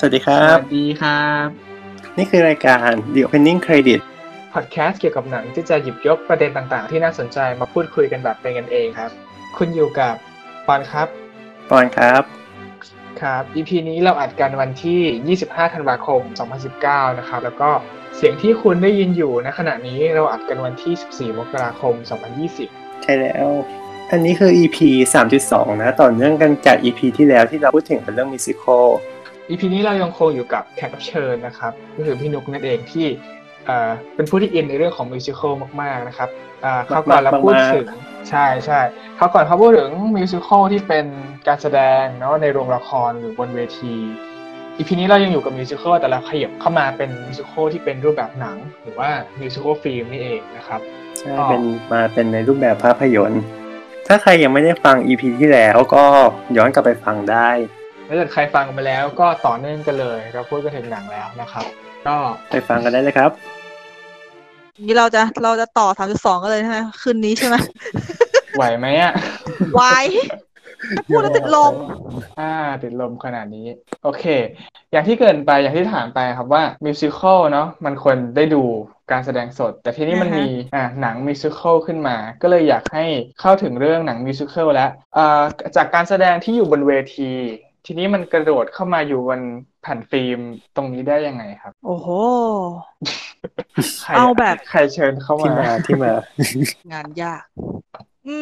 สวัสดีครัสบ วัสดีครับ นี่คือรายการ The Opening Credit พอดแคสต์เกี่ยวกับหนังที่จะหยิบยกประเด็นต่างๆ ที่น่าสนใจมาพูดคุยกันแบบเป็นกันเองครับ คุณอยู่กับปอนครับปอนครับ ครับ EP นี้เราอัดกันวันที่ 25 ธันวาคม 2019 นะครับ แล้วก็เสียงที่คุณได้ยินอยู่ณขณะนี้เราอัดกันวันที่ 14 มกราคม 2020 ใช่แล้ว อันนี้คือ EP 3.2 นะ ต่อเนื่องกันจาก EP ที่แล้วที่เราพูดถึงเป็นเรื่องมิวสิคว ล EP นี้เรายังคงอยู่กับแขกรับเชิญนะครับก็คือพี่นุกนั่นเองที่เอ่อเป็นผู้ที่อินในเรื่องของ musical มากๆนะครับอ่าคราวก่อนเราพูดถึงใช่ใช่คราวก่อนเราพูดถึง musical ที่เป็นการแสดงเนาะในโรงละครหรือบนเวที EP นี้เรายังอยู่กับ musical แต่เราขยับเข้ามาเป็น musical ที่เป็นรูปแบบหนัง หรือว่า musical film นี่เองนะครับใช่อ๋อเป็นมาเป็นในรูปแบบภาพยนตร์ ถ้าใครยังไม่ได้ฟัง EP ที่แล้วก็ย้อนกลับไปฟังได้ ถ้าเกิดใครฟังไปแล้วก็ต่อเนื่องกันเลยเราพูดกันถึงหนังแล้วนะครับ ก็ไปฟังกันได้เลยครับนี้เราจะเราจะต่อสามจุดสองกันเลยใช่ไหมคืนนี้ใช่ไหมไหวไหมอะไว้ถ้าพูดแล้วติดลมอ่า ติดลมขนาดนี้ โอเค อย่างที่เกรินไปอย่างที่ถามไปครับว่ามิวสิควลเนาะมันควรได้ดูการแสดงสด แต่ทีนี้มันอ่าฮะมีอ่าหนังมิวสิควลขึ้นมา ก็เลยอยากให้เข้าถึงเรื่องหนังมิวสิควลแล้วอ่าจากการแสดงที่อยู่บนเวที ทีนี้มันกระโดดเข้ามาอยู่บนแผ่นฟิล์มตรงนี้ได้ยังไงครับ โอ้โหใครเอาแบบใครเชิญเข้าที่มามาที่มา งานยาก อื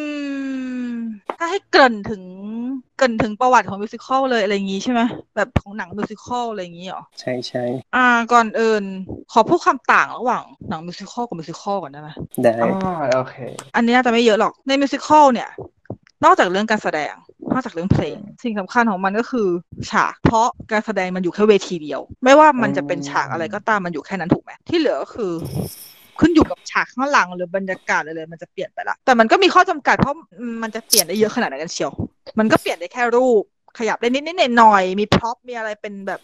ม ถ้าให้เกริ่นถึงเกริ่นถึงประวัติของมิวสิควลเลยอะไรอย่างงี้ใช่ไหมแบบของหนังมิวสิควลอะไรอย่างงี้เหรอใช่ใช่อ่าก่อนอื่น ขอพูดความต่างระหว่างหนังมิวสิควลกับมิวสิควลก่อนได้ไหมได้อ๋อโอเค อันนี้น่าจะไม่เยอะหรอกในมิวสิควลเนี่ย นอกจากเรื่องการแสดง นอกจากเรื่องเพลง สิ่งสำคัญของมันก็คือ ฉาก เพราะการแสดงมันอยู่แค่เวทีเดียว ไม่ว่ามันจะเป็นฉากอะไรก็ตามมันอยู่แค่นั้นถูกไหมที่เหลือก็คือขึ้นอยู่กับฉากข้างหลังหรือบรรยากาศอะไรเลยมันจะเปลี่ยนไปละแต่มันก็มีข้อจำกัดเพราะมันจะเปลี่ยนได้เยอะขนาดไหนกันเชียว มันก็เปลี่ยนได้แค่รูป ขยับได้นิดนิดหน่อยหน่อยๆมีพร็อพมีอะไรเป็นแบบ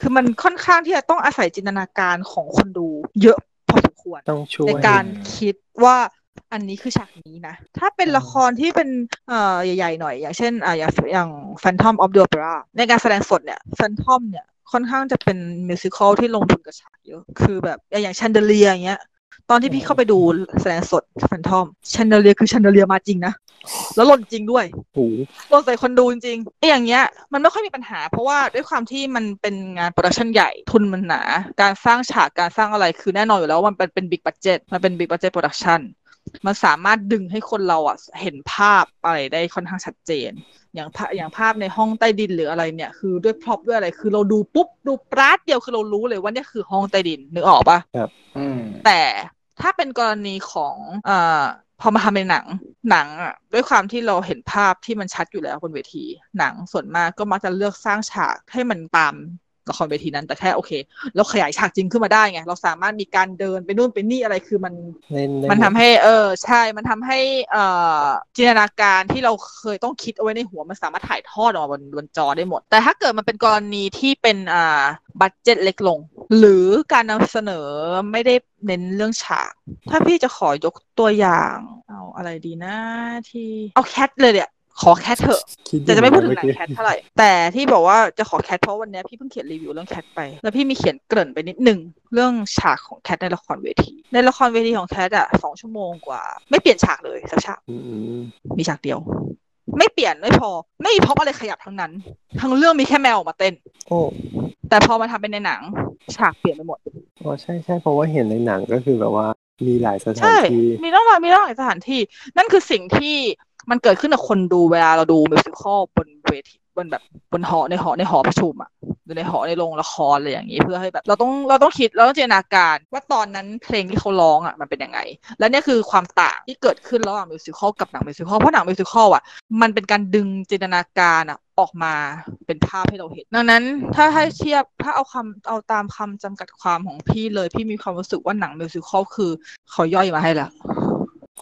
คือมันค่อนข้างที่จะต้องอาศัยจินตนาการของคนดู เยอะพอสมควรต้องช่วยในการคิดว่า อันนี้คือฉากนี้นะ ถ้าเป็นละครที่เป็นเอ่อใหญ่ๆหน่อย อย่างเช่นอ่าอย่างอย่าง Phantom of the Opera ในการแสดงสดเนี่ย Phantom เนี่ยค่อนข้างจะเป็นมิวสิควลที่ลงทุนกับฉากเยอะ คือแบบอย่าง Chandelier อย่างเงี้ย ตอนที่พี่เข้าไปดูแสดงสด Phantom Chandelier คือ Chandelier มาจริงนะ แล้วหล่นจริงด้วยหล่นใส่คนดูจริงๆไอ้อย่างเงี้ย มันไม่ค่อยมีปัญหา เพราะว่าด้วยความที่มันเป็นงาน production ใหญ่ทุนมันหนา การสร้างฉากการสร้างอะไรคือแน่นอนอยู่แล้วว่ามันเป็นเป็น big budget มันเป็น big budget production มันสามารถดึงให้คนเราอะเห็นภาพอะไรได้ค่อนข้างชัดเจน อย่างภาพอย่างภาพในห้องใต้ดินหรืออะไรเนี่ย คือด้วย prop ด้วยอะไร คือเราดูปุ๊บดูปราดเดียวคือเรารู้เลยว่าเนี่ยคือห้องใต้ดินนึกออกปะอืมแต่ถ้าเป็นกรณีของเอ่อพอมาทำเป็นหนังหนังอะด้วยความที่เราเห็นภาพที่มันชัดอยู่แล้วบนเวที หนังส่วนมากก็มักจะเลือกสร้างฉากให้มันตาม ละครเวทีนั้นแต่แค่โอเคเราขยายฉากจริงขึ้นมาได้ไงเราสามารถมีการเดินไปนู่นไปนี่อะไรคือมันเล่นได้มันหทำให้ เออใช่มันทำให้เอ่อจินตนาการที่เราเคยต้องคิดเอาไว้ในหัวมันสามารถถ่ายทอดออกมาบนบนจอได้หมด แต่ถ้าเกิดมันเป็นกรณีที่เป็นอ่าbudget เล็กลง หรือการนำเสนอไม่ได้เน้นเรื่องฉาก ถ้าพี่จะขอยกตัวอย่าง เอาอะไรดีนะที่ เอา Cats เลยเนี่ย ขอ Cats เถอะคิดแต่จะไม่พูดถึงหนัง Cats เมื่อแคกี้เท่าไหร่ แต่ที่บอกว่าจะขอ Cats เพราะวันเนี้ยพี่เพิ่งเขียนรีวิวเรื่อง Cats ไป แล้วพี่มีเขียนเกริ่นไปนิดนึง เรื่องฉากของ Cats ในละครเวที ในละครเวทีของ Cats อะสองชั่วโมงกว่า ไม่เปลี่ยนฉากเลยสักฉากอืมมีฉากเดียว ไม่เปลี่ยนไม่พอ ไม่มี prop อะไรขยับทั้งนั้น ทั้งเรื่องมีแค่แมวออกมาเต้น โอ้แต่พอมาทำเป็นในหนัง ฉากเปลี่ยนไปหมดอ๋อใช่ใช่เพราะว่าเห็นในหนังก็คือแบบว่ามีหลายสถานที่ ใช่ มีต้องหลายมีต้องหลายสถานที่ นั่นคือสิ่งที่ มันเกิดขึ้นกับคนดูเวลาเราดู musical บนเวทีบนแบบบนหอในหอในหอประชุมอะหรือในหอในโรงละครอะไรอย่างนี้ เพื่อให้แบบ เราต้องเราต้องคิดเราต้องจินตนาการว่าตอนนั้นเพลงที่เขาร้องอะมันเป็นยังไง และนี่คือความต่างที่เกิดขึ้นระหว่าง musical กับหนัง musical เพราะหนัง musical อะมันเป็นการดึงจินตนาการอะออกมาเป็นภาพให้เราเห็น ดังนั้นถ้าให้เทียบถ้าเอาคำเอาตามคำจำกัดความของพี่เลยพี่มีความรู้สึกว่าหนังมิวสิควลคือเขาย่อยมาให้แล้ว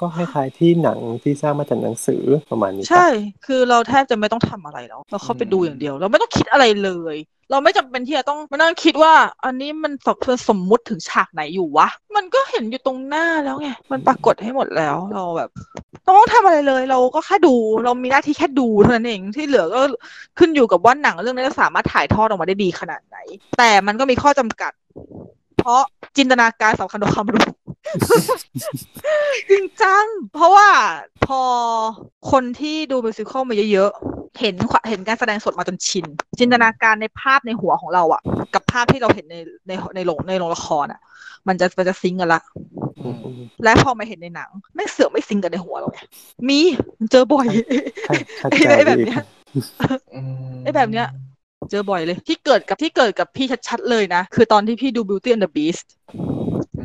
ก็คล้ายๆที่หนังที่สร้างมาจากหนังสือประมาณนี้ใช่ คือเราแทบจะไม่ต้องทำอะไรแล้ว เราเข้าไปดูอย่างเดียว เราไม่ต้องคิดอะไรเลย เราไม่จำเป็นที่จะต้องมานั่งคิดว่า อันนี้มันสมสมมุติถึงฉากไหนอยู่วะ มันก็เห็นอยู่ตรงหน้าแล้วไง มันปรากฏให้หมดแล้ว เราแบบเราไม่ต้องทำอะไรเลย เราก็แค่ดู เรามีหน้าที่แค่ดูเท่านั้นเอง ที่เหลือก็ขึ้นอยู่กับว่าหนังเรื่องนี้จะสามารถถ่ายทอดออกมาได้ดีขนาดไหน แต่มันก็มีข้อจำกัด เพราะจินตนาการสำคัญกว่าความรู้ จริงจัง เพราะว่าพอคนที่ดูมิวสิควลมาเยอะๆ เห็นควเห็นการแสดงสดมาจนชิน จินตนาการในภาพในหัวของเราอะกับภาพที่เราเห็นในในในโรงในโรงละครอะมันจะมันจะซิงก์กันละอืมอืมและพอมาเห็นในหนังไม่เสือกไม่ซิงก์กันในหัวเราไงมีมันเจอบ่อยเข้าไอ้ใจไอ้แบบเนี้ยอืมไอ้แบบเนี้ยเจอบ่อยเลย ที่เกิดกับที่เกิดกับพี่ชัดๆเลยนะ คือตอนที่พี่ดู Beauty and the Beast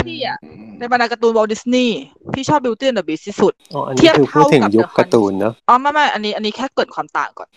พี่อะในบรรดาการ์ตูนวอลดิสนีย์พี่ชอบ Beauty and the Beast ที่สุดอ๋ออันเทีนี้ยบคือพูดถึงเท่ากับยุค The การ์ตูนเนาะอ๋อไม่ไม่อันนี้อันนี้แค่เกิดความต่างก่อน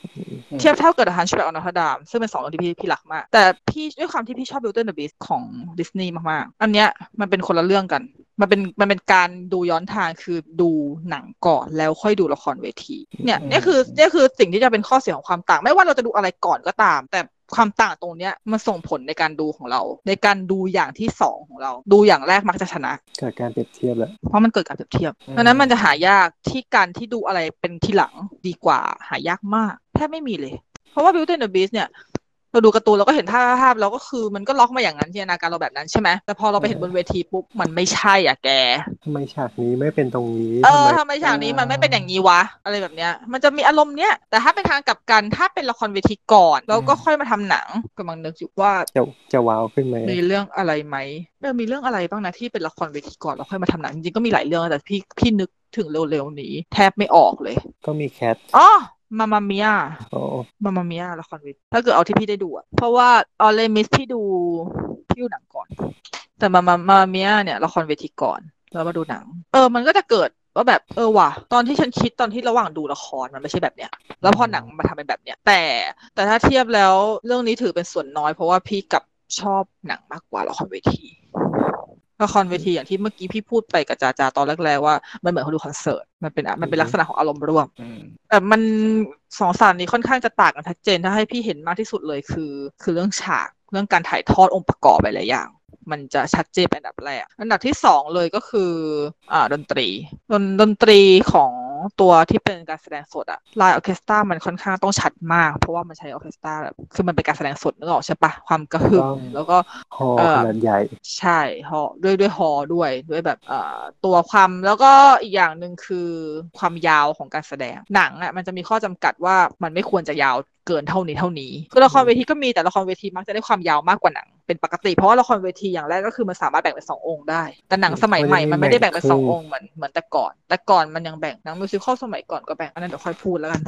อืมเทียบเท่ากับ The Hunchback of Notre Dame ซึ่งเป็นสองเรื่องที่พี่พี่รักมาก แต่พี่ด้วยความที่พี่ชอบ Beauty and the Beast ของดิสนีย์มากๆ อันเนี้ยมันเป็นคนละเรื่องกันมันเป็นมันเป็นการดูย้อนทางคือดูหนังก่อนแล้วค่อยดูละครเวที เนี่ยเนี่ยคือเนี่ยคือสิ่งที่จะเป็นข้อเสียของความต่าง ไม่ว่าเราจะดูอะไรก่อนก็ตาม แต่ ความต่างตรงเนี้ยมันส่งผลในการดูของเรา ในการดูอย่างที่สองของเรา ดูอย่างแรกมักจะชนะเกิดการเปรียบเทียบแล้วเพราะมันเกิดการเปรียบเทียบดังนั้นมันจะหายากที่การที่ดูอะไรเป็นทีหลังดีกว่าหายากมากแทบไม่มีเลย เพราะว่า Beauty and the Beast เนี่ย เราดูการ์ตูนเราก็เห็นภาพภาพเราก็คือมันก็ล็อกมาอย่างนั้นจินตนาการเราแบบนั้นใช่ไหมแต่พอเราไปเห็นบนเวทีปุ๊บมันไม่ใช่อะแกทำไมฉากนี้ไม่เป็นตรงนี้เออทำทำไมฉากนี้มันไม่เป็นอย่างนี้วะ อะไรแบบเนี้ย มันจะมีอารมณ์เนี้ยแต่ถ้าเป็นทางกลับกันถ้าเป็นละครเวทีก่อนแล้วก็ค่อยมาทำหนังกำลังนึกอยู่ว่าจะจะว้าวขึ้นไหมมีเรื่องอะไรไหมเออมีเรื่องอะไรบ้างนะที่เป็นละครเวทีก่อนแล้วค่อยมาทำหนังจริงๆก็มีหลายเรื่องแต่พี่พี่นึกถึงเร็วๆนี้ แทบไม่ออกเลย ก็มีแคทอ๋อ มามาเมียอ๋อมามาเมียละครเวทีถ้าเกิดเอาที่พี่ได้ดูอะเพราะว่าออเลมิสพี่ดูพี่ดูหนังก่อน แต่มามามาเมียเนี่ยละครเวทีก่อน แล้วมาดูหนัง เออ มันก็จะเกิดว่าแบบเออว่ะตอนที่ฉันคิดตอนที่ระหว่างดูละครมันไม่ใช่แบบเนี้ย แล้วพอหนังมาทำเป็นแบบเนี้ย แต่แต่ถ้าเทียบแล้วเรื่องนี้ถือเป็นส่วนน้อย เพราะว่าพี่กลับชอบหนังมากกว่าละครเวที ละครเวทีอย่างที่เมื่อกี้พี่พูดไปกับจาจาตอนแรกๆว่า มันเหมือนเขาดูคอนเสิร์ตมันเป็นมันเป็นลักษณะของอารมณ์ร่วมอืมแต่มันสองศาสตร์นี้ค่อนข้างจะต่างกันชัดเจนถ้าให้พี่เห็นมากที่สุดเลยคือ คือเรื่องฉากเรื่องการถ่ายทอดองค์ประกอบหลายๆอย่าง มันจะชัดเจนเป็นอันดับแรก อันดับที่สองเลยก็คืออ่าดนตรีดนดนตรีของ ตัวที่เป็นการแสดงสดอะ live orchestra มันค่อนข้างต้องชัดมาก เพราะว่ามันใช้ orchestra แบบคือมันเป็นการแสดงสดนึกออกใช่ปะความกระหึ่มแล้วก็ฮอเอ่อขนาดใหญ่ ใช่ฮอด้วยด้วยฮอด้วยด้วยแบบเอ่อตัวความแล้วก็อีกอย่างหนึ่งคือความยาวของการแสดงหนังอะมันจะมีข้อจำกัดว่ามันไม่ควรจะยาวเกินเท่านี้เท่านี้คือละครเวทีก็มีแต่ละครเวทีมักจะได้ความยาวมากกว่าหนังเป็นปกติ เพราะว่าละครเวทีอย่างแรกก็คือมันสามารถแบ่งเป็นสององค์ได้ แต่หนังสมัยใหม่มันไม่ได้แบ่งเป็นสององค์เหมือนเหมือนแต่ก่อน แต่ก่อนมันยังแบ่งหนังมิวสิควลสมัยก่อนก็แบ่งอันนั้นเดี๋ยวค่อยพูดแล้วกัน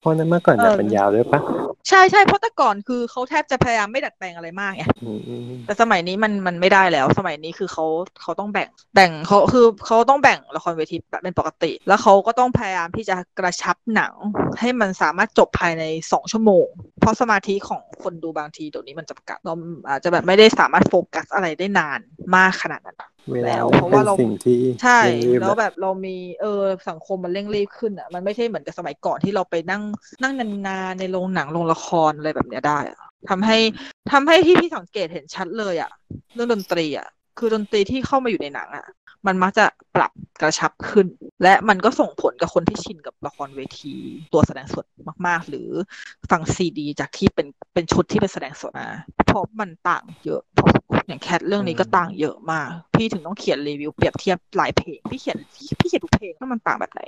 เพราะนั้นเมื่อก่อนเออแบบมันยาวด้วยปะใช่ใช่เพราะแต่ก่อนคือเขาแทบจะพยายามไม่ดัดแปลงอะไรมากไงอืมอืมแต่สมัยนี้มันมันไม่ได้แล้ว สมัยนี้คือเขาเขาต้องแบ่งแบ่งเขาคือเขาต้องแบ่งละครเวทีแบบเป็นปกติ แล้วเขาก็ต้องพยายามที่จะกระชับหนัง ให้มันสามารถจบภายในสองชั่วโมง เพราะสมาธิของคนดูบางทีเดี๋ยวนี้มันจำกัดเราอาจจะแบบไม่ได้สามารถโฟกัสอะไรได้นานมากขนาดนั้นเวลา แล้วมันเพราะเป็ว่านเราสิ่งที่ใช่เร่งรีบแล้วอะแบบเรามีเออสังคมมันเร่งรีบขึ้นอะมันไม่ใช่เหมือนกับสมัยก่อนที่เราไปนั่งนั่งนานๆในโรงหนังโรงละครอะไรแบบเนี้ยได้อะทำให้ทำให้ที่พี่สังเกตเห็นชัดเลยอะ เรื่องดนตรีอะ คือดนตรีที่เข้ามาอยู่ในหนังอะ มันมักจะปรับกระชับขึ้น และมันก็ส่งผลกับคนที่ชินกับละครเวที ตัวแสดงสดมาก ๆ หรือฟังซีดี จากที่เป็นเป็นชุดที่เป็นแสดงสดมาเพราะมันต่างเยอะพอสมควร อย่างแคทเรื่องนี้ก็ต่างเยอะมาก พี่ถึงต้องเขียนรีวิวเปรียบเทียบหลายเพลง พี่เขียนพี่พี่เขียนทุกเพลงว่ามันต่างแบบไหน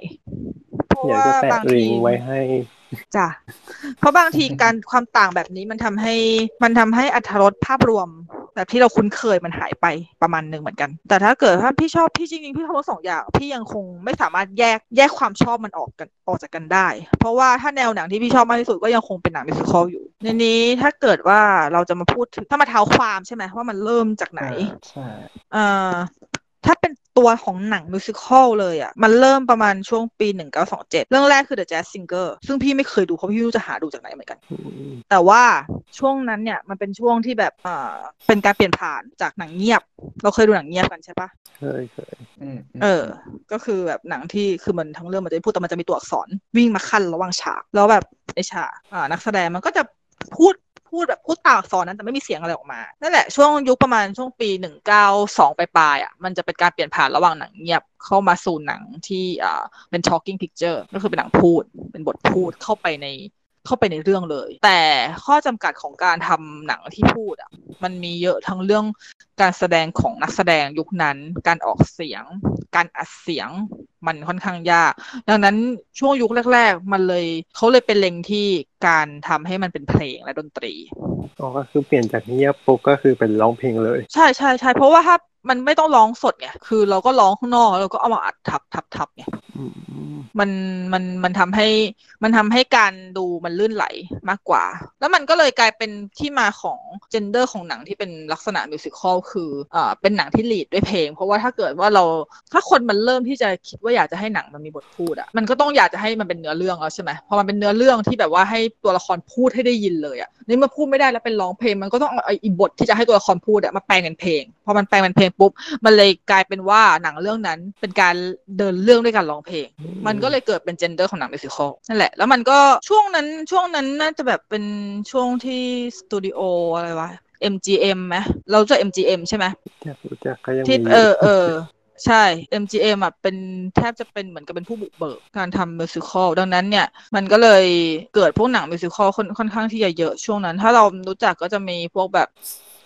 เพราะอยากว่าจะแปะบางลิทีงก์ไว้ให้จ้ะเพราะบางทีการความต่างแบบนี้มันทำให้มันทำให้อัธรสภาพรวม แบบที่เราคุ้นเคยมันหายไปประมาณหนึ่งเหมือนกัน แต่ถ้าเกิดถ้าพี่ชอบพี่จริงๆพี่ชอบทั้งสองอย่าง พี่ยังคงไม่สามารถแยกแยกความชอบมันออกกันออกจากกันได้ เพราะว่าถ้าแนวหนังที่พี่ชอบมากที่สุดก็ยังคงเป็นหนังมิวสิควลอยู่ในนี้ถ้าเกิดว่าเราจะมาพูดถึงถ้ามาเท้าความใช่ไหมว่ามันเริ่มจากไหนใช่เอ่อถ้าเป็น ตัวของหนังมิวสิควลเลยอะ มันเริ่มประมาณช่วงปี 1927 เรื่องแรกคือ The Jazz Singer ซึ่งพี่ไม่เคยดูเพราะพี่ไม่รู้จะหาดูจากไหนเหมือนกันอืมแต่ว่าช่วงนั้นเนี่ยมันเป็นช่วงที่แบบเอ่อเป็นการเปลี่ยนผ่านจากหนังเงียบ เราเคยดูหนังเงียบกันใช่ปะเคยเคยอืมเออ ก็คือแบบหนังที่คือมันทั้งเรื่องมันจะไม่พูดแต่มันจะมีตัวอักษรวิ่งมาขั้นระหว่างฉาก แล้วแบบในฉากอ่านักแสดงมันก็จะพูด พูดแบบพูดตามอักษรนั้นแต่ไม่มีเสียงอะไรออกมา นั่นแหละช่วงยุคประมาณช่วงปีหนึ่งเก้าสองปลายๆอะมันจะเป็นการเปลี่ยนผ่านระหว่างหนังเงียบเข้ามาสู่หนังที่อ่าเป็น talking picture ก็คือเป็นหนังพูด เป็นบทพูดเข้าไปในเข้าไปในเรื่องเลย แต่ข้อจำกัดของการทำหนังที่พูดอะมันมีเยอะทั้งเรื่องการแสดงของนักแสดงยุคนั้น การออกเสียง การอัดเสียงมันค่อนข้างยาก ดังนั้นช่วงยุคแรก ๆ มันเลยเขาเลยเป็นเล็งที่การทำให้มันเป็นเพลงและดนตรีอ๋อก็คือเปลี่ยนจากเงียบปุ๊บก็คือเป็นร้องเพลงเลย ใช่ใช่ใช่เพราะว่าถ้ามันไม่ต้องร้องสดไง คือเราก็ร้องข้างนอกแล้วเราก็เอามาอัดทับทับทับไงอืมมันมันมันทำให้มันทำให้การดูมันลื่นไหลมากกว่า แล้วมันก็เลยกลายเป็นที่มาของเจนเดอร์ของหนังที่เป็นลักษณะมิวสิควลคืออ่าเป็นหนังที่ลีดด้วยเพลง เพราะว่าถ้าเกิดว่าเราถ้าคนมันเริ่มที่จะคิดว่าอยากจะให้หนังมันมีบทพูดอะมันก็ต้องอยากจะให้มันเป็นเนื้อเรื่องแล้วใช่ไหมพอมันเป็นเนื้อเรื่องที่แบบว่าให้ตัวละครพูดให้ได้ยินเลยอะนี่มาพูดไม่ได้แล้วเป็นร้องเพลง มันก็ต้องเอาไอ้บทที่จะให้ตัวละครพูดอะมาแปลงเป็นเพลงพอมันแปลงเป็นเพลงปุ๊บมันเลยกลายเป็นว่าหนังเรื่องนั้นเป็นการเดินเรื่องด้วยการร้องเพลง มันก็เลยเกิดเป็นเจนเดอร์ของหนังมิวสิควลนั่นแหละแล้วมันก็ช่วงนั้นช่วงนั้นน่าจะแบบเป็นช่วงที่สตูดิโออะไรวะ MGM ไหมเราจะ MGM ใช่ไหมอยากรู้จักก็ยังที่มีเออเออ ใช่ MGM อะเป็นแทบจะเป็นเหมือนกับเป็นผู้บุกเบิกการทำมิวสิควลดังนั้นเนี่ย มันก็เลยเกิดพวกหนังมิวสิควลค่อนค่อนข้างที่จะเยอะช่วงนั้น ถ้าเรารู้จักก็จะมีพวกแบบ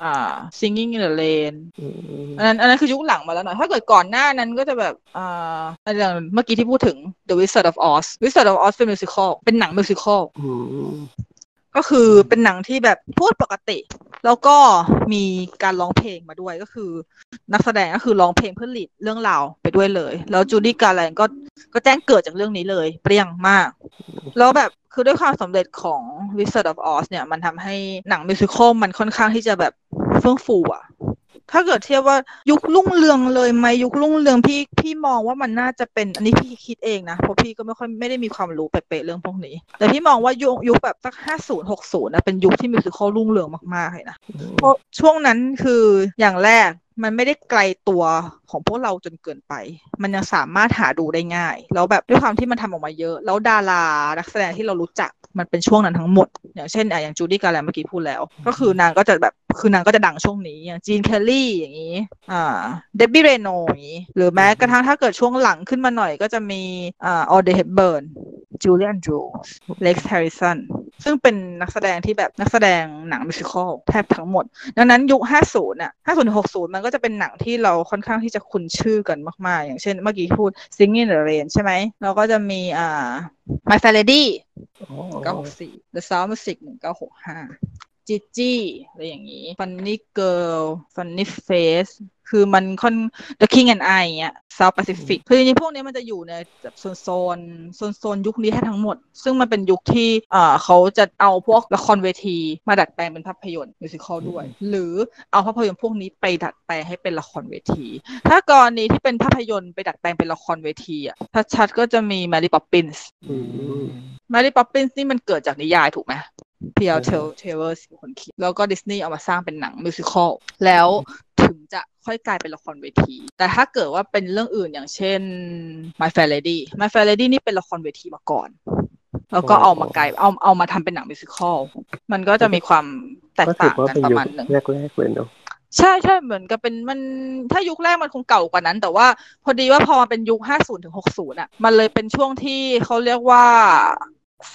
อ่า singing in the rain อืมอันนั้นอันนั้นคือยุคหลังมาแล้วหน่อย ถ้าเกิดก่อนหน้านั้นก็จะแบบอ่าอันอย่างเมื่อกี้ที่พูดถึง The Wizard of Oz Wizard of Oz เป็นมิวสิควลเป็นหนังมิวสิควลอืม ก็คือเป็นหนังที่แบบพูดปกติ แล้วก็มีการร้องเพลงมาด้วยก็คือ นักแสดงก็คือร้องเพลงเพื่อหลีดเรื่องราวไปด้วยเลย แล้วจูดี้การแลนก็ก็แจ้งเกิดจากเรื่องนี้เลย เปรี้ยงมาก แล้วแบบคือด้วยความสำเร็จของ Wizard of Oz เนี่ย มันทำให้หนังมิวสิควลมันค่อนข้างที่จะแบบเฟื่องฟูอะ ถ้าเกิดเทียบว่ายุครุ่งเรืองเลยไหมยุครุ่งเรืองพี่พี่มองว่ามันน่าจะเป็น อันนี้พี่คิดเองนะเพราะพี่ก็ไม่ค่อยไม่ได้มีความรู้เป๊ะๆเรื่องพวกนี้ แต่พี่มองว่ายุคยุคแบบสักห้าศูนย์หกศูนย์นะเป็นยุคที่มิวสิควลรุ่งเรืองมากๆเลยนะเพราะช่วงนั้นคืออย่างแรกมันไม่ได้ไกลตัวของพวกเราจนเกินไป มันยังสามารถหาดูได้ง่าย แล้วแบบด้วยความที่มันทำออกมาเยอะ แล้วดารานักแสดงที่เรารู้จักมันเป็นช่วงนั้นทั้งหมด อย่างเช่นอะอย่างจูดี้การ์แลนด์เมื่อกี้พูดแล้ว ก็คือนางก็จะแบบ คือนางก็จะดังช่วงนี้อย่างจีนเคลลี่อย่างนี้ อ่า เดบบี้เรโนอย่างนี้ หรือแม้กระทั่งถ้าเกิดช่วงหลังขึ้นมาหน่อยก็จะมีอ่าออเดรย์เฮปเบิร์นจูเลียนจูเล็กซ์แฮร์ริสันซึ่งเป็นนักแสดงที่แบบนักแสดงหนังมิวสิควลแทบทั้งหมด ดังนั้นยุค 50น่ะ50ถึง60 มันก็จะเป็นหนังที่เราค่อนข้างที่จะคุ้นชื่อกันมาก ๆ อย่างเช่นเมื่อกี้พูด Singing in the Rain ใช่ไหม เราก็จะมีอ่า My Fair Lady อ๋อ964 The Sound Music 1965 Gigi อะไรอย่างนี้ Funny Girl Funny Face คือมันค่อน The King and I เงี้ย South Pacific คือจริงๆพวกนี้มันจะอยู่ในแบบโซนโซนโซนโซนยุคนี้แค่ทั้งหมด ซึ่งมันเป็นยุคที่อ่าเขาจะเอาพวกละครเวทีมาดัดแปลงเป็นภาพยนตร์มิวสิควลด้วย หรือเอาภาพยนตร์พวกนี้ไปดัดแปลงให้เป็นละครเวที ถ้ากรณีที่เป็นภาพยนตร์ไปดัดแปลงเป็นละครเวทีอะชัดๆก็จะมี Mary Poppins อืม Mary Poppins นี่มันเกิดจากนิยายถูกไหม P.L. ใช่ Tel Travers เป็นคนเขียนแล้วก็ดิสนีย์เอามาสร้างเป็นหนังมิวสิควลแล้วถึงจะค่อยกลายเป็นละครเวที แต่ถ้าเกิดว่าเป็นเรื่องอื่นอย่างเช่น My Fair Lady My Fair Lady นี่เป็นละครเวทีมาก่อน แล้วก็เอามากลายเอาเอามาทำเป็นหนังมิวสิควลมันก็จะมีความแตกก็ถืต่าองว่ากันเป็นประยุคมาณหนึ่งแรกๆเลยเนาะใช่ใช่เหมือนกับเป็นมันถ้ายุคแรกมันคงเก่ากว่านั้น แต่ว่าพอดีว่าพอมาเป็นยุค 50 ถึง 60 อะ มันเลยเป็นช่วงที่เขาเรียกว่า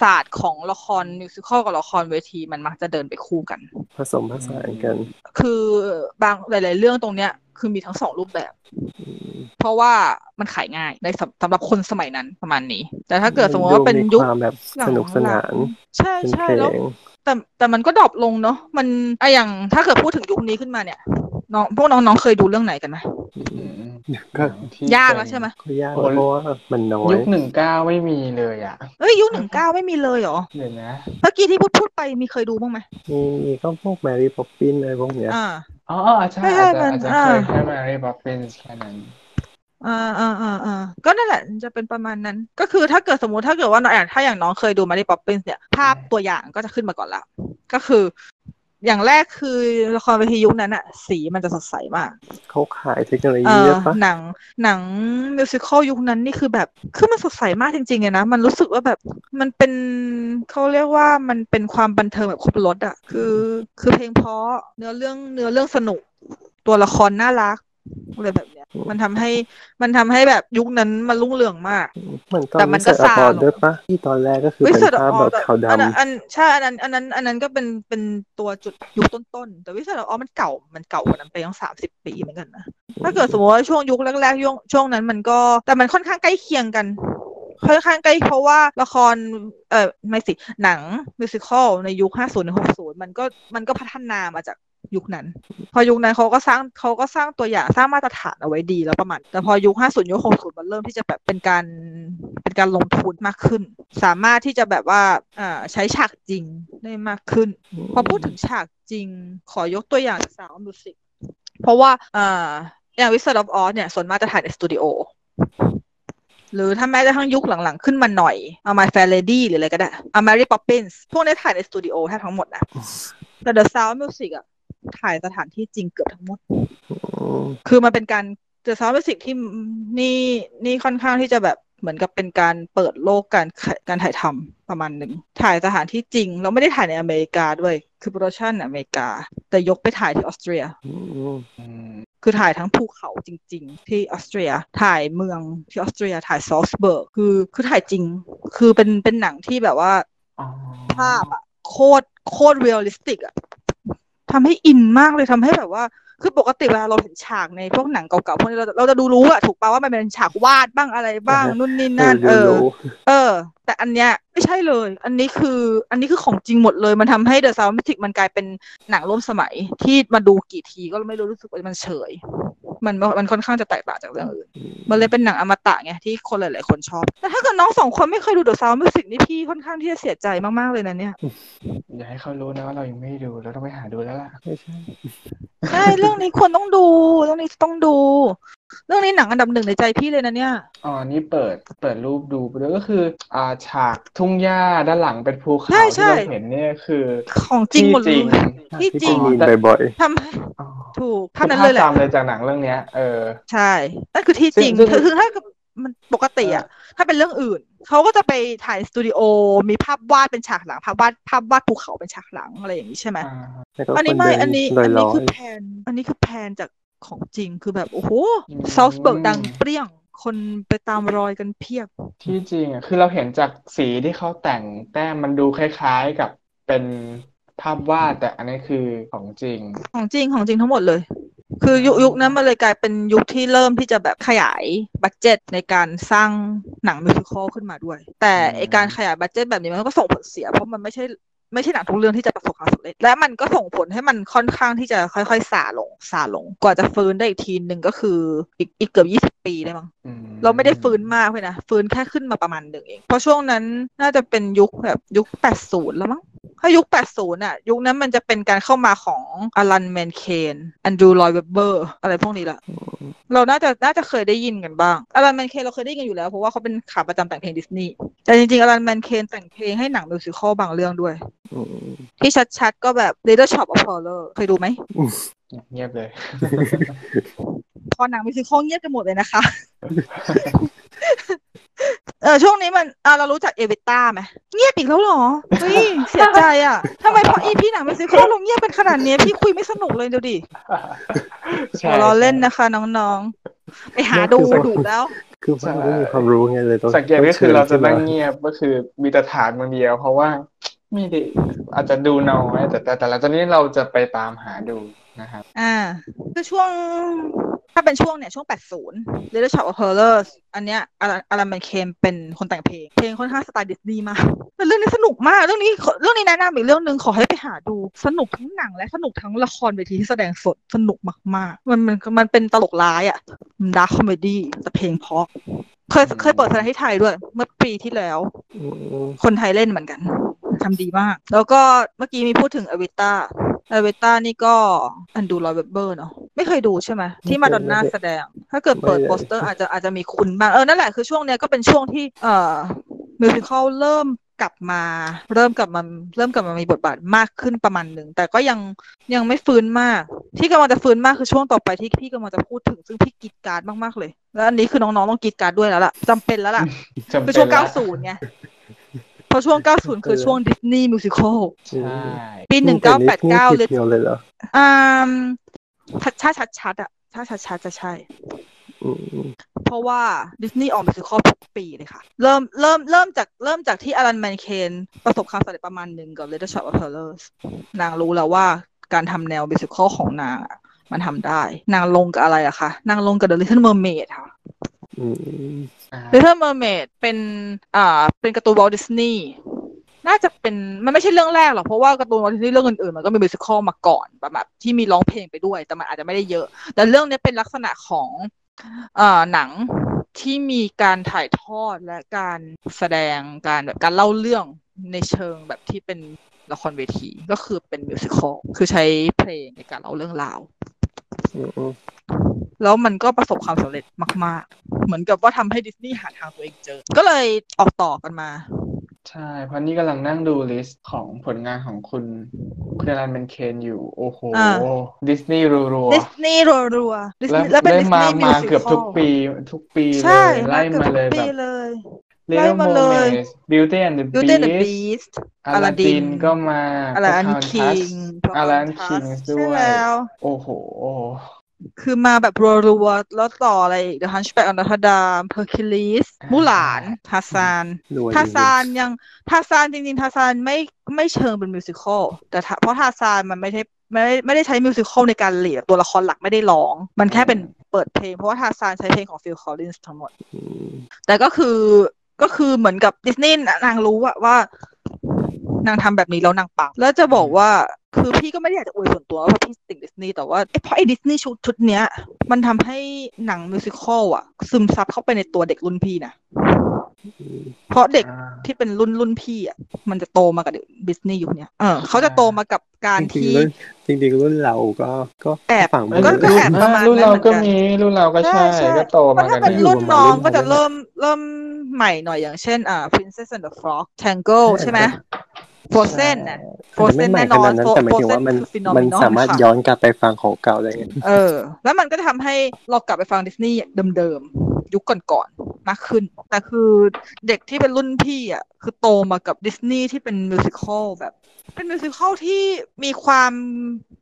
ศาสตร์ของละครมิวสิควลกับละครเวทีมันมักจะเดินไปคู่กัน ผสมผสานกัน คือบางหลาย ๆ เรื่องตรงเนี้ยคือมีทั้งสองรูปแบบอืมเพราะว่ามันขายง่ายในสำสำหรับคนสมัยนั้นประมาณนี้ แต่ถ้าเกิดสมมติว่าเป็นดูมียุคความแบบหลังสนุกสนาน ใช่เป็นใช่เพลแล้วงแต่แต่มันก็ดรอปลงเนาะมันไอะอย่างถ้าเกิดพูดถึงยุคนี้ขึ้นมาเนี่ย น้องพวกน้องๆเคยดูเรื่องไหนกันไหมอืมก็ที่ยากเป็นแล้วใช่ไหมก็ยากนะเพราะว่ามันน้อยยุคหนึ่งเก้าไม่มีเลยอะเอ้ยยุคหนึ่งเก้าไม่มีเลยเหรอเดี๋ยวนะเมื่อกี้ที่พูดพูดไปมีเคยดูบ้างไหมมีมีก็พวก Mary Poppins อะไรพวกเนี้ยอ่าอ๋ออ๋อใช่ใช่ใช่อาจจะมันอาจจะอ่าเคยแค่ Mary Poppins แค่นั้นอ่าอ่าอ่าอ่าก็นั่นแหละจะเป็นประมาณนั้น ก็คือถ้าเกิดสมมติถ้าเกิดว่าน้องอย่างถ้าอย่างน้องเคยดู Mary Poppins เนี่ยภาพตัวอย่างก็จะขึ้นมาก่อนละก็คือ อย่างแรกคือละครเวทียุคนั้นอะสีมันจะสดใสมากเขาขายเทคโนโลเอยีอเยอะปะหนังหนัง musical ยุคนั้นนี่คือแบบคือมันสดใสมากจริงๆเลยนะ มันรู้สึกว่าแบบมันเป็นเขาเรียกว่ามันเป็นความบันเทิงแบบครบรถอะคือ คือเพลงเพราะเนื้อเรื่องเนื้อเรื่องสนุกตัวละครน่ารัก อะไรแบบเนี้ย มันทำให้มันทำให้แบบยุคนั้นมันรุ่งเรืองมากเหมือนตอนแต่มันก็วิสัยซาอลงด้วยปะที่ตอนแรกก็คือวิเป็นสัยภาพแบบขาวอันนั้นดำอันใช่อันนั้นอันนั้น อันนั้นก็เป็นเป็นตัวจุดยุคต้นๆ แต่วิสัยอ๋อมันเก่ามันเก่ากว่านั้นไปตั้งสามสิบปีเหมือนกันนะถ้าเกิดสมมติว่าช่วงยุคแรกๆช่วงช่วงนั้นมันก็แต่มันค่อนข้างใกล้เคียงกันค่อนข้างใกล้เพราะว่าละครเออไม่สิหนังมิวสิควลในยุค 50ถึง60 มันก็มันก็พัฒนามาจาก ยุคนั้น พอยุคนั้นเขาก็สร้างเขาก็สร้างตัวอย่างสร้างมาตรฐานเอาไว้ดีแล้วประมาณ แต่พอยุค50ยุค60มันเริ่มที่จะแบบเป็นการเป็นการลงทุนมากขึ้น สามารถที่จะแบบว่าอ่าใช้ฉากจริงได้มากขึ้น พอพูดถึงฉากจริง ขอยกตัวอย่างจากสาวมิวสิกเพราะว่าอ่าอย่างวิส a r d of Oz เนี่ยส่วนมากจะถ่ายในสตูดิโอหรือถ้าแม้กระทั่งยุคหลังๆ ขึ้นมาหน่อย เอา My Fair Lady หรืออะไรก็ได้เอา Mary Poppins พวกนี้ถ่ายในสตูดิโอแทบทั้งหมดนะ แต่ The Sound of Music อะ ถ่ายสถานที่จริงเกือบทั้งหมดอืมคือมันเป็นการ The Sound of Music ที่นี่นี่ค่อนข้างที่จะแบบเหมือนกับเป็นการเปิดโลกการการถ่ายทำประมาณหนึ่ง ถ่ายสถานที่จริง เราไม่ได้ถ่ายในอเมริกาด้วย คือ production อเมริกา แต่ยกไปถ่ายที่ออสเตรียอืมอืมคือถ่ายทั้งภูเขาจริง ๆ ที่ออสเตรีย ถ่ายเมืองที่ออสเตรีย ถ่ายซาลซ์บูร์ก คือคือถ่ายจริง คือเป็นเป็นหนังที่แบบว่าอ๋อภาพอะโคตรโคตร realistic อะ ทำให้อินมากเลยทำให้แบบว่า คือปกติเวลาเราเห็นฉากในพวกหนังเก่าๆพวกนี้เราเราจะดูรู้อะถูกป่ะว่ามันเป็นฉากวาดบ้างอะไรบ้างนู่นนี่นั่นเอเอออรู้เออ แต่อันเนี้ยไม่ใช่เลย อันนี้คือ อันนี้คือของจริงหมดเลย มันทำให้ The Sound of Music มันกลายเป็นหนังร่วมสมัยที่มาดูกี่ทีก็ไม่รู้รู้สึกว่ามันเฉย มันมันค่อนข้างจะแตกต่างจากเรื่องอื่น มันเลยเป็นหนังอมตะไงที่คนหลาย ๆ คนชอบ แต่ถ้าเกิดน้องสองคนไม่เคยดู The Sound of Music นี่พี่ค่อนข้างที่จะเสียใจมาก ๆ เลยนะเนี่ย อย่าให้เขารู้นะว่าเรายังไม่ได้ดูเราต้องไปหาดูแล้วล่ะไม่ใช่ใช่ เรื่องนี้ควรต้องดู เรื่องนี้ต้องดู เรื่องนี้หนังอันดับหนึ่งในใจพี่เลยนะเนี่ย อ๋อ นี่เปิด เปิดรูปดูไปด้วยก็คือ อ่า ฉากทุ่งหญ้าด้านหลังเป็นภูเขาใช่ใช่ที่เราเห็นเนี่ยคือ ของจริงหมดเลยที่ที่จริงมีบ่อยทำให้อ๋อถูกคือเท่านั้นภาเลพยแหละจำเลยจากหนังเรื่องเนี้ย เออ ใช่ นั่นคือที่จริงซึ่งซึ่งคือคือถ้ามันปกติอะถ้าเป็นเรื่องอื่น เขาก็จะไปถ่ายสตูดิโอ มีภาพวาดเป็นฉากหลัง ภาพวาดภาพวาดภูเขาเป็นฉากหลังอะไรอย่างนี้ใช่ไหมอ่าๆแล้วก็อันนี้คไม่เดิอันนี้ลอันนี้อยคือๆ pan อันนี้คือ pan จาก ของจริงคือแบบโอ้โหอืมซา s เบิร์กดังเปรี้ยงคนไปตามรอยกันเพียบ ที่จริงอะคือเราเห็นจากสีที่เขาแต่งแต้มมันดูคล้ายๆกับเป็นภาพวาดแต่อันนี้คือของจริง ของจริงของจริงทั้งหมดเลย คือยุคยุคนั้นมันเลยกลายเป็นยุคที่เริ่มที่จะแบบขยาย budget ในการสร้างหนัง musical ขึ้นมาด้วย แต่อืมไอ้การขยาย budget แบบนี้มันก็ส่งผลเสีย เพราะมันไม่ใช่ ไม่ใช่หนังทุกเรื่องที่จะประสบความสำเร็จ และมันก็ส่งผลให้มันค่อนข้างที่จะค่อยๆซาลงซาลง กว่าจะฟื้นได้อีกทีหนึ่งก็คืออีกอีกเกือบยี่สิบปีได้มั้งอืมเราไม่ได้ฟื้นมากเลยนะ ฟื้นแค่ขึ้นมาประมาณหนึ่งเอง เพราะช่วงนั้นน่าจะเป็นยุคแบบยุค80แล้วมั้งถ้ายุค 80น่ะ ยุคนั้นมันจะเป็นการเข้ามาของอลัน เมนเคนแอนดรูว์ ลอยด์ เวบเบอร์อะไรพวกนี้ละเราน่าจะน่าจะเคยได้ยินกันบ้างอลัน เมนเคนเราเคยได้ยินกันอยู่แล้ว เพราะว่าเขาเป็นขาประจำแต่งเพลงดิสนีย์แต่จริงๆอลันแมนเคนแต่งเพลงให้หนังมิวสิควลบางเรื่องด้วยอืม ที่ชัดๆ ก็แบบ Little Shop of Horror เคยดูไหมเงียบเลย พอหนังมิวสิควลเงียบกันหมดเลยนะคะ เออช่วงนี้มันอ่าเรารู้จักเอวิต้าไหมเงียบอีกแล้วเหรอ เฮ้ย เสียใจอะทำไมพออีพีหนังมิวสิควลเราเงียบเป็นขนาดนี้ พี่คุยไม่สนุกเลยดูดิใช่หัวเราะเล่นนะคะ น้องๆ ไปหาดูดูแล้วคือว่าไม่มีความรู้ไงเลยต้องสังเกตก็คือเราจะนั่งชิญเงียบก็คือมีแต่ถามคนเดียว เพราะว่า ไม่ได้อาจจะดูน้อยแต่แต่แต่หลังจากนี้เราจะไปตามหาดูนะครับอ่า คือช่วงถ้าเป็นช่วงเนี่ย ช่วง 80 Little Shop of Horrors อันเนี้ยอารันอารันแมนเคนเป็นคนแต่งเพลง เพลงค่อนข้างสไตล์ดิสนีย์มากแต่เรื่องนี้สนุกมาก เรื่องนี้เรื่องนี้แนะนำอีกเรื่องหนึ่งขอให้ไปหาดูสนุกทั้งหนังและสนุกทั้งละครเวทีที่แสดงสดสนุกมาก ๆ มันมันมันเป็นตลกร้ายอะ dark comedy แต่เพลงเพราะเคยเคยเปิดแสดงที่ไทยด้วย เมื่อปีที่แล้วอืมคนไทยเล่นเหมือนกัน ทำดีมาก แล้วก็เมื่อกี้มีพูดถึงเอวิต้าเอวิต้านี่ก็แอนดรูว์ ลอยด์ เวบเบอร์เนาะไม่เคยดูใช่ไหมที่มาดอนน่าแสดง ถ้าเกิดเปิดโปสเตอร์อาจจะอาจจะมีคุ้นบ้าง เออ นั่นแหละคือช่วงเนี้ยก็เป็นช่วงที่เอ่อ musical เริ่มกลับมา เริ่มกลับมาเริ่มกลับมามีบทบาทมากขึ้นประมาณหนึ่ง แต่ก็ยังยังไม่ฟื้นมาก ที่กำลังจะฟื้นมากคือช่วงต่อไปที่พี่กำลังจะพูดถึงซึ่งพี่กรี๊ดกร๊าดมากๆเลย แล้วอันนี้คือน้องๆต้องกรี๊ดกร๊าดด้วยแล้วล่ะจำเป็นแล้วล่ะจำคือเป็นช่วงแล้ว90 ไง เพราะช่วง 90 คือช่วงดิสนีย์ musical ใช่ปีนี่1989นี่เลย pure เลยเหรออ่าชัดชัดชัดชัดๆอะถ้าชัดๆจะใช่อืมเพราะว่าดิสนีย์ออก musical ทุกปีเลยค่ะ เริ่มเริ่มเริ่มจากเริ่มจากที่อลัน เมนเคนประสบความสำเร็จประมาณหนึ่งกับ Little Shop of Horrors นางรู้แล้วว่าการทำแนว musical ของนางอะมันทำได้ นางลงกับอะไรอะคะนางลงกับ The Little Mermaid ค่ะ อืมอ่า Little Mermaid เป็นอ่าเป็นการ์ตูนวอลต์ดิสนีย์น่าจะเป็นมันไม่ใช่เรื่องแรกหรอกเพราะว่าการ์ตูนวอลต์ดิสนีย์เรื่องอื่นๆมันก็มี musical มาก่อนแบบแบบที่มีร้องเพลงไปด้วย แต่มันอาจจะไม่ได้เยอะ แต่เรื่องนี้เป็นลักษณะของเอ่อหนังที่มีการถ่ายทอดและการแสดงการแบบการเล่าเรื่องในเชิงแบบที่เป็นละครเวทีก็คือเป็น musical คือใช้เพลงในการเล่าเรื่องราวอืม แล้วมันก็ประสบความสำเร็จมาก ๆ เหมือนกับว่าทำให้ดิสนีย์หาทางตัวเองเจอ ก็เลยออกต่อกันมาใช่ เพราะนี่กำลังนั่งดู list ของผลงานของคุณ คุณอลันเมนเคนอยู่ โอ้โหอ่าดิสนีย์รัวดิสนีย์รัวๆดิสๆแล้วนีย์แล้วเป็นได้ดิสมานีย์มิวมาสิเกือบคอทุกลปี ทุกปีเลใช่ยไล่เกือบมาเลยทุกแบปีบเลยไล่ Little มาเลย Mermaid Beauty and the Beauty and the Beast Beast อลาดิน Aladdin ก็มาอลัน Pocahontas คิงอลันคิงด้ใช่วยแล้วโอ้โห คือมาแบบรัวๆแล้วต่ออะไรอีก The Hunchback of Notre Dame Hercules อ่ามูมูหลานทาซานรวยทาซานยังทาซานจริงๆทาซานไม่ไม่เชิงเป็น musical แต่ถ้าเพราะทาซานมันไม่ใช่ไม่ได้ไม่ได้ใช้ musical ในการ lead ตัวละครหลักไม่ได้ร้อง มันแค่เป็นเปิดเพลง เพราะว่าทาซานใช้เพลงของฟิลคอลลินส์ทั้งหมดอืมแต่ก็คือก็คือเหมือนกับดิสนีย์นางรู้อะว่านางทำแบบนี้แล้วนางปัง แล้วจะบอกว่า คือพี่ก็ไม่ได้อยากจะอวยส่วนตัวว่าพี่ติ่งดิสนีย์แต่ว่าไอ้เพราะไอ้ดิสนีย์ชุดชุดเนี้ย มันทำให้หนัง musical อะซึมซับเข้าไปในตัวเด็กรุ่นพี่นะอืมเพราะเด็กอ่าที่เป็นรุ่นรุ่นพี่อะมันจะโตมากับดิสนีย์ยุคเนี้ยเออเขาจะโตมากับการจริงที่ๆรุ่นจริงๆรุ่นเราก็ก็แอบฝั่งเอ้ยก็มือก็แอบประมาณรุ่นเรานั้นเหมือนก็กันมีรุ่นเราก็ใช่ก็โตเพมาราะถ้ากันเป็นอยู่รุ่นประมาณน้องรุ่นก็จะผมเริ่มเริ่มใหม่หน่อยอย่างเช่นอ่า Princess and the Frog Tangle ใช่ไหม Frozen น่ะอาจจะไม่ Frozen ใหม่แน่ขนอนนาดนั้นแต่หมายถึงว่ามัน Frozen คือ phenomenon มันสามารถค่ะย้อนกลับไปฟังของเก่าได้ไงเออ แล้วมันก็จะทำให้เรากลับไปฟังดิสนีย์เดิมๆ ยุคก่อนๆ มากขึ้น แต่คือเด็กที่เป็นรุ่นพี่อะ คือโตมากับดิสนีย์ที่เป็นมิวสิควลแบบ เป็นมิวสิควลที่มีความ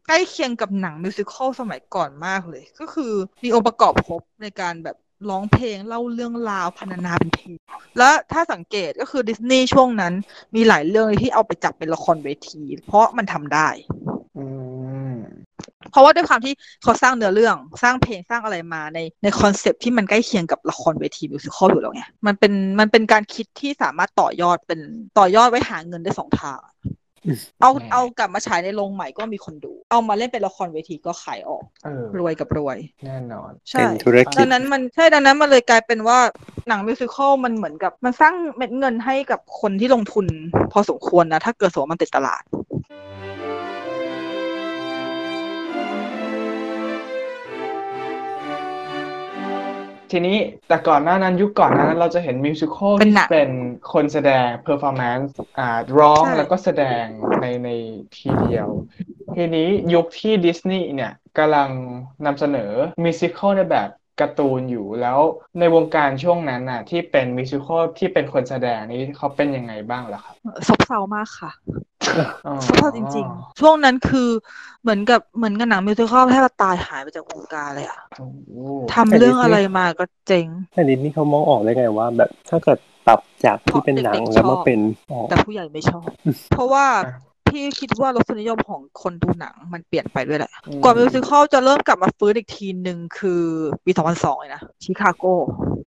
ใกล้เคียงกับหนังมิวสิควลสมัยก่อนมากเลย ก็คือมีองค์ประกอบครบในการแบบ ร้องเพลงเล่าเรื่องราวพรรณนาเป็นเพลงแล้วถ้าสังเกตก็คือดิสนีย์ช่วงนั้น มีหลายเรื่องที่เอาไปจับเป็นละครเวที เพราะมันทำได้อืมเพราะว่าด้วยความที่เขาสร้างเนื้อเรื่องสร้างเพลงสร้างอะไรมาในใน concept ที่มันใกล้เคียงกับละครเวที musical อยู่แล้วไงมันเป็นมันเป็นการคิดที่สามารถต่อยอดเป็นต่อยอดไว้หาเงินได้สองทางอืม เอาหนังเอากลับมาฉายในโรงใหม่ก็มีคนดู เอามาเล่นเป็นละครเวทีก็ขายออกเออรวยกับรวย แน่นอน ใช่เป็นธุรกิจดังนั้นมันใช่ดังนั้นมันเลยกลายเป็นว่าหนัง musical มันเหมือนกับ มันสร้างเม็ดเงินให้กับคนที่ลงทุนพอสมควรนะ ถ้าเกิดสมมติว่ามันติดตลาด ทีนี้แต่ก่อนหน้านั้นยุคก่อนหน้านั้นเราจะเห็น musical เป็นหนังที่เป็นคนแสดง performance อ่าร้องใช่ แล้วก็แสดงในในทีเดียว ทีนี้ยุคที่ดิสนีย์เนี่ยกำลังนำเสนอ musical ในแบบ การ์ตูนอยู่แล้วในวงการช่วงนั้นน่ะ ที่เป็น musical ที่เป็นคนแสดงนี้เขาเป็นยังไงบ้างล่ะครับซบเซามากค่ะอ๋อซบเซาจริง ๆ ช่วงนั้นคือเหมือนกับเหมือนกับหนังมิวสิควลแทบจะตายหายไปจากวงการเลยอะโอ้โหทำเรื่องอะไรมาก็เจ๊งแต่ดิสนี่เขามองออกได้ไงว่า แบบถ้าเกิดปรับจากที่เป็นหนังเพราะเด็กๆแล้วมาชอบเป็นอ๋อแต่ผู้ใหญ่ไม่ชอบ เพราะว่า พี่คิดว่ารสนิยมของคนดูหนังมันเปลี่ยนไปด้วยแหละอืมกว่ามิวสิควลจะเริ่มกลับมาฟื้นอีกทีหนึ่งคือปี 2002เลยนะชิคาโก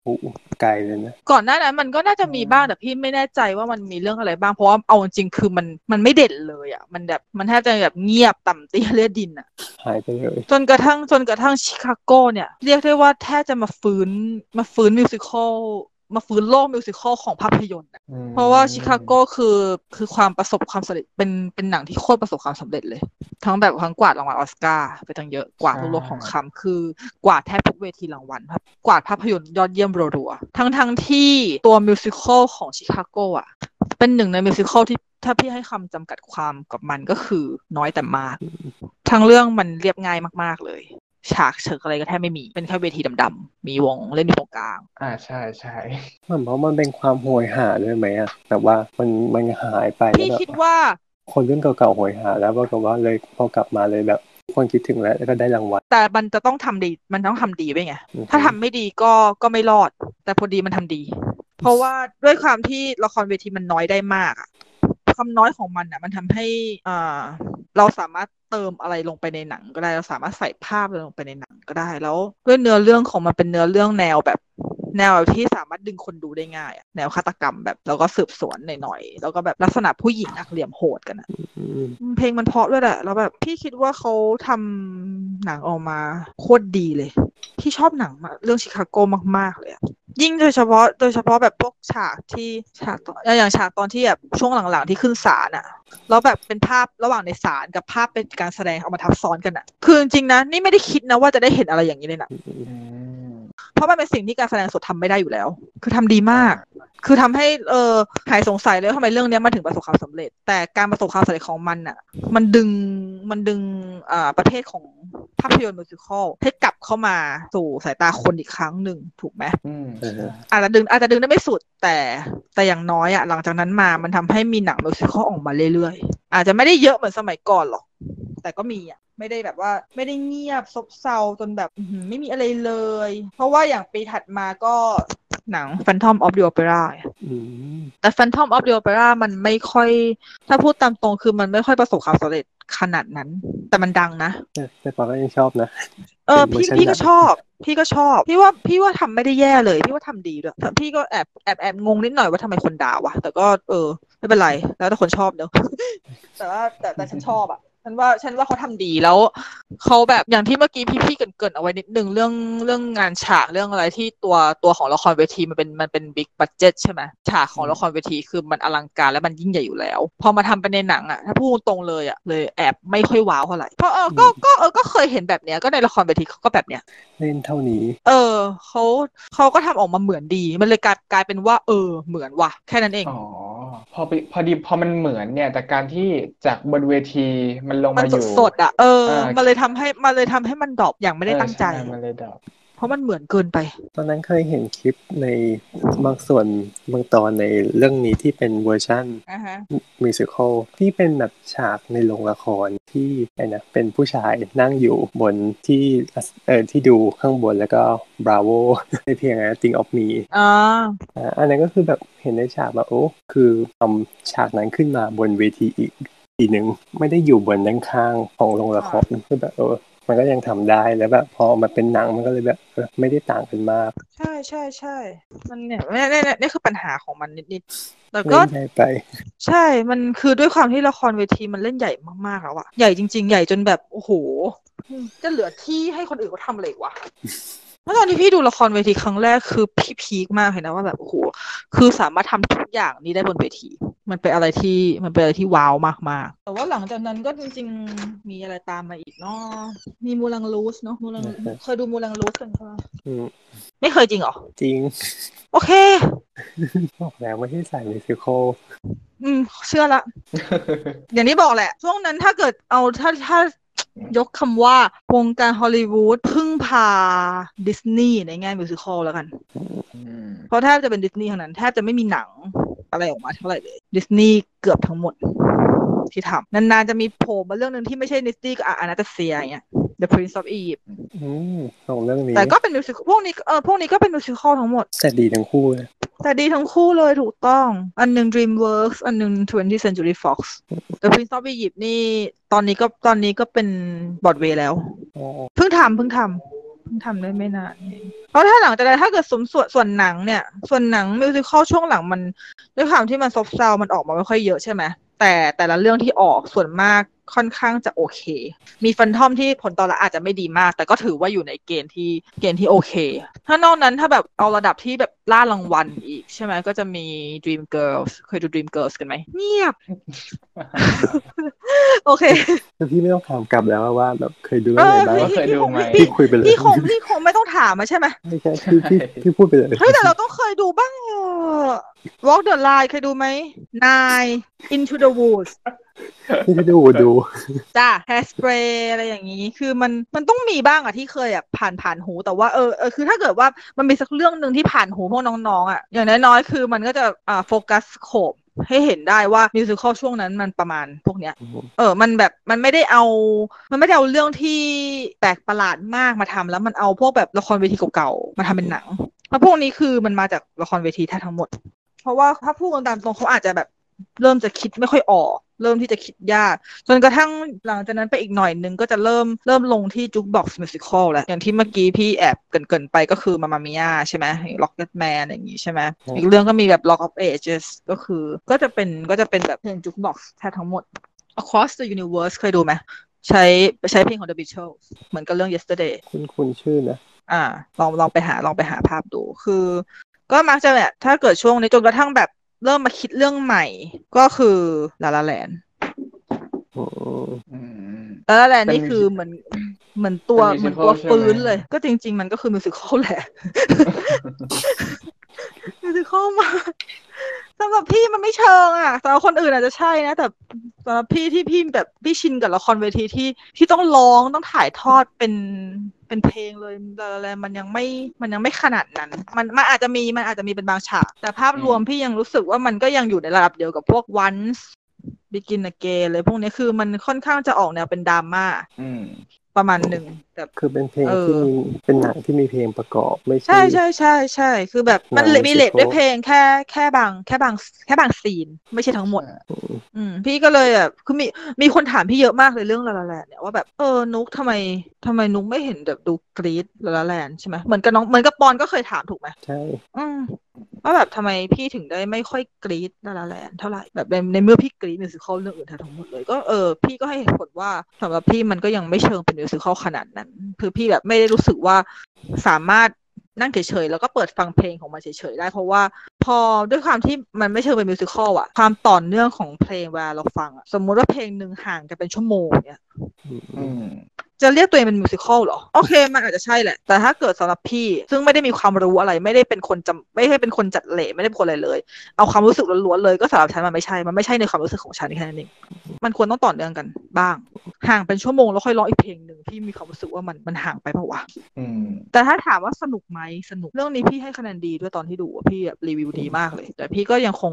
โอ้โหไกลเลยนะ ก่อนหน้านั้นมันก็น่าจะมีบ้างแต่พี่ไม่แน่ใจว่ามันมีเรื่องอะไรบ้าง เพราะว่าเอาจริงๆคือมันมันไม่เด่นเลยอะ มันแบบมันแทบจะแบบเงียบต่ำเตี้ยเลียดินอะหายไปเลยจนกระทั่งจนกระทั่งชิคาโกเนี่ย เรียกได้ว่าแทบจะมาฟื้นมาฟื้นมิวสิควล มาฟื้นโลกมิวสิควลของภาพยนตร์อะอืมเพราะว่าชิคาโกคือคือความประสบความสำเร็จเป็นเป็นหนังที่โคตรประสบความสำเร็จเลย ทั้งแบบทั้งกวาดรางวัลออสการ์ไปตั้งเยอะกวาดลูกโลกของคำคือกวาดแทบทุกเวทีรางวัลครับกวาดภาพยนตร์ยอดเยี่ยมรัวๆทั้งทั้งที่ตัวมิวสิควลของชิคาโกอะเป็นหนึ่งในมิวสิควลที่ถ้าพี่ให้คำจำกัดความกับมันก็คือน้อยแต่มาก ทั้งเรื่องมันเรียบง่ายมาก ๆ เลย ฉากเฉิกอะไรก็แทบไม่มี เป็นแค่เวทีดำๆ มีวงเล่นอยู่ตรงกลาง อ่าใช่ใช่มันเพราะมันเป็นความโหยหาด้วยไหมอะแบบว่ามันมันหายไปพี่แล้วคิดแบบว่า คนรุ่นเก่าๆโหยหา แล้วปรากฏว่าเลยพอกลับมาเลยแบบคนคิดถึงแล้วแล้วก็ได้รางวัลแต่มันจะต้องทำดีมันต้องทำดีไว้ไง ถ้าทำไม่ดีก็ก็ไม่รอด แต่พอดีมันทำดี เพราะว่าด้วยความที่ละครเวทีมันน้อยได้มากอะ ความน้อยของมันอะ มันทำให้อ่าเราสามารถเติมอะไรลงไปในหนังก็ได้เราสามารถใส่ภาพลงไปในหนังก็ได้แล้ว ด้วยเนื้อเรื่องของมันเป็นเนื้อเรื่องแนวแบบ แนวที่สามารถดึงคนดูได้ง่ายอะแนวฆาตกรรมแบบแล้วก็สืบสวนหน่อยๆแล้วก็แบบลักษณะผู้หญิงอักเหลี่ยมโหดกันอะอืมอืมเพลงมันเพราะด้วยแหละแล้วแบบพี่คิดว่าเขาทำหนังออกมาโคตรดีเลยพี่ชอบหนังมาเรื่องชิคาโกมากๆเลยอะยิ่งโดยเฉพาะโดยเฉพาะแบบพวกฉากที่ฉากตอนอย่างฉากตอนที่แบบช่วงหลังๆที่ขึ้นศาลอะแล้วแบบเป็นภาพระหว่างในศาลกับภาพเป็นการแสดงเอามาทับซ้อนกันอะคือจริงๆนะนี่ไม่ได้คิดนะว่าจะได้เห็นอะไรอย่างนี้เลยนะอืม เพราะมันเป็นสิ่งที่การแสดงสดทำไม่ได้อยู่แล้ว คือทำดีมาก คือทำให้เออหายสงสัยเลยว่าทำไมเรื่องเนี้ยมันถึงประสบความสำเร็จ แต่การประสบความสำเร็จของมันอะ มันดึงมันดึงอ่าประเภทของภาพยนตร์มิวสิควลให้กลับเข้ามาสู่สายตาคนอีกครั้งหนึ่งถูกไหมอืมเอออาจจะดึงอาจจะดึงได้ไม่สุดแต่แต่อย่างน้อยอะหลังจากนั้นมามันทำให้มีหนังมิวสิควลออกมาเรื่อยๆ อาจจะไม่ได้เยอะเหมือนสมัยก่อนหรอก แต่ก็มีอะไม่ได้แบบว่าไม่ได้เงียบซบเซาจนแบบอื้อหือไม่มีอะไรเลย เพราะว่าอย่างปีถัดมาก็หนัง Phantom of the Opera อืมแต่ Phantom of the Opera มันไม่ค่อย ถ้าพูดตามตรงคือมันไม่ค่อยประสบความสำเร็จขนาดนั้น แต่มันดังนะ แต่แต่ปาก็ยังชอบนะ เออเป็นพี่เวอร์ชันพี่ก็ดังชอบ พี่ก็ชอบ พี่ว่าพี่ว่าทำไม่ได้แย่เลย พี่ว่าทำดีด้วยแต่พี่ก็แอบแอบแอบงงนิดหน่อยว่าทำไมคนด่าวะแต่ก็เออ ไม่เป็นไร แล้วแต่คนชอบเนอะแต่ว่าแต่แต่ฉันชอบอะ ฉันว่าฉันว่าเขาทำดีแล้วเขาแบบอย่างที่เมื่อกี้พี่พี่ๆเกรินเกรินเอาไว้นิดนึงเรื่องเรื่องงานฉากเรื่องอะไรที่ตัวตัวของละครเวทีมันเป็นมันเป็นบิ๊กบัดเจ็ตใช่ไหมฉากของละครเวทีคือมันอลังการและมันยิ่งใหญ่อยู่แล้ว พอมาทำเป็นในหนังอะถ้าพูดตรงเลยอะเลยแอบไม่ค่อยว้าวเท่าไหร่เพราะเออก็ก็เออก็เคยเห็นแบบเนี้ยก็ในละครเวทีเขาก็แบบเนี้ยเล่นเท่านี้ เออเขาเขาก็ทำออกมาเหมือนดี มันเลยกลายกลายเป็นว่า เออ เหมือนว่ะแค่นั้นเองอ๋อ พอไปพอดีพอมันเหมือนเนี่ย แต่การที่จากบนเวทีมันลงมันมาอยู่สดๆอะเอออ่ามัมันเลยทำให้มันเลยทำให้มัน drop อย่างไม่ได้ตั้งใจเออใช่มันเลย drop เพราะมันเหมือนเกินไป ตอนนั้นเคยเห็นคลิปในบางส่วนบางตอนในเรื่องนี้ที่เป็นเวอร์ชันอ่าฮะ musical ที่เป็นแบบฉากในโรงละครที่ไอ้นะเป็นผู้ชายนั่งอยู่บนที่เออที่ดูข้างบนแล้วก็ bravo ในเพลงนะ Think of Me อ่าอ่าอันนั้นก็คือแบบเห็นในฉากแบบโอ้คือทำฉากนั้นขึ้นมาบนเวทีอีกทีหนึ่งไม่ได้อยู่บนด้านข้างของโรงละครคือแบบเออ มันก็ยังทำได้แล้วแบบพอมาเป็นหนังมันก็เลยแบบเออไม่ได้ต่างกันมาก ใช่ใช่ใช่มันเนี่ยเนี่ยเนี่ยเนี่ยนี่คือปัญหาของมันนิดๆแต่เล่ก็นได้ไป ใช่ มันคือด้วยความที่ละครเวทีมันเล่นใหญ่มากๆแล้วอะใหญ่จริง ๆ ใหญ่จนแบบโอ้โหจะเหลือที่ให้คนอื่นเขาทำอะไรอีกวะเมื่อตอนที่พี่ดูละครเวทีครั้งแรกคือพี่พีคมากเลยนะว่าแบบโอ้โหคือสามารถทำทุกอย่างนี้ได้บนเวที มันเป็นอะไรที่มันเป็นอะไรที่ว้าวมากๆแต่ว่าหลังจากนั้นก็จริง ๆ มีอะไรตามมาอีกเนาะมีมูลังลูสเนาะมูลังอือฮึเคยดูมูลังลูสกันใช่ไหมอืมไม่เคยจริงเหรอ จริง โอเคบอกแล้วไม่ใช่สายมิวสิควลอืม เชื่อละอย่างที่บอกแหละ ช่วงนั้นถ้าเกิดเอาถ้าถ้ายกคำว่าวงการฮอลลีวูดพึ่งพาดิสนีย์ในแง่ musical แล้วกันอืมเพราะแทบจะเป็นดิสนีย์ทั้งนั้น แทบจะไม่มีหนัง อะไรออกมาเท่าไหร่เลยดิสนีย์เกือบทั้งหมดที่ทำนานๆจะมีโผล่มาเรื่องหนึ่งที่ไม่ใช่ดิสนีย์ก็ Anastasia อย่างเงี้ย The Prince of Egypt อืมของเรื่องนี้ แต่ก็เป็น music พวกนี้เออพวกนี้ก็เป็น musical ทั้งหมด แต่ดีทั้งคู่นะแต่ดีทั้งคู่เลยถูกต้อง อันหนึ่ง DreamWorks อันหนึ่ง 20th Century Fox The Prince of Egypt นี่ตอนนี้ก็ตอนนี้ก็เป็นบอดเวย์แล้วอ๋อเพิ่งทำเพิ่งทำเพิ่ง ทำได้ไม่นานเองเพราะถ้าหลังจากนั้นถ้าเกิดสมส่วนส่วนหนังเนี่ย ส่วนหนังมิวสิควลช่วงหลังมันด้วยความที่มันซบเซามันออกมาไม่ค่อยเยอะใช่ไหมแต่แต่ละเรื่องที่ออกส่วนมาก ค่อนข้างจะโอเค มีฟันทอมที่ผลตอบรับอาจจะไม่ดีมาก แต่ก็ถือว่าอยู่ในเกณฑ์ที่เกณฑ์ที่โอเค ถ้านอกนั้นถ้าแบบเอาระดับที่แบบล่ารางวัลอีกใช่ไหมก็จะมี Dream Girls เคยดู Dream Girls กันไหมเงียบ โอเคคือพี่ไม่ต้องถามกลับแล้วว่าแบบเคยดูเอเรื่องไหนอบ้างว่าเคยดูไหมพี่คุยไปเลยพี่คงพี่คงไม่ต้องถามมาใช่ไหมไม่ใช่พี่พี่พี่พูดไปเลยเฮ้ยแต่เราต้องเคยดูบ้างเออ Walk the Line เคยดูไหม Nine Into the Woods พี่จะดูดูจ้า Hairspray อะไรอย่างนี้ คือมันมันต้องมีบ้างอะที่เคยอะผ่านผ่านหูแต่ว่าเออเออคือถ้าเกิดว่ามันมีสักเรื่องหนึ่งที่ผ่านหูพวกน้องๆอะอย่างน้อยๆคือมันก็จะอ่าโฟกัสโขบให้เห็นได้ว่ามิวสิควลช่วงนั้นมันประมาณพวกเนี้ยอืมเออ มันแบบมันไม่ได้เอา มันไม่ได้เอาเรื่องที่แปลกประหลาดมากมาทำแล้วมันเอาพวกแบบละครเวทีเก่าๆมาทำเป็นหนังแล้วพวกนี้คือมันมาจากละครเวทีแทบทั้งหมด เพราะว่าถ้าพูดกันตามตรงเขาอาจจะแบบเริ่มจะคิดไม่ค่อยออก เริ่มที่จะคิดยาก จนกระทั่งหลังจากนั้นไปอีกหน่อยนึงก็จะเริ่มเริ่มลงที่จุกบ็อกซ์มิวสิควลแล้ว อย่างที่เมื่อกี้พี่แอบเกรินๆไปก็คือมามามิยาใช่ไหมRocket Man อย่างงี้ใช่ไหมอืมอีกเรื่องก็มีแบบ Rock of Ages ก็คือก็จะเป็นก็จะเป็นแบบเพลง jukebox แทบทั้งหมด Across the Universe เคยดูไหมใช้ใช้เพลงของ The Beatles เหมือนกับเรื่อง Yesterday คุณคุณชื่อนะอ่าลองลองไปหาลองไปหาภาพดูคือ ก็มักจะแบบถ้าเกิดช่วงนี้จนกระทั่งแบบ เริ่มมาคิดเรื่องใหม่ ก็คือ La La Land อืมอืม La La Land เป็นนี่คือ music- เหมือนเหมือนตัวเป็นเหมือน musical ตัวใช่ไหมฟื้นเลย ก็จริง ๆ มันก็คือมิวสิควลแหละมิวสิควลมากสำหรับพี่มันไม่เชิงอะสำหรับคนอื่นอาจจะใช่นะ แต่สำหรับพี่ที่พี่แบบพี่ชินกับละครเวทีที่ที่ต้องร้องต้องถ่ายทอดเป็น เป็นเพลงเลยอะไรมันยังไม่มันยังไม่ขนาดนั้น มันมันอาจจะมีมันอาจจะมีเป็นบางฉาก แต่ภาพรวมพี่ยังรู้สึกว่ามันก็ยังอยู่ในระดับเดียวกับพวก once begin again เลยพวกนี้คือมันค่อนข้างจะออกแนวเป็นดราม่าอืมประมาณหนึ่ง แต่คือเป็นเพลงเออที่มีเป็นหนังที่มีเพลงประกอบไม่ใช่ ใช่ใช่ใช่คือแบบมันหนังมีเลท musical ด้วยเพลงแค่แค่บางแค่บางแค่บางซีน ไม่ใช่ทั้งหมดอืมอืมพี่ก็เลยแบบคือมีมีคนถามพี่เยอะมากเลยเรื่องลาลาแลนเนี่ยว่าแบบเออนุกทำไมทำไมนุกไม่เห็นแบบดูกรี๊ดลาลาแลนใช่ไหมเหมือนกับน้องเหมือนกับปอนก็เคยถามถูกไหมใช่ อืมว่าแบบทำไมพี่ถึงได้ไม่ค่อยกรี๊ด La La Land เท่าไหร่แบบในในเมื่อพี่กรี๊ด musical เรื่องอื่นทั้งหมดเลยก็เออพี่ก็ให้เหตุผลว่าสำหรับพี่มันก็ยังไม่เชิงเป็น musical ขนาดนั้นคือพี่แบบไม่ได้รู้สึกว่าสามารถนั่งเฉยๆ แล้วก็เปิดฟังเพลงของมันเฉยๆ ได้ เพราะว่า อด้วยความที่มันไม่เชิงเป็น musical อะความต่อเนื่องของเพลงเวลาเราฟังอะสมมุติว่าเพลงหนึ่งห่างกันเป็นชั่วโมงเนี่ยอืมอืมจะเรียกตัวเองเป็น musical เหรอ โอเค มันอาจจะใช่แหละ แต่ถ้าเกิดสำหรับพี่ ซึ่งไม่ได้มีความรู้อะไร ไม่ได้เป็นคนจำไม่ได้เป็นคนจัดเลทไม่ได้เป็นคนอะไรเลย เอาความรู้สึกล้วนๆเลยก็สำหรับฉันมันไม่ใช่ มันไม่ใช่ในความรู้สึกของฉันแค่นั้นเองมันควรต้องต่อเนื่องกันบ้าง ห่างเป็นชั่วโมงแล้วค่อยร้องอีกเพลงหนึ่งพี่มีความรู้สึกว่ามันมันห่างไปปะวะอืมแต่ถ้าถามว่าสนุกไหมสนุกเรื่องนี้พี่ให้คะแนนดีด้วยตอนที่ดูอะพี่แบบรีวิวดีมากเลย แต่พี่ก็ยังคง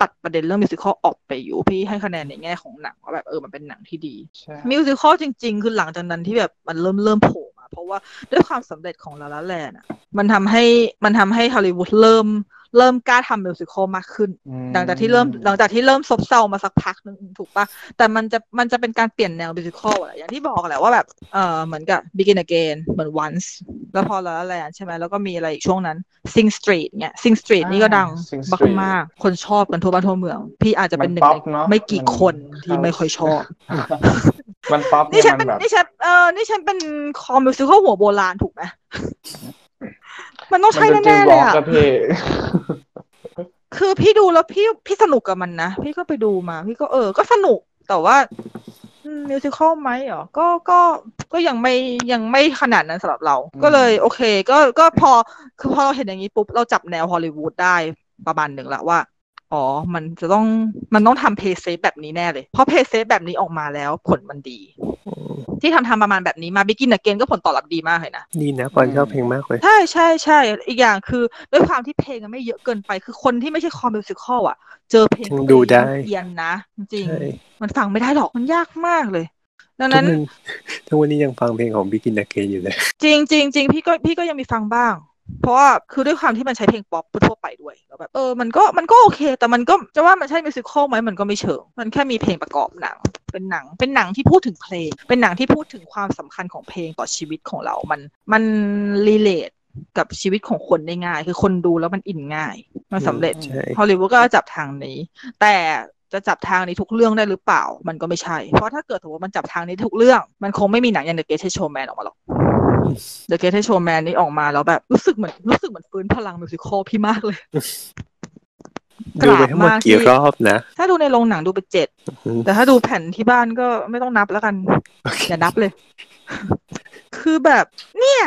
ตัดประเด็นเรื่องมิวสิควลออกไปอยู่ พี่ให้คะแนนในแง่ของหนังว่าแบบเออมันเป็นหนังที่ดีใช่มิวสิควลจริง ๆ คือหลังจากนั้นที่แบบมันเริ่มเริ่มโผล่มา เพราะว่าด้วยความสำเร็จของลาลาแลนด์มันทำให้มันทำให้ฮอลลีวูดเริ่ม เริ่มกล้าทำ musical มากขึ้นอืมหลังจากที่เริ่มหลังจากที่เริ่มซบเซามาสักพักนึงถูกปะแต่มันจะมันจะเป็นการเปลี่ยนแนว musical อะอย่างที่บอกแหละว่าแบบเออเหมือนกับ Begin Again เหมือน Once แล้วพอ La La Land ใช่ไหมแล้วก็มีอะไรอีกช่วงนั้น Sing Street เนี่ย Sing Street นี่ก็ดังอ่า Sing มาก Street มากๆคนชอบกันทั่วบ้านทั่วเมือง พี่อาจจะเป็นหนึ่งมันป๊อปในเนอะไม่กี่มันคนที่ครับไม่ค่อยชอบมันป๊อปนี่เนี่ยฉันมันเป็นแบบนี่ฉันเออนี่ฉันเป็นคอมมิวสิคลหัวโบราณถูกไหม มันต้องใช่มันเป็นเจแน่มๆส์เลบ็อยกอะกับพี่คือพี่ดูแล้วพี่พี่สนุกกับมันนะ พี่ก็ไปดูมา พี่ก็เออ ก็สนุกแต่ว่ามิวสิคลไหมเหรอ ก็ก็ก็ยังไม่ยังไม่ขนาดนั้นสำหรับเราอืมก็เลยโอเค ก็ก็พอคือพอเราเห็นอย่างนี้ปุ๊บ เราจับแนวฮอลลีวูดได้ประมาณหนึ่งละว่า อ๋อ มันจะต้องมันต้องทำเพย์เซฟแบบนี้แน่เลย เพราะเพย์เซฟแบบนี้ออกมาแล้วผลมันดีอืมที่ทำทำประมาณแบบนี้มา Begin Again ก็ผลตอบรับดีมากเลยนะดีนะปอนชอบเพลงมากเลย ใช่ใช่ใช่อีกอย่างคือด้วยความที่เพลงมันไม่เยอะเกินไป คือคนที่ไม่ใช่คอ musical อะ เจอเพลงยังดูได้เอียนนะ จริงใช่ๆมันฟังไม่ได้หรอกมันยากมากเลยดังทุกนั้นวันทุกวันนี้ยังฟังเพลงของ Begin Again อยู่เลย จริงจริงจริงพี่ก็พี่ก็ยังมีฟังบ้าง เพราะว่าคือด้วยความที่มันใช้เพลงป๊อปทั่วไปด้วยแล้วแบบเออมันก็มันก็โอเค แต่มันก็จะว่ามันใช่ musical ไหมมันก็ไม่เชิง มันแค่มีเพลงประกอบหนัง เป็นหนังเป็นหนังที่พูดถึงเพลง เป็นหนังที่พูดถึงความสำคัญของเพลงต่อชีวิตของเรา มันมันรีเลทกับชีวิตของคนได้ง่าย คือคนดูแล้วมันอินง่าย มันสำเร็จใช่ฮอลลีวูดก็จับทางนี้ แต่จะจับทางนี้ทุกเรื่องได้หรือเปล่า มันก็ไม่ใช่ เพราะถ้าเกิดสมมติว่ามันจับทางนี้ทุกเรื่อง มันคงไม่มีหนังอย่าง The Greatest Showman ออกมาหรอก The Greatest Showman นี่ออกมาแล้วแบบรู้สึกเหมือนรู้สึกเหมือนฟื้นพลังมิวสิควลพี่มากเลยดูไปทั้งหมดกี่รอบนะ ถ้าดูในโรงหนังดูไปเจ็ดอืมแต่ถ้าดูแผ่นที่บ้านก็ไม่ต้องนับแล้วกันโอเคอย่านับเลย คือแบบ เนี่ย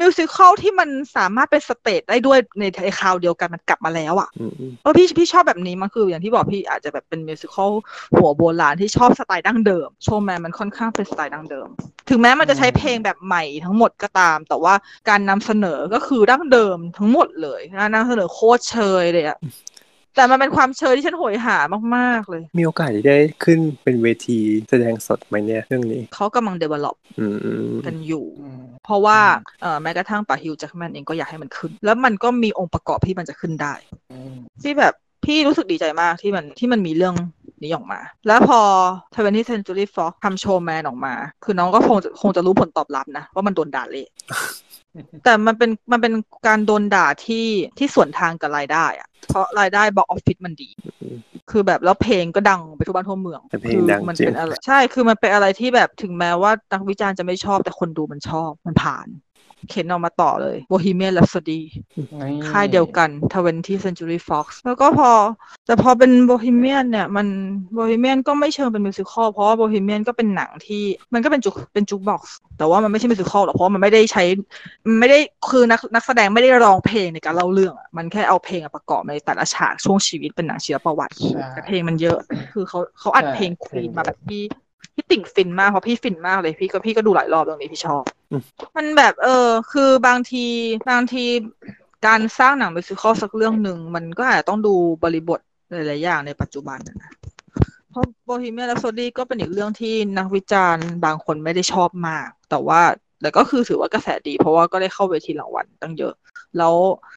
musical ที่มันสามารถเป็น stage ได้ด้วยในในคราวเดียวกันมันกลับมาแล้วอะอืมอืมเออพี่พี่ชอบแบบนี้มันคืออย่างที่บอกพี่อาจจะแบบเป็น musical หัวโบราณที่ชอบสไตล์ดั้งเดิม Showman มันค่อนข้างเป็นสไตล์ดั้งเดิม ถึงแม้มันจะใช้เพลงแบบใหม่ทั้งหมดก็ตาม แต่ว่าการนำเสนอก็คือดั้งเดิมทั้งหมดเลยนะนำเสนอโคตรเชยเลยอะ แต่มันเป็นความเชยที่ฉันโหยหามาก ๆ เลย มีโอกาสที่ได้ขึ้นเป็นเวทีแสดงสดไหมเนี่ยเรื่องนี้ เขากำลัง develop อืมกันอยู่อืมเพราะว่าเอ่อแม้กระทั่งปาฮิวแจ็คแมนเองก็อยากให้มันขึ้น แล้วมันก็มีองค์ประกอบที่มันจะขึ้นได้อืมที่แบบพี่รู้สึกดีใจมากที่มันที่มันมีเรื่องนี้ออกมา แล้วพอ 20th Century Fox ทำโชว์แมนออกมา คือน้องก็คงจะคงจะรู้ผลตอบรับนะ ว่ามันโดนด่าเละ แต่มันเป็นมันเป็นการโดนด่าที่ที่ส่วนทางกับรายได้อะเพราะรายได้บอกออฟฟิศมันดี คือแบบแล้วเพลงก็ดังไปทั่วบ้านทั่วเมืองแต่เพลงคืดังมันจริงเป็นอะไรใช่คือมันเป็นอะไรที่แบบถึงแม้ว่านักวิจารณ์จะไม่ชอบแต่คนดูมันชอบมันผ่าน เข็นออกมาต่อเลย Bohemian Rhapsody นี่ค่ายเดียวกัน 20th Century Fox แล้วก็พอ แต่พอเป็น Bohemian เนี่ย มัน Bohemian ก็ไม่เชิงเป็นมิวสิควลเพราะว่า Bohemian ก็เป็นหนังที่มันก็เป็น juke เป็น jukebox แต่ว่ามันไม่ใช่ musical หรอกเพราะว่ามันไม่ได้ใช้มันไม่ได้คือนักนักแสดงไม่ได้ร้องเพลงในการเล่าเรื่องอะมันแค่เอาเพลงมาประกอบในแต่ละฉากช่วงชีวิตเป็นหนังชีวประวัติใช่แต่เพลงมันเยอะ คือเขาเขาอัดใช่เพลงควีนเพลงมาแบบพี่ พี่ติ่งฟินมากเพราะพี่ฟินมากเลยพี่ก็พี่ก็ดูหลายรอบเรื่องนี้พี่ชอบอืมมันแบบเออ คือบางทีบางทีการสร้างหนัง musical สักเรื่องหนึ่งมันก็อาจจะต้องดูบริบทหลายๆอย่างในปัจจุบันนะนะเพราะ Bohemian Rhapsody ก็เป็นอีกเรื่องที่นักวิจารณ์บางคนไม่ได้ชอบมาก แต่ว่า แต่ก็คือถือว่ากระแสดี เพราะว่าก็ได้เข้าเวทีรางวัลตั้งเยอะ แล้ว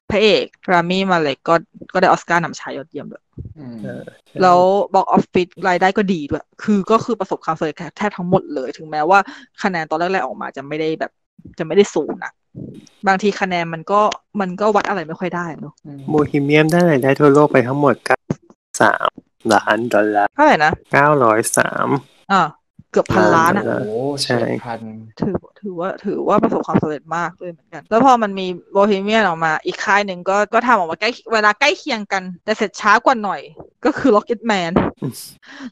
พระเอกรามี่มาเลยก็ก็ได้ออสการ์นำชายยอดเยี่ยมด้วยอืมเออแล้วบอกออฟฟิศรายได้ก็ดีด้วย คือก็คือประสบความสำเร็จแทบทั้งหมดเลย ถึงแม้ว่าคะแนนตอนแรกๆออกมาจะไม่ได้แบบ จะไม่ได้สูงนะบางทีคะแนนมันก็มันก็วัดอะไรไม่ค่อยได้เนอะอืมโบฮีเมียมได้รายได้ทั่วโลกไปทั้งหมดก็สามล้านดอลลาร์เท่าไหร่นะเก้าร้อยสามอ่า เกือบพันล้านอะเอโอ้อใช่เจ็ดพันถือถือว่าถือว่าประสบความสำเร็จมากเลยเหมือนกัน แล้วพอมันมีโบฮีเมียนออกมา อีกค่ายหนึ่งก็ก็ทำออกมาใกล้เวลาใกล้เคียงกัน แต่เสร็จช้ากว่าหน่อยก็คือ Rocket Man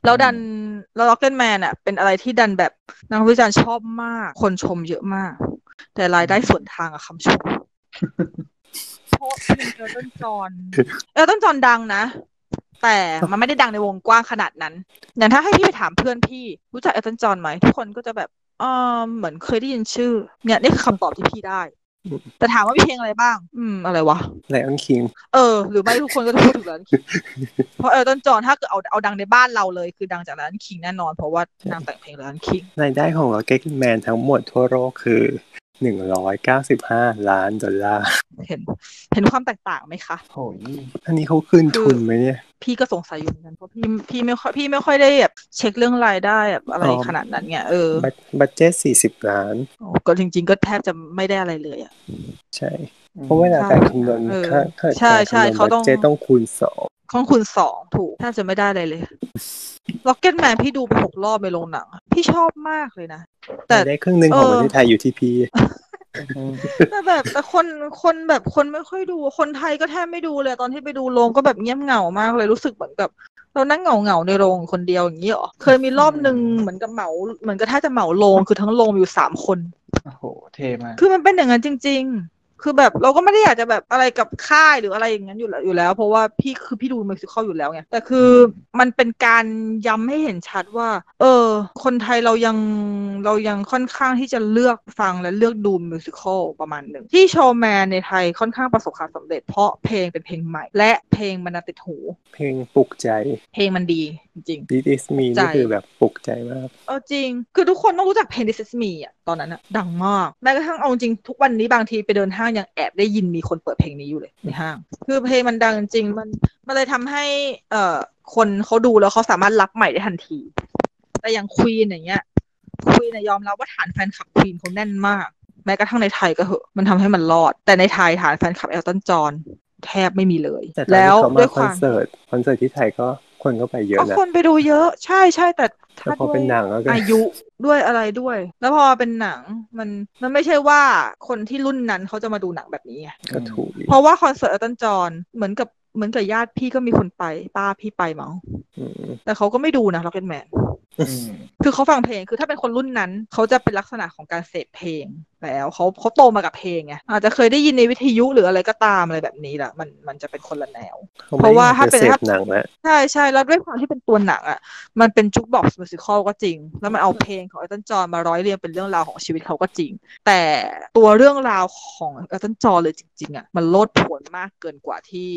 แล้วดันแล้ว Rocket Man อะ เป็นอะไรที่ดันแบบนักวิจารณ์ชอบมาก คนชมเยอะมาก แต่รายได้สวนทางกับคำชมเพราะเป็น Elton John Elton John ดังนะ แต่มันไม่ได้ดังในวงกว้างขนาดนั้นอย่างถ้าให้พี่ไปถามเพื่อนพี่ รู้จัก Elton John ไหมทุกคนก็จะแบบเออเหมือนเคยได้ยินชื่อ เนี่ยนี่คือคำตอบที่พี่ได้อืมแต่ถามว่ามีเพลงอะไรบ้าง อืม อะไรวะ Lion King เออ หรือไม่ทุกคนก็จะพูดถึง Lion King เพราะ Elton John ถ้าเกิดเอาเอาดังในบ้านเราเลย คือดังจาก Lion King แน่นอน เพราะว่านางแต่งเพลงแลนคิงรายได้ของ Rocket Man ทั้งหมดทั่วโลกคือหนึ่งร้อยเก้าสิบห้าล้านดอลลาร์ เห็น เห็นความแตกต่างไหมคะโอ้ยอันนี้เขาคืนทุนไหมเนี่ย พี่ก็สงสัยอยู่เหมือนกันเพราะพี่พี่ไม่ค่อยพี่ไม่ค่อยได้แบบเช็คเรื่องรายได้แบบอะไรอ๋อขนาดนั้นไงเออบัตบัตเจ็ตสี่สิบล้านโอ้ก็จริง ๆ ก็แทบจะไม่ได้อะไรเลยอะใช่เพราะเวลาการคำนวณเออค่าค่าใช่ใช่การคำนวณเขาต้องบัตเจ็ตต้องคูณสองของคุณสองถูกแทบจะไม่ได้อะไรเลย Rocket Man พี่ดูไปหกรอบในโรงหนังอะพี่ชอบมากเลยนะ แต่รายได้ครึ่งหนึ่งของเออประเทศไทยอยู่ที่พีอืม แต่แบบแต่คนคนแบบคนไม่ค่อยดู คนไทยก็แทบไม่ดูเลย ตอนที่ไปดูโรงก็แบบเงียบเหงามากเลยรู้สึกเหมือนกับเรานั่งเหงาเหงาๆในโรงคนเดียวอย่างนี้เหรอ เคยมีรอบหนึ่งเหมือนกับเหมา เหมือนกับถ้าจะเหมาโรงคือทั้งโรงมีอยู่สามคน โอ้โห เท่มาก คือมันเป็นอย่างนั้นจริง ๆ คือแบบเราก็ไม่ได้อยากจะแบบอะไรกับค่ายหรืออะไรอย่างนั้นอยู่แล้วอยู่แล้ว เพราะว่าพี่คือพี่ดูมิวสิควลอยู่แล้วไงแต่คือมันเป็นการย้ำให้เห็นชัดว่า เออ คนไทยเรายังเรายังค่อนข้างที่จะเลือกฟังและเลือกดูมิวสิควลประมาณหนึ่งที่โชว์แมนในไทยค่อนข้างประสบความสำเร็จเพราะเพลงเป็นเพลงใหม่ และเพลงมันน่าติดหู เพลงปลุกใจ เพลงมันดีจริง This is me ใจนี่คือแบบปลุกใจมากเออจริง คือทุกคนต้องรู้จักเพลง This Is Me อะตอนนั้นอะดังมากแม้กระทั่งเอาจริงทุกวันนี้บางทีไปเดินห้างยังแอบได้ยินมีคนเปิดเพลงนี้อยู่เลยในห้าง คือเพลงมันดังจริงมันมันเลยทำให้เอ่อคนเขาดูแล้วเขาสามารถรับใหม่ได้ทันที แต่อย่างควีนอย่างเงี้ยควีนยอมรับว่าฐานแฟนคลับควีนเขาแน่นมาก แม้กระทั่งในไทยก็เหอะมันทำให้มันรอด แต่ในไทยฐานแฟนคลับเอลตันจอห์นแทบไม่มีเลยแต่ตอนแล้วที่เขาด้มาวยคคอนวามเสิร์ตคอนเสิร์ตที่ไทยก็ คนก็ไปเยอะก็นะคนไปดูเยอะ ใช่ใช่แต่แต่พอเป็นหนังแล้วก็อายุด้วยอะไรด้วย แล้วพอเป็นหนังมันมันไม่ใช่ว่าคนที่รุ่นนั้นเขาจะมาดูหนังแบบนี้ไงก็ถูกอีกเพราะว่าคอนเสิร์ต Elton John เหมือนกับเหมือนกับญาติพี่ก็มีคนไป ป้าพี่ไปมั้งอืมแต่เขาก็ไม่ดูนะ Rocket Man อืม คือเขาฟังเพลงคือถ้าเป็นคนรุ่นนั้น เขาจะเป็นลักษณะของการเสพเพลงแล้วเขาเขาโตมากับเพลงไงอาจจะเคยได้ยินในวิทยุหรืออะไรก็ตามอะไรแบบนี้แหละมันมันจะเป็นคนละแนว เพราะว่าถ้าเป็นเสถ้าพหนังแล้วใช่ใช่แล้วด้วยความที่เป็นตัวหนังอะมันเป็น jukebox musical ก็จริง แล้วมันเอาเพลงของ Elton John มาร้อยเรียงเป็นเรื่องราวของชีวิตเขาก็จริง แต่ตัวเรื่องราวของเอลตันจอห์นเลยจริง ๆอะมันโลดโผนมากเกินกว่าที่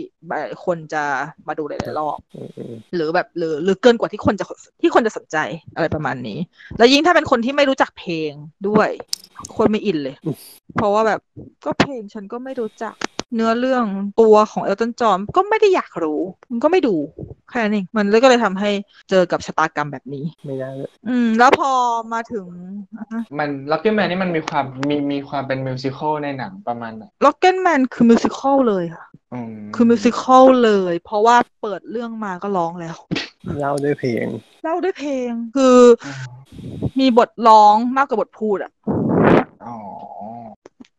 คนจะมาดูหลายๆรอบอืมหรือแบบหรือหรือเกินกว่าที่คนจะที่คนจะสนใจอะไรประมาณนี้ แล้วยิ่งถ้าเป็นคนที่ไม่รู้จักเพลงด้วย คนไม่อินเลย เพราะว่าแบบก็เพลงฉันก็ไม่รู้จักเนื้อเรื่องตัวของเอลตันจอห์นก็ไม่ได้อยากรู้ มันก็ไม่ดูแค่นั้นเองมันเลยก็เลยทำให้เจอกับชะตากรรมแบบนี้ ไม่ได้เลยอืม แล้วพอมาถึง มัน Rocketman นี่มันมีความมีมีความเป็น musical ในหนังประมาณไหน Rocketman คือ musical เลยค่ะอืมคือ musical เลย เพราะว่าเปิดเรื่องมาก็ร้องแล้ว เล่าด้วยเพลง เล่าด้วยเพลง คืออืมมีบทร้องมากกว่าบทพูดอะอ๋อ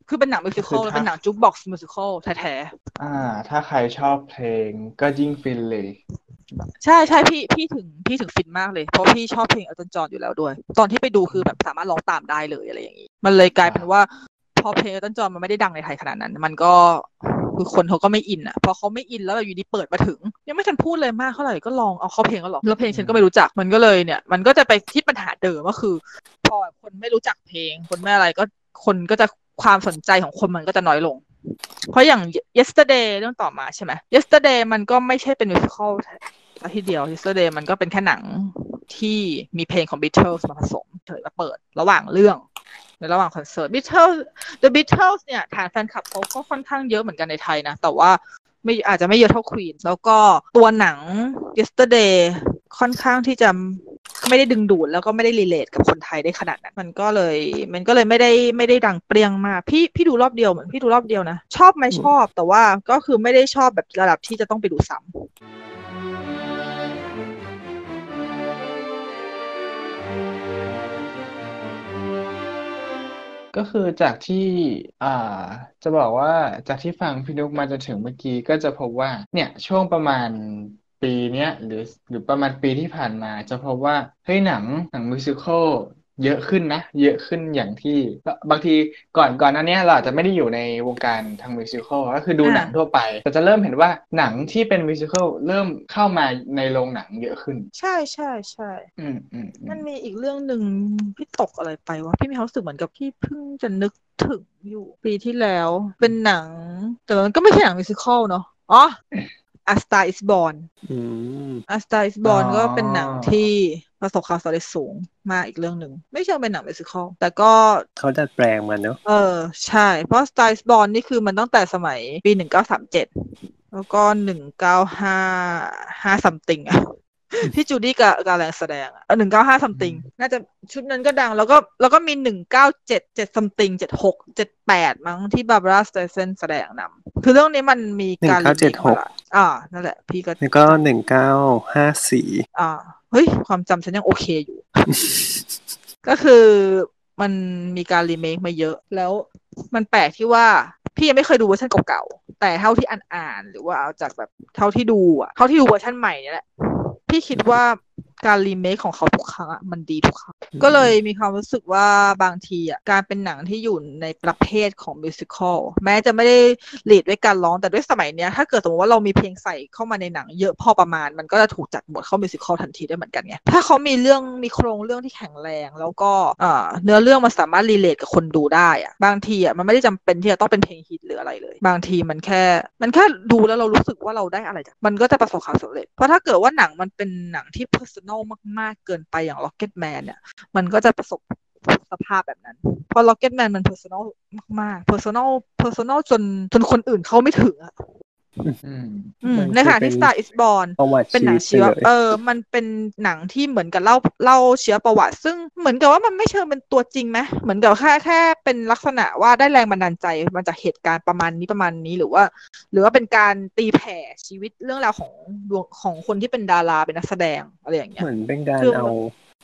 คือเป็นหนัง musical คือถ้าแล้วเป็นหนัง jukebox musical แท้อ่า ถ้าใครชอบเพลงก็ยิ่งฟินเลยๆใช่ใช่พี่พี่ถึงพี่ถึงฟินมากเลย เพราะพี่ชอบเพลงเอลตันจอห์นอยู่แล้วด้วย ตอนที่ไปดูคือแบบสามารถร้องตามได้เลยอะไรอย่างนี้ มันเลยกลายเป็นว่า พอเพลงเอลตันจอห์นมันไม่ได้ดังในไทยขนาดนั้น มันก็ คือคนเขาก็ไม่อินอะพอเขาไม่อินแล้วแบบอยู่ดีเปิดมาถึง ยังไม่ทันพูดเลยมากเท่าไหร่ก็ลองเอาเข้าเพลงก็หรอกแล้วเพลงฉันก็ไม่รู้จักมันก็เลยเนี่ย มันก็จะไปที่ปัญหาเดิมก็คือ พอคนไม่รู้จักเพลง คนไม่อะไรก็คนก็จะความสนใจของคนมันก็จะน้อยลง เพราะอย่าง yesterday เรื่องต่อมาใช่ไหม yesterday มันก็ไม่ใช่เป็น musical ซะทีเดียว yesterday มันก็เป็นแค่หนังที่มีเพลงของ Beatles มาผสมเฉยมาเปิดระหว่างเรื่อง ในระหว่างคอนเสิร์ต Beatles The Beatles เนี่ยฐานแฟนคลับเขาก็ค่อนข้างเยอะเหมือนกันในไทยนะ แต่ว่าไม่อาจจะไม่เยอะเท่า Queen แล้วก็ตัวหนัง yesterday ค่อนข้างที่จะไม่ได้ดึงดูดแล้วก็ไม่ได้รีเลทกับคนไทยได้ขนาดนั้น มันก็เลย มันก็เลยไม่ได้ไม่ได้ดังเปรี้ยงมาก พี่พี่ดูรอบเดียวเหมือนพี่ดูรอบเดียวนะ ชอบไหมชอบแต่ว่าก็คือไม่ได้ชอบแบบระดับที่จะต้องไปดูซ้ำ ก็คือจากที่ อ่า จะบอกว่าจากที่ฟังพี่นุกมาจนถึงเมื่อกี้ก็จะพบว่า เนี่ย ช่วงประมาณปีเนี้ยหรือหรือประมาณปีที่ผ่านมาจะพบว่าเฮ้ยหนังหนังมิวสิควล เยอะขึ้นนะ เยอะขึ้นอย่างที่ บางทีก่อนก่อนหนั้นเนี้ยเราอาจจะไม่ได้อยู่ในวงการทางมิวสิควลก็คือดูหนังทั่วไป แต่จะเริ่มเห็นว่าหนังที่เป็นมิวสิควลเริ่มเข้ามาในโรงหนังเยอะขึ้น ใช่ใช่ใช่อืมอืมอืมันมมีอีกเรื่องหนึ่งพี่ตกอะไรไปวะพี่มีความรู้สึกเหมือนกับพี่เพิ่งจะนึกถึงอยู่ปีที่แล้วเป็นหนัง แต่มันก็ไม่ใช่หนังมิวสิควลเนาะอ๋อ A Star Is Born อืม A Star Is Born ก็เป็นหนังที่ประสบความสำเร็จสูงมากอีกเรื่องหนึ่ง ไม่เชิงเป็นหนัง musical แต่ก็เขาดัดแปลงมันเนาะเออ ใช่ เพราะ Star Is Born นี่คือมันตั้งแต่สมัยปีหนึ่งเก้าสามเจ็ดแล้วก็หนึ่งเก้าห้าห้า something อะที่จูดี้ การ์แลนด์แสดงอะหนึ่งเก้าห้า something น่าจะชุดนั้นก็ดัง แล้วก็แล้วก็มีหนึ่งเก้าเจ็ดเจ็ด something เจ็ดหกเจ็ดแปดมั้งที่บาร์บาร่าสไตรแซนด์แสดงนำคือเรื่องนี้มันมีการรีเมคมาละ อ่า นั่นแหละ พี่ก็แล้วก็หนึ่งเก้าห้าสี่อ่า เฮ้ย ความจำฉันยังโอเคอยู่ ก็คือมันมีการรีเมคมาเยอะ แล้วมันแปลกที่ว่าพี่ยังไม่เคยดูเวอร์ชันเก่าๆ แต่เท่าที่อ่านๆหรือว่าเอาจากแบบเท่าที่ดูอะ เท่าที่ดูเวอร์ชันใหม่เนี่ยแหละ พี่คิดว่า การรีเมคของเขาทุกครั้งอะมันดีทุกครั้ง ก็เลยมีความรู้สึกว่าบางทีอะการเป็นหนังที่อยู่ในประเภทของ musicalแม้จะไม่ได้ลีดด้วยการร้องแต่ด้วยสมัยเนี้ย ถ้าเกิดสมมติว่าเรามีเพลงใส่เข้ามาในหนังเยอะพอประมาณ มันก็จะถูกจัดหมวดเข้ามิวสิควลทันทีได้เหมือนกันไงถ้าเขามีเรื่องมีโครงเรื่องที่แข็งแรง แล้วก็เอ่อเนื้อเรื่องมันสามารถรีเลทกับคนดูได้อะบางทีอะมันไม่ได้จำเป็นที่จะต้องเป็นเพลงฮิตหรืออะไรเลย บางทีมันแค่ มันแค่ดูแล้วเรารู้สึกว่าเราได้อะไรจากมันก็จะประสบความสำเร็จเพราะถ้าเกิดว่าหนังมันเป็นหนังที่ personal มากๆ เกินไปอย่าง Rocket Man เนี่ย มันก็จะประสบสภาพแบบนั้น เพราะ Rocket Man มัน personal มากๆ personal personal จนจนคนอื่นเขาไม่ถึงอะอืมอืม ในขณะที่ Star is Born ประวัติเป็นชีหนัวิงตชีไปวเลยเออ มันเป็นหนังที่เหมือนกับเล่าเล่าเชื้อประวัติ ซึ่งเหมือนกับว่ามันไม่เชิงเป็นตัวจริงไหมเหมือนกับแค่แค่เป็นลักษณะว่าได้แรงบันดาลใจมาจากเหตุการณ์ประมาณนี้ประมาณนี้หรือว่า หรือว่าเป็นการตีแผ่ชีวิตเรื่องราวของดวงของคนที่เป็นดาราเป็นนักแสดงอะไรอย่างเงี้ยเหมือนเป็นการคือเอา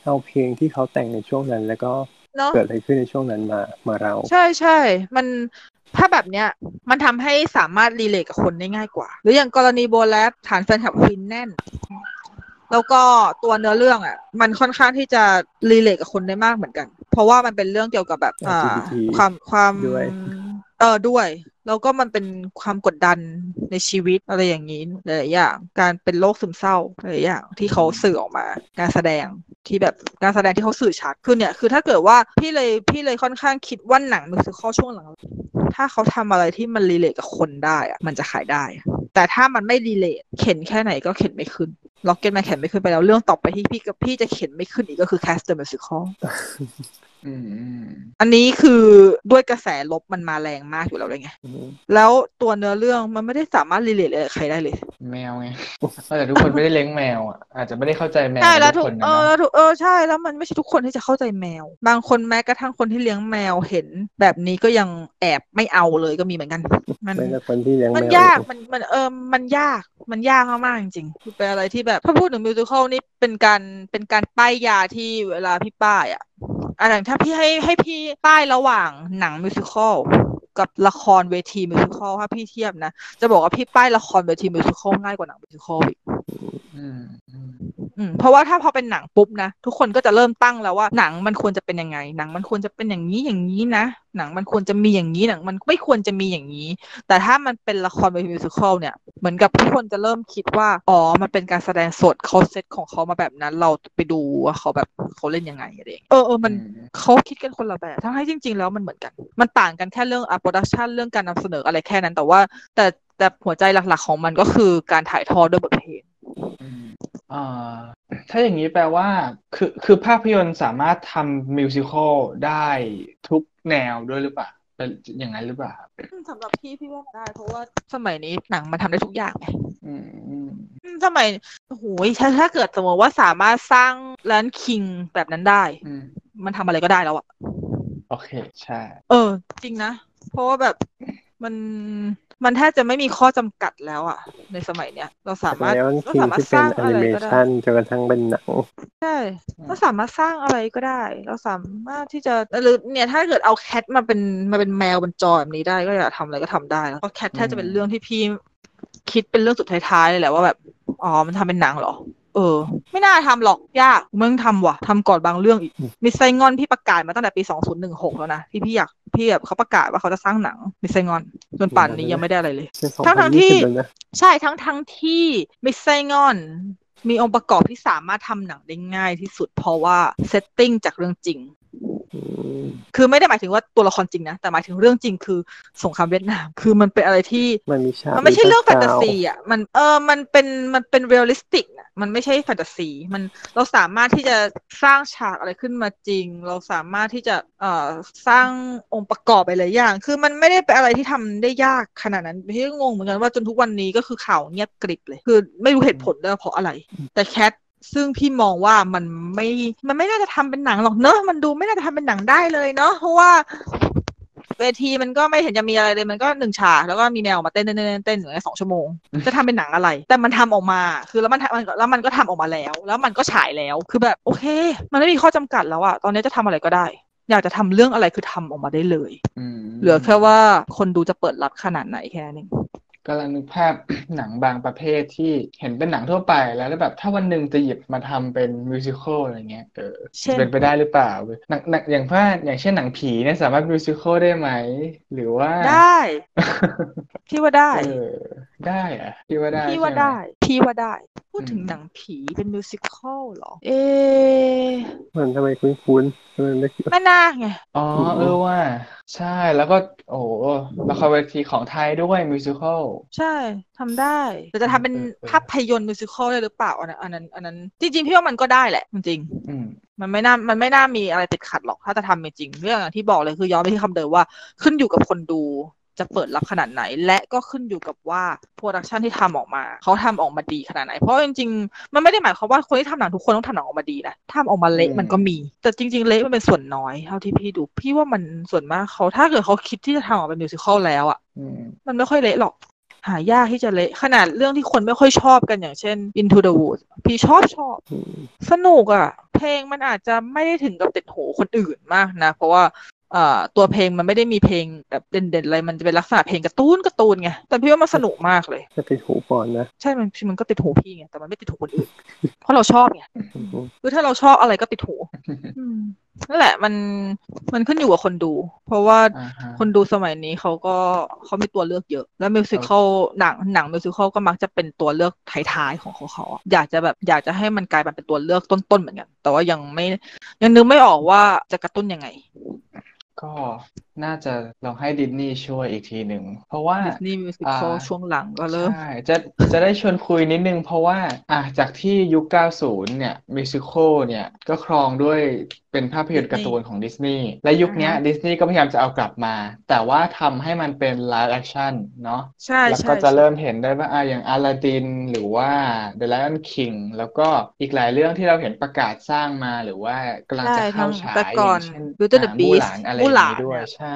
เอาเพลงที่เขาแต่งในช่วงนั้นแล้วก็เนาะเกิดอะไรขึ้นในช่วงนั้นมามาเรา ใช่ใช่ มัน ถ้าแบบเนี้ยมันทำให้สามารถ relate กับคนได้ง่ายกว่า หรืออย่างกรณีโบแรป ฐานแฟนคลับควีนแน่น แล้วก็ตัวเนื้อเรื่องอะ มันค่อนข้างที่จะ relate กับคนได้มากเหมือนกัน เพราะว่ามันเป็นเรื่องเกี่ยวกับแบบอ่า LGBT ความความด้วย เออด้วย แล้วก็มันเป็นความกดดันในชีวิตอะไรอย่างนี้หลายอย่าง การเป็นโรคซึมเศร้าหลายอย่างที่เขาสื่อออกมา การแสดงที่แบบการแสดงที่เขาสื่อชัดคือเนี่ย คือถ้าเกิดว่าพี่เลยพี่เลยค่อนข้างคิดว่าหนัง musical ช่วงหลัง ถ้าเขาทำอะไรที่มัน relate กับคนได้อะมันจะขายได้ แต่ถ้ามันไม่ relate เข็นแค่ไหนก็เข็นไม่ขึ้น Rocketman เข็นไม่ขึ้นไปแล้ว เรื่องต่อไปที่พี่กับพี่จะเข็นไม่ขึ้นอีกก็คือ Cats the Musical อืมอืมอันนี้คือด้วยกระแสลบมันมาแรงมากอยู่แล้วเลยไงอืมแล้วตัวเนื้อเรื่องมันไม่ได้สามารถรีเลทอะไรกับใครได้เลย แมวไงแต่ทุกคนไม่ได้เลี้ยงแมวอะอาจจะไม่ได้เข้าใจแมวใช่แล้วทุถูกกคนนะเออแล้วถูกเออใช่แล้วมันไม่ใช่ทุกคนที่จะเข้าใจแมว บางคนแม้กระทั่งคนที่เลี้ยงแมวเห็น แบบนี้ก็ยังแอบไม่เอาเลยก็มีเหมือนกัน มันไม่แต่คนที่เลี้ยงมันแมวยากมันมันเออมันยากมันยากมากๆจริงๆคือเป็นอะไรที่แบบถ้าพูดถึงมิวสิควลนี่เป็นการเป็นการป้ายยาที่เวลาพี่ป้ายอะอันนั้นถ้าพี่ให้ให้พี่ขายระหว่างหนัง musical กับละครเวที musical ถ้าพี่เทียบนะ จะบอกว่าพี่ขายละครเวที musical ง่ายกว่าหนัง musical อีก อืมอืมอืมเพราะว่าถ้าพอเป็นหนังปุ๊บนะทุกคนก็จะเริ่มตั้งแล้วว่าหนังมันควรจะเป็นยังไง หนังมันควรจะเป็นอย่างนี้อย่างนี้นะ หนังมันควรจะมีอย่างนี้หนังมันไม่ควรจะมีอย่างนี้ แต่ถ้ามันเป็นละครเป็น musical เนี่ยเหมือนกับทุกคนจะเริ่มคิดว่าอ๋อมันเป็นการแสดงสดเขาเซตของเขามาแบบนั้น เราไปดูว่าเขาแบบเขาเล่นยังไงอะไรอย่างเงี้ยเออเออมันอืมเขาคิดกันคนละแบบทั้งที่จริง ๆ แล้วมันเหมือนกัน มันต่างกันแค่เรื่องอะโปรดักชันเรื่องการนำเสนออะไรแค่นั้นแต่ว่า แต่แต่หัวใจหลักๆของมันก็คือการถ่ายทอดด้วยบทเพลงอืมอ่า ถ้าอย่างนี้แปลว่า คือคือภาพยนตร์สามารถทำมิวสิควลได้ทุกแนวด้วยหรือเปล่าเป็นอย่างนั้นหรือเปล่าครับอืมสำหรับพี่พี่ว่าได้ เพราะว่าสมัยนี้หนังมันทำได้ทุกอย่างไงอืมอืมอืมสมัยโอ้โหถ้าถ้าเกิดสมมติว่าสามารถสร้างร้านคิงแบบนั้นได้อืมมันทำอะไรก็ได้แล้วอะโอเค ใช่ เออ จริงนะ เพราะว่าแบบมัน มันแทบจะไม่มีข้อจำกัดแล้วอะในสมัยเนี้ย เราสามารถแล้วเราคิงสามารถที่สเป็นร้างแออะนิไรเมก็ได้ชันจนกระทั่งเป็นหนังใช่เราสามารถสร้างอะไรก็ได้ เราสามารถที่จะหรือเนี่ยถ้าเกิดเอาแคทมาเป็นมาเป็นแมวบนจอแบบนี้ได้ก็อยากทำอะไรก็ทำได้แล้วเพราะแคทแทบจะเป็นเรื่องที่พี่คิดเป็นเรื่องสุดท้ายๆเลยแหละว่าแบบอ๋อมันทำเป็นหนังเหรอ เออ ไม่น่าทำหรอกยากมึงทำว่ะทำก่อนบางเรื่องอีก Miss Saigon พี่ประกาศมาตั้งแต่ปี 2016 แล้วนะที่พี่อยากพี่แบบเขาประกาศว่าเขาจะสร้างหนัง Miss Saigon จนป่านนี้ยังไม่ได้อะไรเลยเป็นสองทั้งพัทั้นงที่ยี่สิบแล้วนะใช่ทั้งทั้งที่ Miss Saigon มีองค์ประกอบที่สามารถทำหนังได้ง่ายที่สุดเพราะว่า setting จากเรื่องจริงอืม คือไม่ได้หมายถึงว่าตัวละครจริงนะ แต่หมายถึงเรื่องจริงคือสงครามเวียดนาม คือมันเป็นอะไรที่มันมีฉากมันไม่ใช่เรื่องแฟนตาซีมีอะมันเออมันเป็นมันเป็น realistic นะมันไม่ใช่แฟนตาซีมันเราสามารถที่จะสร้างฉากอะไรขึ้นมาจริง เราสามารถที่จะเอ่อสร้างองค์ประกอบไปหลายอย่าง คือมันไม่ได้เป็นอะไรที่ทำได้ยากขนาดนั้นพี่ก็งงเหมือนกันว่าจนทุกวันนี้ก็คือข่าวเงียบกริบเลย คือไม่รู้เหตุผลด้วยว่าเพราะอะไร แต่ Cats ซึ่งพี่มองว่ามันไม่ มันไม่น่าจะทำเป็นหนังหรอกเนอะมันดูไม่น่าจะทำเป็นหนังได้เลยเนาะเพราะว่าเวทีมันก็ไม่เห็นจะมีอะไรเลยมันก็หนึ่งฉากแล้วก็มีแมวมาเต้นเต้นเต้นเต้นอยู่ในสองชั่วโมง จะทำเป็นหนังอะไร แต่มันทำออกมา คือแล้วมันทำมันก็แล้วมันก็ทำออกมาแล้ว แล้วมันก็ฉายแล้วคือแบบโอเค มันไม่มีข้อจำกัดแล้วอะตอนนี้จะทำอะไรก็ได้ อยากจะทำเรื่องอะไรคือทำออกมาได้เลยอืมเหลือแค่ว่าคนดูจะเปิดรับขนาดไหนแค่นั้นเอง กำลังนึกภาพหนังบางประเภทที่เห็นเป็นหนังทั่วไปแล้วแล้วแบบถ้าวันหนึ่งจะหยิบมาทำเป็นมิวสิควลอะไรเงี้ยเออเช่นเป็นไปได้หรือเปล่าเว้ยหนังหนังอย่างว่าอย่างเช่นหนังผีเนี่ยสามารถมิวสิควลได้ไหม หรือว่าได้พี่ว่าได้เออได้เหรอะพี่ว่าได้พี่ว่าใช่ไหมได้พี่ว่าได้ พูดถึงอืมหนังผีเป็น musical เหรอ เอ๊ะมันทำไมคุ้นๆทำไมไม่คิดว่าแม่นาคไงอ๋ออืมเออว่า ใช่แล้วก็ โอ้โหละครเวทีของไทยด้วย musicalใช่ทำได้แต่จะทำเป็นเออเออภาพยนตร์ musical ได้หรือเปล่าอันนั้นอันนั้นอันนั้นจริงๆพี่ว่ามันก็ได้แหละจริงอืมๆมันไม่น่า มันไม่น่ามีอะไรติดขัดหรอก ถ้าจะทำจริงๆเรื่องอย่างที่บอกเลยคือย้อนไปที่คำเดิมว่าขึ้นอยู่กับคนดู จะเปิดรับขนาดไหน และก็ขึ้นอยู่กับว่า production ที่ทำออกมา เขาทำออกมาดีขนาดไหน เพราะจริงๆ มันไม่ได้หมายความว่าคนที่ทำหนังทุกคนต้องทำหนังออกมาดีนะทำออกมาเละอืมมันก็มี แต่จริง ๆ เละมันเป็นส่วนน้อยเท่าที่พี่ดู พี่ว่ามันส่วนมากเขาถ้าเกิดเขาคิดที่จะทำออกเป็น musical แล้วอะอืมมันไม่ค่อยเละหรอกหายากที่จะเละขนาดเรื่องที่คนไม่ค่อยชอบกันอย่างเช่น Into the Woods พี่ชอบชอบอืมสนุกอะ่ะ เพลงมันอาจจะไม่ได้ถึงกับติดหูคนอื่นมากนะ เพราะว่าอ่า ตัวเพลงมันไม่ได้มีเพลงแบบเด่นๆอะไร มันจะเป็นลักษณะเพลงการ์ตูนการ์ตูนไง แต่พี่ว่ามันสนุกมากเลยจะไปหูก่อนนะ ใช่ มันมันก็ติดหูพี่ไง แต่มันไม่ติดหูคนอื่น เพราะเราชอบไง คือถ้าเราชอบอะไรก็ติดหูอืมนั่นแหละมันมันขึ้นอยู่กับคนดู เพราะว่าอ่าฮะคนดูสมัยนี้เขาก็เขามีตัวเลือกเยอะ แล้วมิวสิควลหนังหนังมิวสิควลก็มักจะเป็นตัวเลือกท้ายๆของเขาเขาอะอยากจะแบบอยากจะให้มันกลายเป็นตัวเลือกต้นๆเหมือนกัน แต่ว่ายังไม่ยังนึกไม่ออกว่าจะกระตุ้นยังไง ก็ น่าจะลองให้ดิสนีย์ช่วยอีกทีหนึ่ง เพราะว่าดิสนีย์มิวสิควลอ่าช่วงหลังก็เริ่มใช่จะจะได้ชวนคุยนิดนึง เพราะว่าอะจากที่ยุค 90 เนี่ย musical เนี่ยก็ครองด้วยเป็นภาพยนตร์การ์ตูนของดิสนีย์และยุคเนี้ยอ่าฮะดิสนีย์ก็พยายามจะเอากลับมา แต่ว่าทำให้มันเป็น live action เนาะใช่แล้วใช่ก็จะใช่เริ่มเห็นได้ว่าอะอย่างอลาดินหรือว่า The Lion King แล้วก็อีกหลายเรื่องที่เราเห็นประกาศสร้างมาหรือว่ากำลังจะใช่เข้าทั้งฉายแต่อก่อนย่างเช่น Beauty and the อ่ามู่ Beast หลานอะไรอมู่ย่างหลานนี้ด้วยเนี่ยใช่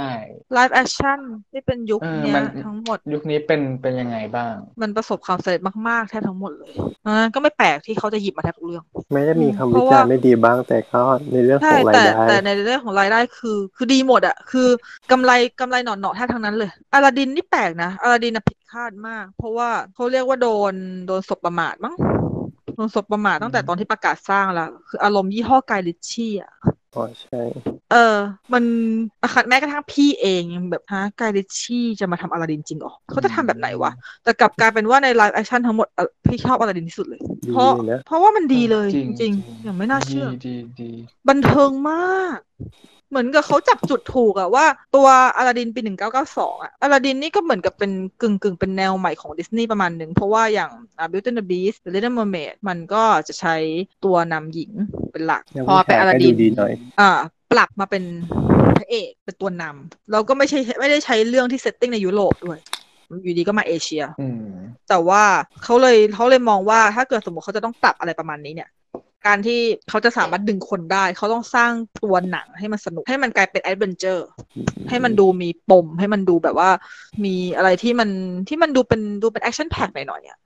ไลฟ์แอคชั่นที่เป็นยุคเออเนี้มัยนทั้งหมด ยุคนี้เป็นเป็นยังไงบ้าง มันประสบความสำเร็จมาก ๆ แทบทั้งหมดเลยดังนั้นก็ไม่แปลกที่เขาจะหยิบมาแทบทุกเรื่อง ไม่ได้มีอืมคำเพวิราะจารว่าณ์ไม่ดีบ้างแต่ก็ในเรื่องขใช่องรายแต่ได้แต่ในเรื่องของรายได้คือคือดีหมดอะคือกำไรกำไรหนอนๆแทบทั้งนั้นเลยอลาดินนี่แปลกนะอลาดินน่ะผิดคาดมาก เพราะว่าเขาเรียกว่าโดนโดนสบประมาทมั้งโดนสบประมาทตั้งแต่ตอนที่ประกาศสร้างแล้ว คืออารมณ์ยี่ห้อ Guy Ritchie อะอ๋อใช่ เออ มันขนาดแม้กระทั่งพี่เองยังแบบฮะ Guy Ritchie จะมาทำอลาดินจริงเหรอเขาจะทำแบบไหนวะ แต่กลับกลายเป็นว่าใน live action ทั้งหมดเอ่อพี่ชอบอลาดินที่สุดเลยดีเพราะเลยนะเพราะว่ามันดีเลยจจริงริงจริงๆอย่างไม่น่าเชื่อดีดีดีบันเทิงมากเหมือนกับเขาจับจุดถูกอะว่าตัวอลาดินปีหนึ่งเก้าเก้าสองอะอลาดินนี่ก็เหมือนกับเป็นกึ่งกึ่งเป็นแนวใหม่ของดิสนีย์ประมาณหนึ่ง เพราะว่าอย่างอ่า Beauty and the Beast The Little Mermaid มันก็จะใช้ตัวนำหญิงเป็นหลักแล้วพอเป็นผู้ชายลาดินก็ดิดูนดีหน่อยอ่า ปรับมาเป็นพระเอกเป็นตัวนำแล้วก็ไม่ใช่ไม่ได้ใช้เรื่องที่ setting ในยุโรปด้วยอยู่ดีก็มาเอเชียอืมแต่ว่าเขาเลยเขาเลยมองว่าถ้าเกิดสมมติเขาจะต้องปรับอะไรประมาณนี้เนี่ย การที่เขาจะสามารถดึงคนได้ เขาต้องสร้างตัวหนังให้มันสนุก ให้มันกลายเป็น adventureให้มันดูมีปม ให้มันดูแบบว่า มีอะไรที่มันที่มันดูเป็นดูเป็น action pack หน่อยๆอะ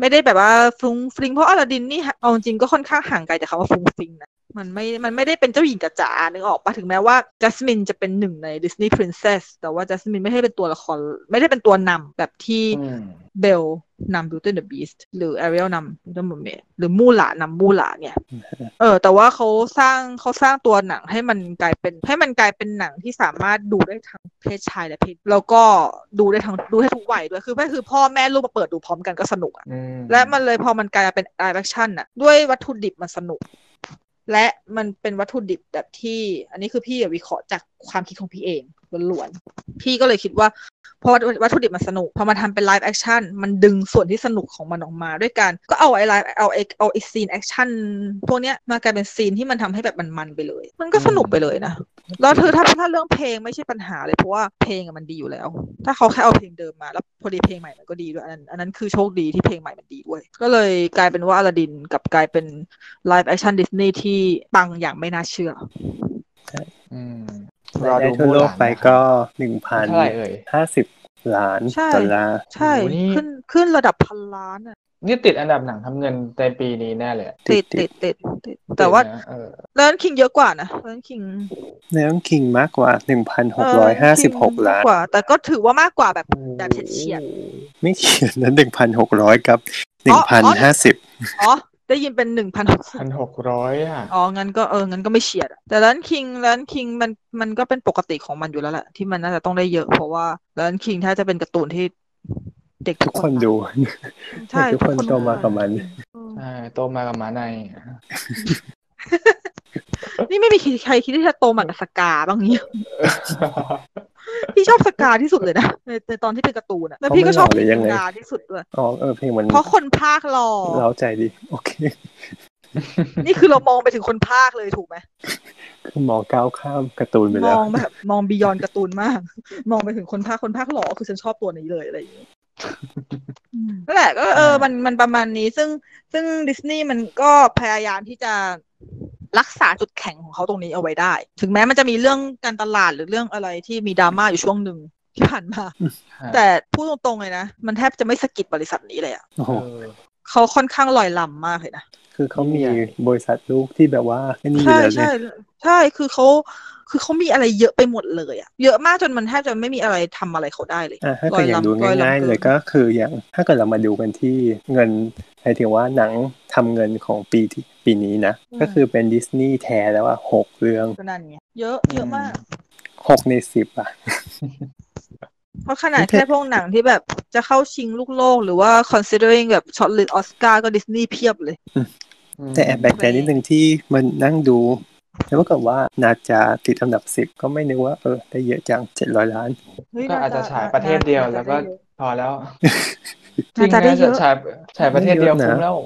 ไม่ได้แบบว่าฟรุ้งฟริงเพราะอลาดินนี่เอาจริงก็ค่อนข้างห่างไกลจากคำว่าฟรุ้งฟริงนะ มันไม่ มันไม่ได้เป็นเจ้าหญิงกระจ๋านึกออกปะถึงแม้ว่าจัสมินจะเป็นหนึ่งใน Disney Princess แต่ว่าจัสมินไม่ได้เป็นตัวละคร ไม่ได้เป็นตัวนำแบบที่อืมเบลนำ Beauty and the Beast หรือ Ariel นำ Little Mermaid หรือมู่หลานนำมู่หลานเนี่ย เออ แต่ว่าเขาสร้างเขาสร้างตัวหนังให้มันกลายเป็น ให้มันกลายเป็นหนังที่สามารถดูได้ทั้งเพศชายและเพศแล้วก็ดูได้ทั้งดูให้ทุกวัยด้วย คือไม่คือพ่อแม่ลูกมาเปิดดูพร้อมกันก็สนุกอะอืมและมันเลยพอมันกลายมาเป็น live action น่ะด้วยวัตถุดิบมันสนุก และมันเป็นวัตถุดิบแบบที่ อันนี้คือพี่อะวิเคราะห์จากความคิดของพี่เอง ล้วนๆ พี่ก็เลยคิดว่าเพราะวัตถุดิบมันสนุก พอมาทำเป็น live action มันดึงส่วนที่สนุกของมันออกมาด้วยการก็เอาไอ้ live เอาไอ้เอาไอ้ scene actionพวกเนี้ยมากลายเป็น scene ที่มันทำให้แบบมันๆไปเลย มันก็สนุกไปเลยนะแล้วเธอถ้าถ้าเรื่องเพลงไม่ใช่ปัญหาเลยเพราะว่าเพลงมันดีอยู่แล้ว ถ้าเขาแค่เอาเพลงเดิมมา แล้วพอดีเพลงใหม่มันก็ดีด้วยอันนั้นอันนั้นคือโชคดีที่เพลงใหม่มันดีด้วย ก็เลยกลายเป็นว่าอลาดินกับกลายเป็น live action ดิสนีย์ที่ปังอย่างไม่น่าเชื่ออืม รายได้ทั่วโลกไปก็หนึ่งพันเท่าไหร่เอ่ยห้าสิบล้านใช่ดอลลาร์ใช่โอ้โหนี่ขึ้นขึ้นระดับพันล้านอะนี่ติดอันดับหนังทำเงินในปีนี้แน่เลยอะติดติดติดติดแต่ว่าติดนะเออเลินคิงเยอะกว่านะเลินคิงเนื้อคิงมากกว่าหนึ่งพันหกร้อยห้าสิบหกล้านกว่า แต่ก็ถือว่ามากกว่าแบบแบบเฉียดไม่เขียนนั้นหนึ่งพันหกร้อยกับหนึ่งพันห้าสิบๆอ๋อ ได้ยินเป็นหนึ่งพันหกสิบพันหกร้อยอะ อ๋อ งั้นก็เออ งั้นก็ไม่เฉียดอะแต่ร้านคิงร้านคิงมันมันก็เป็นปกติของมันอยู่แล้วแหละ ที่มันน่าจะต้องได้เยอะ เพราะว่าร้านคิงถ้าจะเป็นการ์ตูนที่เด็กทุกคนดู ใช่ ทุกคนโตมากับมันเออใช่ โตมากับหมาใน นี่ไม่มีใครคิดที่จะโตมากับสกาบ้างเนี่ยพี่ชอบสกาที่สุดเลยนะในในตอนที่เป็นการ์ตูนอะแล้วพี่ก็ชอบเขาไม่หล่อหรือยังไงสกาที่สุดด้วยอ๋อเออเพลงมันเพราะคนภาคหล่อเล้าใจดี โอเค นี่คือเรามองไปถึงคนภาคเลยถูกไหมคือมองก้าวข้ามการ์ตูนไปมแล้วองแบบมองบียอนการ์ตูนมาก มองไปถึงคนภาคคนภาคหล่อคือฉันชอบตัวนี้เลยอะไรอย่างนี้นั่นแหละก็เออมันมันประมาณนี้ ซึ่งซึ่งดิสนีย์มันก็พยายามที่จะ รักษาจุดแข็งของเขาตรงนี้เอาไว้ได้ ถึงแม้มันจะมีเรื่องการตลาดหรือเรื่องอะไรที่มีดราม่าอยู่ช่วงหนึ่งที่ผ่านมา แต่พูดตรงๆเลยนะ มันแทบจะไม่สะกิดบริษัทนี้เลยอะโอ้โหเออเขาค่อนข้างลอยลำมากเลยนะ คือเขามีใหญ่บริษัทลูกที่แบบว่าไอ้นี่อใช่ยู่แล้วเนี่ใช่ยใช่คือเขา คือเขามีอะไรเยอะไปหมดเลยอะเยอะมากจนมันแทบจะไม่มีอะไรทำอะไรเขาได้เลยอะถ้าเกิดอย่างดูร้อยล้ำง่ายเกินๆเลยก็คืออย่างถ้าเกิดเรามาดูกันที่เงินหมายถึงว่าหนังทำเงินของปีที่ปีนี้นะ ก็คือเป็นดิสนีย์แท้แล้วว่าหกเรื่องก็นั่นไงเยอะเยอะมากหกในสิบอะเพราะขนาดนี่เธอแค่พวกหนังที่แบบจะเข้าชิงลูกโลก หรือว่า considering แบบช็อตลิสออสการ์ก็ดิสนีย์เพียบเลย แต่แอบแปลกใจนิดนึงที่มันนั่งดู แล้วปรากฏว่านาจาติดอันดับสิบก็ไม่นึกว่าเออได้เยอะจังเจ็ดร้อยล้านเฮ้ยก็อาจจะฉายประเทศเดียวแล้วก็พอแล้วจน่าริงจะได้นะเยอะฉายฉายประเทศเดียวเยอะนะคุ้มแล้ว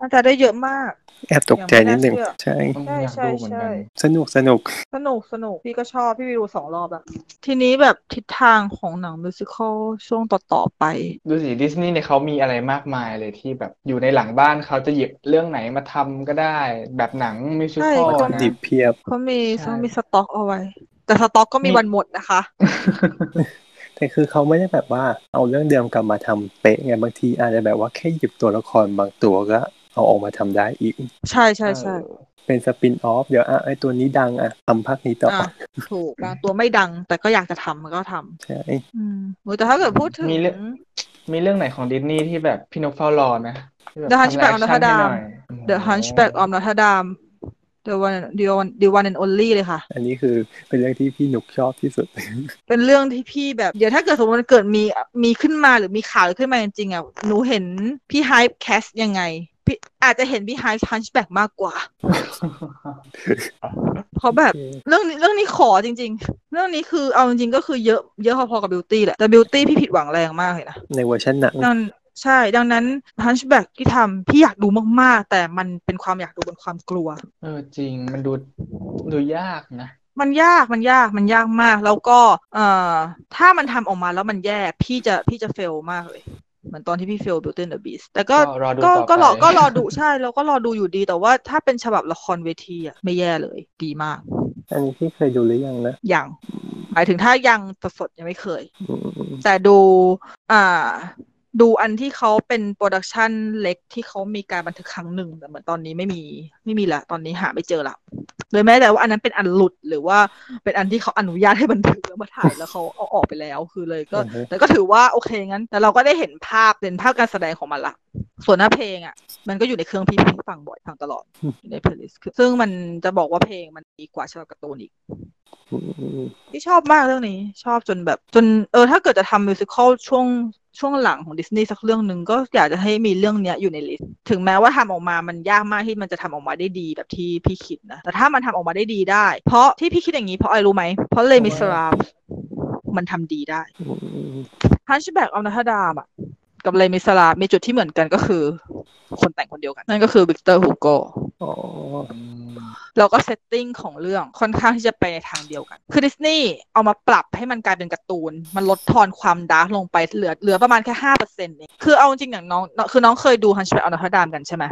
น่าจะได้เยอะมาก แอบตกใจนิดนึงยังไม่น่าเชื่อใช่ต้องใช่อยากใช่ดูเหมือนกันใช่สนุกสนุก สนุกสนุกพี่ก็ชอบพี่ไปดูสองรอบแล้วทีนี้แบบทิศทางของหนังมิวสิควลช่วงต่อ ๆ ไป ดูสิดิสนีย์เนี่ยเขามีอะไรมากมายเลยที่แบบอยู่ในหลังบ้านเขาจะหยิบเรื่องไหนมาทำก็ได้ แบบหนังมิวสิคอลใช่วัตถุนะดิบเพียบเขามีใช่เขามีสต็อกเอาไว้ แต่สต็อกก็มีมีวันหมดนะคะแต่คือเขาไม่ได้แบบว่าเอาเรื่องเดิมกลับมาทำเป๊ะไงบางทีอาจจะแบบว่าแค่หยิบตัวละครบางตัวก็ เอาออกมาทำได้อีก ใช่ใช่ใช่เออเป็นสปินออฟเดี๋ยวอะไอตัวนี้ดังอะทำภาคนี้ต่ออะถูกบางตัวไม่ดัง แต่ก็อยากจะทำมันก็ทำใช่อืมโอ้ยแต่ถ้าเกิดพูดถึงมีเรื่องมีเรื่องไหนของดิสนีย์ที่แบบพี่นกเฝ้ารอไหมที่แบบ The ทำ Hunchback of แอคชั่น Notre ให้ห Dame น่อย The Hunchback of Notre Dame The one the one the one and only เลยค่ะ อันนี้คือเป็นเรื่องที่พี่หนุกชอบที่สุด เป็นเรื่องที่พี่แบบเดี๋ยวถ้าเกิดสมมติมันเกิดมีมีขึ้นมาหรือมีข่าวขึ้นมาจริงๆอะหนูเห็นพี่ hype Cats ยังไงพี่ อาจจะเห็นพี่ hype Hunchback มากกว่า เพราะแบบเรื่องนี้เรื่องนี้ขอจริง ๆ เรื่องนี้คือเอาจริงๆก็คือเยอะเยอะพอๆกับ Beauty แหละแต่ Beauty พี่ผิดหวังแรงมากเลยนะ ในเวอร์ชันหนังดังใช่ ดังนั้น Hunchback ที่ทำพี่อยากดูมากๆ แต่มันเป็นความอยากดูบนความกลัว เออจริงมันดูดูยากนะมันยากมันยากมันยากมาก แล้วก็เอ่อถ้ามันทำออกมาแล้วมันแย่พี่จะพี่จะเฟลมากเลย เหมือนตอนที่พี่เฟล Beauty and the Beast แต่ก็ก็รอดูก็ต่อก็รอไปก็รอดูใช่แล้วก็รอดูอยู่ดี แต่ว่าถ้าเป็นฉบับละครเวทีอะไม่แย่เลย ดีมาก อันนี้พี่เคยดูหรือยังนะ ยัง หมายถึงถ้ายังสดๆยังไม่เคยอืมแต่ดู อ่า ดูอันที่เขาเป็นโปรดักชันเล็กที่เขามีการบันทึกครั้งหนึ่งแต่เหมือนตอนนี้ไม่มีไม่มีละตอนนี้หาไม่เจอละเลยแม้แต่ว่าอันนั้นเป็นอันหลุดหรือว่าเป็นอันที่เขาอนุญาตให้บันทึกแล้วมาถ่ายแล้วเขาเอาออกไปแล้วคือเลยก็อือฮึแต่ก็ถือว่าโอเคงั้น แต่เราก็ได้เห็นภาพเห็นภาพการแสดงของมันละส่วนหน้าเพลงอะ มันก็อยู่ในเครื่องพี่พี่ฟังบ่อยฟังตลอดอยู่ใน playlist ซึ่งมันจะบอกว่าเพลงมันดีกว่าฉบับการ์ตูนอีกอืมที่ชอบมากเรื่องนี้ ชอบจนแบบจนเออถ้าเกิดจะทำ musical ช่วง ช่วงหลังของดิสนีย์สักเรื่องหนึ่งก็อยากจะให้มีเรื่องเนี้ยอยู่ใน list ถึงแม้ว่าทำออกมามันยากมากที่มันจะทำออกมาได้ดีแบบที่พี่คิดนะ แต่ถ้ามันทำออกมาได้ดีได้ เพราะที่พี่คิดอย่างนี้เพราะอะไรรู้ไหม เพราะ Les Misérables มันทำดีได้ Hunchback of Notre Dame อะกับ Les Misérables มีจุดที่เหมือนกันก็คือ คนแต่งคนเดียวกัน นั่นก็คือวิกเตอร์ฮูโก แล้วก็ setting ของเรื่องค่อนข้างที่จะไปในทางเดียวกัน คือดิสนีย์เอามาปรับให้มันกลายเป็นการ์ตูน มันลดทอนความ dark ลงไปเหลือเหลือประมาณแค่ห้าเปอร์เซ็นต์เองคือเอาจริงๆอย่างน้องน้อง คือน้องเคยดู Hunchback of Notre Dame กันใช่ไหม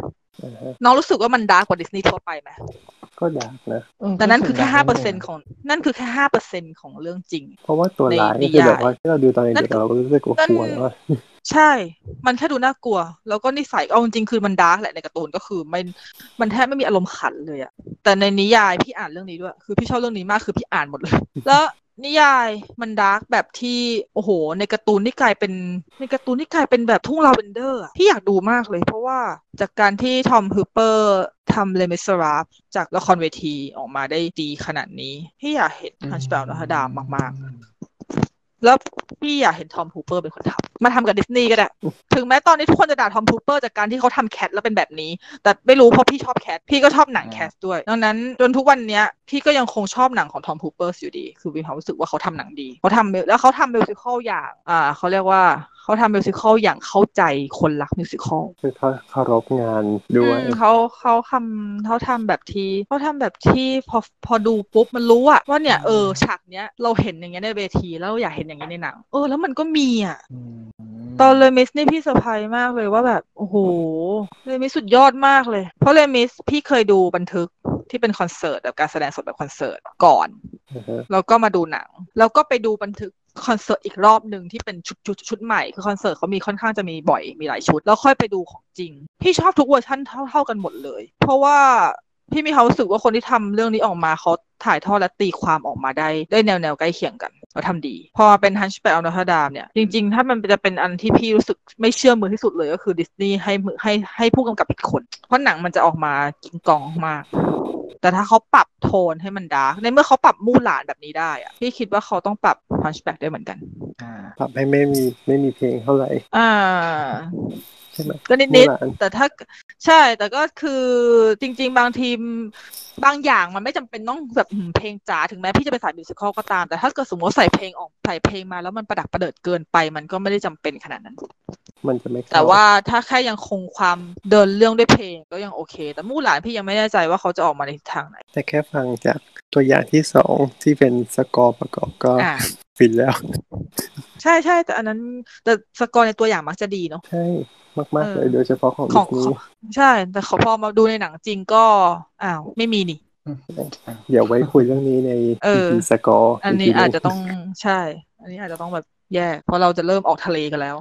อ่าฮะน้องรู้สึกว่ามัน dark กว่าดิสนีย์ทั่วไปไหมก็ dark นะแต่นั่นคือแค่ห้าเปอร์เซ็นต์ของ นั่นคือแค่ห้าเปอร์เซ็นต์ของเรื่องจริง เพราะว่าตัวร้ายในนี่คือนิยายแบบว่าที่เราดูตอนนั่เด็นกๆเราก็รู้สึกกนั่นลัวๆแล้วว่า ใช่ มันแค่ดูน่ากลัว แล้วก็นิสัยเอาจริงคือมัน dark แหละในการ์ตูนก็คือไม่มันแทบไม่มีอารมณ์ขันเลยอะแต่ในนิยายพี่อ่านเรื่องนี้ด้วย คือพี่ชอบเรื่องนี้มากคือพี่อ่านหมดเลย แล้วนิยายมัน dark แบบที่โอ้โห ในการ์ตูนนี่กลายเป็นในการ์ตูนนี่กลายเป็นแบบทุ่งลาเวนเดอร์อะพี่อยากดูมากเลย เพราะว่าจากการที่ทอมฮูเปอร์ทำ Les Misérables จากละครเวทีออกมาได้ดีขนาดนี้ พี่อยากเห็น Hunchback of Notre Dame มาก ๆ แล้วพี่อยากเห็นทอมฮูเปอร์เป็นคนทำมาทำกับดิสนีย์ก็ได้ ถึงแม้ตอนนี้ทุกคนจะด่าทอมฮูเปอร์จากการที่เขาทำ Cats แล้วเป็นแบบนี้ แต่ไม่รู้เพราะพี่ชอบ Cats พี่ก็ชอบหนัง Cats ด้วย ดังนั้นจนทุกวันนี้พี่ก็ยังคงชอบหนังของทอมฮูเปอร์อยู่ดี คือมีความรู้สึกว่าเขาทำหนังดี เขาทำแล้วเขาทำ musical อย่าง อ่าเขาเรียกว่า เขาทำ musical อย่างเข้าใจคนรัก musical คือเขาเคารพงานด้วยอืมเขาเขาทำเขาทำแบบที่เขาทำแบบที่พอพอดูปุ๊บมันรู้อะว่าเนี่ยเออฉากเนี้ยเราเห็นอย่างเงี้ยในเวทีแล้วเราอยากเห็นอย่างเงี้ยในหนังเออแล้วมันก็มีอะอืมตอน Les Mis นี่พี่เซอร์ไพรส์มากเลยว่าแบบ โอ้โห Les Mis สุดยอดมากเลย เพราะ Les Mis พี่เคยดูบันทึกที่เป็นคอนเสิร์ตแบบการแสดงสดแบบคอนเสิร์ตก่อนอือฮะแล้วก็มาดูหนัง แล้วก็ไปดูบันทึก คอนเสิร์ตอีกรอบหนึ่งที่เป็นชุดชุดชุดใหม่คือคอนเสิร์ตเขามีค่อนข้างจะมีบ่อยมีหลายชุด แล้วค่อยไปดูของจริง พี่ชอบทุกเวอร์ชันเท่าเท่ากันหมดเลย เพราะว่าพี่มีความรู้สึกว่าคนที่ทำเรื่องนี้ออกมาเขาถ่ายทอดและตีความออกมาได้ได้แนวแนวใกล้เคียงกัน เขาทำดี พอเป็น Hunchback of Notre Dame เนี่ย จริง ๆ ถ้ามันจะเป็นอันที่พี่รู้สึกไม่เชื่อมือที่สุดเลยก็คือดิสนีย์ให้มือให้ให้ผู้กำกับอีกคน เพราะหนังมันจะออกมากินกองมากแต่ถ้าเขาปรับโทนให้มันดาร์กในเมื่อเขาปรับมู่หลานแบบนี้ได้อะพี่คิดว่าเขาต้องปรับฮันช์แปกได้เหมือนกันอ่าปรับให้ไม่มีไม่มีเพลงเท่าไหร่ อ่าใช่ไหมก็นิดมู่นิดหลานแต่ถ้าใช่ แต่ก็คือจริง ๆ บางทีมบางอย่างมันไม่จำเป็นต้องแบบหืมเพลงจ๋าถึงแม้พี่จะไปนสายมิวสิควลก็ตาม แต่ถ้าเกิดสมมติว่าใส่เพลงออกใส่เพลงมาแล้วมันประดักประเดิดเกินไป มันก็ไม่ได้จำเป็นขนาดนั้น มันจะไม่เข้แต่ว่าถ้าแค่ยังคงความเดินเรื่องด้วยเพลงก็ยังโอเค แต่มู่หลานพี่ยังไม่แน่ใจว่าเขาจะออกมาในทิศทางไหน แต่แค่ฟังจากตัวอย่างที่สองที่เป็นสกอร์ประกอบก็อ่า ฟินแล้ว ใช่ใช่แต่อันนั้นแต่สกอร์ในตัวอย่างมักจะดีเนาะใช่มากๆเลยเออโดยเฉพาะของขดิองสนีย์ใช่ แต่เขาพอมาดูในหนังจริงก็อ้าวไม่มีนี่เดี๋ยวไว้คุยเรื่องนี้ในเออ EP score อันนี้อาจจะต้องใช่ อันนี้อาจจะต้องแบบแยกเพราะเราจะเริ่มออกทะเลกันแล้ว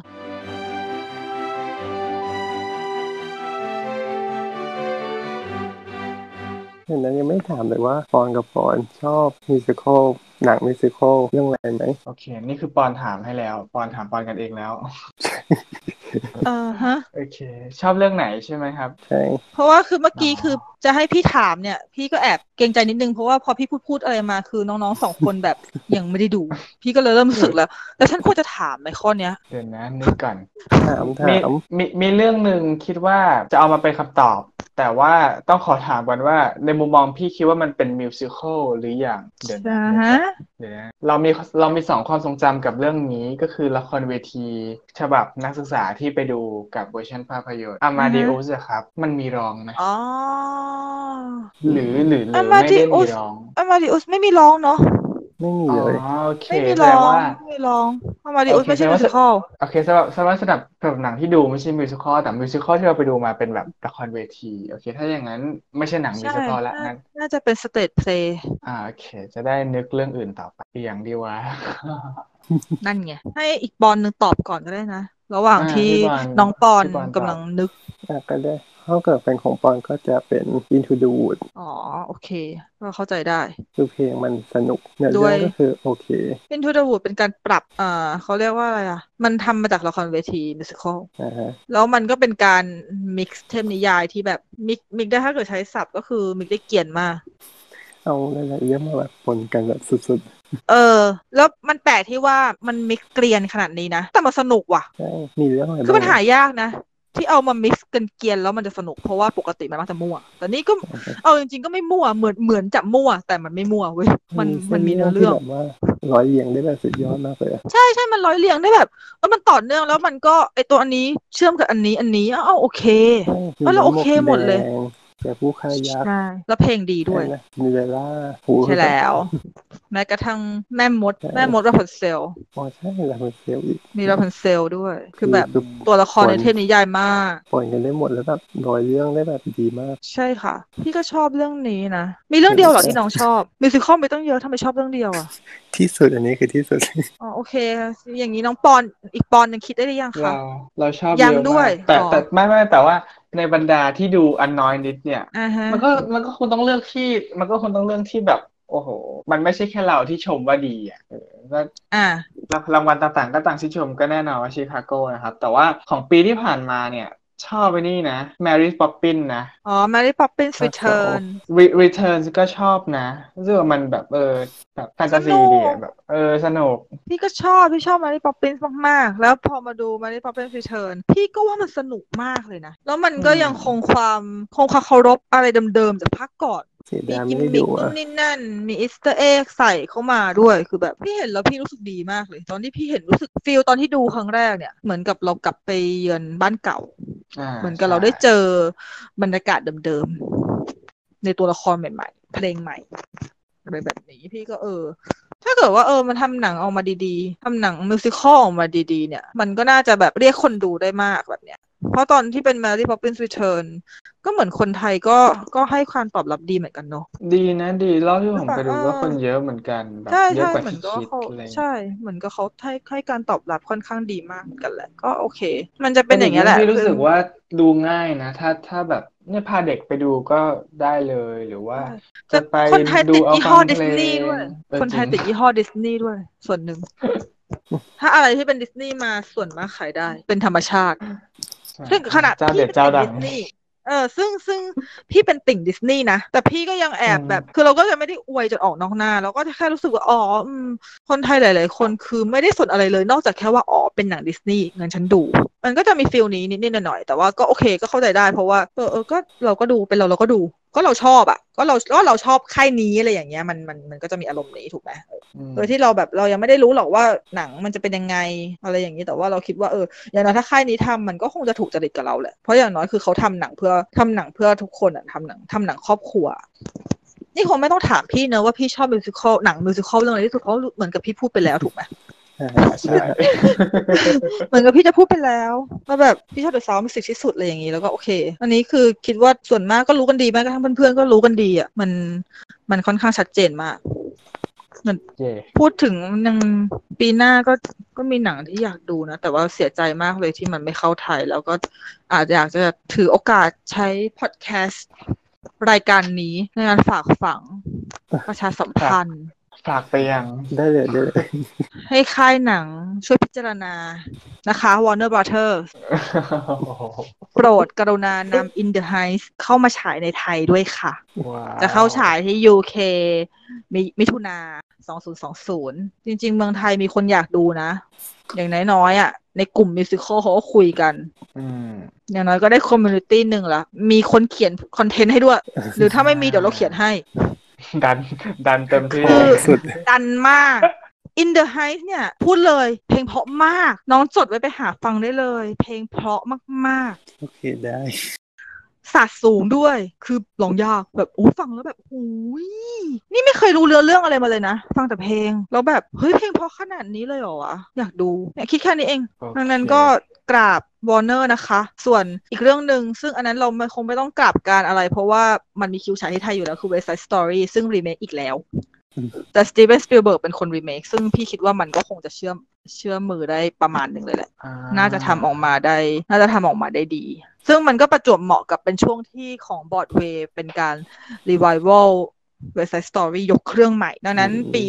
เห็นนั้นยังไม่ถามเลยว่าปอนกับปอนชอบมิวสิควล หนังมิวสิควลเรื่องอะไรไหมโอเค นี่คือปอนถามให้แล้ว ปอนถามปอนกันเองแล้วเออฮะโอเค ชอบเรื่องไหนใช่ไหมครับใช่เพราะว่าคือเมื่อกี้อ๋อคือจะให้พี่ถามเนี่ย พี่ก็แอบเกรงใจนิดนึงเพราะว่าพอพี่พูดพูดอะไรมาคือน้องๆสองคนแบบยังไม่ได้ดู พี่ก็เลยเริ่มรู้สึกแล้วแล้วฉันควรจะถามไหมข้อเนี้ยเดี๋ยวนะนึกก่อนถามมีถามมีมีเรื่องหนึ่งคิดว่าจะเอามาเป็นคำตอบ แต่ว่าต้องขอถามก่อนว่าในมุมมองพี่คิดว่ามันเป็นมิวสิควลหรืออย่างเดี๋ยวอ่านะฮะเดี๋ยวนะเรามีเรามีสองความทรงจำกับเรื่องนี้ก็คือละครเวทีฉบับนักศึกษาที่ไปดูกับเวอร์ชันภาพยนตร์อามาเดอุสครับ มันมีร้องไหมอ๋อหรือหรือหรือไม่ Amadeus ได้มีร้องอามาดิอุสไม่มีร้องเนาะ ไม่มีอ๋เลยอโอเคไม่มีแสดร้องงว่าไม่มีร้องอามาดิอุสโอเคไม่ใช่แสดงมิว่าวสิควโอเคสำหรับสำหรับสำหรับสำหรับหนังที่ดูไม่ใช่ musical แต่ musical ที่เราไปดูมาเป็นแบบละครเวที โอเค ถ้าอย่างนั้นไม่ใช่หนังมิวใช่ละน่างั้นน่าจะเป็น stage playอ่าโอเค จะได้นึกเรื่องอื่นต่อไปอย่างดีว่า นั่นไงให้อีกปอนหนึ่งตอบก่อนก็ได้นะระหว่างอ่าที่พี่บอลน้องปอนพี่บอลตอบกำลังนึกอะก็ได้ ถ้าเกิดเป็นของปอนก็จะเป็น Into the Wood อ๋อ โอเค ก็เข้าใจได้คือเพลงมันสนุกด้วยเนื้อด้เรื่องก็คือโอเค Into the Wood เป็นการปรับอ่าเขาเรียกว่าอะไรอะ มันทำมาจากละครเวที musical นะฮะแล้วมันก็เป็นการ mix เทมนิยายที่แบบ mix mix ได้ถ้าเกิดใช้ศัพท์ก็คือ mix ได้เกรียนมากเอาหลายๆเรื่องมาแบบปนกันแบบสุดเออ แล้วมันแปลกที่ว่ามัน mix เกรียนขนาดนี้นะ แต่มันสนุกว่ะๆใช่ มีเรื่องอะไรคือมันบ้างหายากนะ ที่เอามา mix กันเกรียนแล้วมันจะสนุกเพราะว่าปกติมันมักจะมั่ว แต่นี่ก็เอาจริงๆก็ไม่มั่วเหมือนเหมือนจะมั่ว แต่มันไม่มั่วเว้ยมันมันมีเนื้อเรื่องที่แบบว่าร้อยเรียงได้แบบสุดยอดมากเลยอะใช่ใช่มันร้อยเรียงได้แบบเออมันต่อเนื่องแล้วมันก็ไอตัวอันนี้เชื่อมกับอันนี้อันนี้อ้าวโอเคใช่เออเราโอเคหมดเลย แดงแต่ผู้ค่ายักษ์ใช่แล้วเพลงดีด้วยนะมิเรล่าหูใช่แล้ว แม้กระทั่งแม่มดใช่แม่มดราพันเซลอ๋อใช่แล้วมันเซลล์อีกมีราพันเซลด้วย คือแบบคือตัวละครคนในเทพนิยายมากปล่อยกันได้หมดแล้วแบบร้อยเรื่องได้แบบดีมาก ใช่ค่ะ พี่ก็ชอบเรื่องนี้นะ มีเรื่องเดียวเหรอที่น้องชอบมิวสิคอลไม่ต้องเยอะทำไมชอบเรื่องเดียวอะที่สุดอันนี้คือที่สุดอ๋อโอเค อย่างนี้น้องปอนอีกปอนยังคิดได้หรือยังคะเราเราชอบยังเยอะด้วยมากแต่อ๋อแต่ไม่ไม่แต่ว่าในบรรดาที่ดูอันน้อยนิดเนี่ยอ่าฮะมันก็มันก็คงต้องเลือกที่ มันก็คงต้องเลือกที่แบบ โอ้โห มันไม่ใช่แค่เราที่ชมว่าดีอะเออก็อ่ารางวัลต่างๆ ก็ต่างชื่นชมก็แน่นอนว่าชิคาโกนะครับ แต่ว่าของปีที่ผ่านมาเนี่ย ชอบไปนี่นะ Mary Poppins นะ อ๋อ Mary Poppins ภาคสอง Return Re- Returns ก็ชอบนะรู้สึกว่ามันแบบเออแบบแฟนตาซีสนุกดีอะแบบเออสนุก พี่ก็ชอบ พี่ชอบ Mary Poppins มาก ๆ แล้วพอมาดู Mary Poppins Return พี่ก็ว่ามันสนุกมากเลยนะ แล้วมันก็อืมยังคงความคงความเคารพอะไรเดิม ๆ จากภาคก่อนเสียมีดายกิไม่มได้มิคดูนู่อะนนี่นั่น มี Easter egg ใส่เข้ามาด้วย คือแบบพี่เห็นแล้วพี่รู้สึกดีมากเลย ตอนที่พี่เห็นรู้สึก feel ตอนที่ดูครั้งแรกเนี่ย เหมือนกับเรากลับไปเยือนบ้านเก่าอ่า เหมือนกับเราได้เจอบรรยากาศเดิมๆ ในตัวละครใหม่ ๆ เพลงใหม่ อะไรแบบนี้พี่ก็เออ ถ้าเกิดว่าเออมันทำหนังออกมาดีๆทำหนังมิวสิควลออกมาดีๆ เนี่ย มันก็น่าจะแบบเรียกคนดูได้มากแบบเนี้ย เพราะตอนที่เป็น Mary Poppins Return ก็เหมือนคนไทยก็ก็ให้ความตอบรับดีเหมือนกันเนาะดีนะดีรอบที่ผมไปดูเออก็คนเยอะเหมือนกันแบบใช่เยอะใช่กว่าเหมือนที่ก็คิดเขาอะไรอย่างเงี้ยใช่เหมือนกับเขาให้ให้การตอบรับค่อนข้างดีมากเหมือนกันแหละ ก็โอเค มันจะเป็นอย่างเงี้ยแหละพี่รู้สึกคือว่าดูง่ายนะ ถ้าถ้าแบบ เนี่ยพาเด็กไปดูก็ได้เลยหรือว่าแต่จะไปคนไทยดูติดเอายี่ห้อฟังดิเพสลนีย์งด้วยเออคนไทยจริงติดยี่ห้อดิสนีย์ด้วย ส่วนหนึ่ง ถ้าอะไรที่เป็นดิสนีย์มาส่วนมากขายได้ เป็นธรรมชาติ ซึ่งขนาดเจ้าพี่เด็ดเป็นเจ้าติ่ดังงดิสนีย์เออซึ่งซึ่งพี่เป็นติ่งดิสนีย์นะ แต่พี่ก็ยังแอบอืมแบบ คือเราก็จะไม่ได้อวยจนออกนอกหน้า เราก็แค่รู้สึกว่า อ๋ออืมคนไทยหลาย ๆ คนคือไม่ได้สนอะไรเลย นอกจากแค่ว่า อ๋อ เป็นหนังดิสนีย์เงินฉันดู มันก็จะมีฟิลนี้นิดๆหน่อยๆแต่ว่าก็โอเคก็เข้าใจได้ เพราะว่าเออเออก็เราก็ดูเป็นเราเราก็ดูก็เราชอบอะ ก็เราก็เราชอบค่ายนี้อะไรอย่างเงี้ยมันมันมันก็จะมีอารมณ์นี้ถูกไหมมโดยที่เราแบบเรายังไม่ได้รู้หรอกว่าหนังมันจะเป็นยังไงอะไรอย่างนี้แต่ว่าเราคิดว่าเอออย่างน้อยถ้าค่ายนี้ทำมันก็คงจะถูกจริตกับเราแหละเพราะอย่างน้อยคือเขาทำหนังเพื่อทำหนังเพื่อทุกคนอะทำหนังทำหนังครอบครัว นี่คงไม่ต้องถามพี่เนอะว่าพี่ชอบ musical หนัง musical เรื่องอะไรที่สุดเพราะเหมือนกับพี่พูดไปแล้วถูกไหม ใช่เหมือนกับพี่จะพูดไปแล้วว่าแบบพี่ชอบ The Sound Music ที่สุดอะไรอย่างนี้แล้วก็โอเค อันนี้คือคิดว่าส่วนมากก็รู้กันดีแม้กระทั่งเพื่อนๆก็รู้กันดีอะมันมันค่อนข้างชัดเจนมากเย่พูดถึงยังปีหน้าก็ก็มีหนังที่อยากดูนะ แต่ว่าเสียใจมากเลยที่มันไม่เข้าไทย แล้วก็อาจจะอยากจะถือโอกาสใช้พอดแคสต์รายการนี้ในการฝากฝังประชาสัมพันธ์ ฝากไปยังได้เลยได้เลยให้ค่ายหนังช่วยพิจารณานะคะ Warner Brothers โปรดกรุณานำ In the Heights เข้ามาฉายในไทยด้วยค่ะว้วจะเข้าฉายที่ UK มิมิถุนา2020 จริง ๆ เมืองไทยมีคนอยากดูนะ อย่างน้อยๆอะ ในกลุ่ม musical เขาก็คุยกันอืมอย่างน้อยก็ได้ community หนึ่งละมีคนเขียน content ให้ด้วย หรือถ้าไม่มีเดี๋ยวเราเขียนให้ ดัน ดันเต็มที่คือสุดดันมาก In the Heights เนี่ย พูดเลยเพลงเพราะมาก น้องจดไว้ไปหาฟังได้เลย เพลงเพราะมาก ๆ โอเคได้ศา สตร์สูงด้วย คือลองยากแบบโอ้ฟังแล้วแบบโอ้ยนี่ไม่เคยรู้เรื่องเรื่องอะไรมาเลยนะ ฟังแต่เพลง แล้วแบบ เฮ้ย เพลงเพราะขนาดนี้เลยเหรอวะ อยากดูเนี่ยคิดแค่นี้เองโอเคดังนั้นก็กราบวอร์เนอร์นะคะ ส่วนอีกเรื่องหนึ่งซึ่งอันนั้นเราไม่คงไม่ต้องกราบการอะไร เพราะว่ามันมีคิวฉายที่ไทยอยู่แล้วคือ West Side Story ซึ่งรีเมคอีกแล้วอืมแต่ Steven Spielberg เป็นคนรีเมคซึ่งพี่คิดว่ามันก็คงจะเชื่อมเชื่อมมือได้ประมาณหนึ่งเลยแหละอ่น่าจะทำออกมาได้ น่าจะทำออกมาได้ดี ซึ่งมันก็ประจวบเหมาะกับเป็นช่วงที่ของบอ d เวย์เป็นการ revival West Side Story ยกเครื่องใหม่ ดังนั้นอืมปี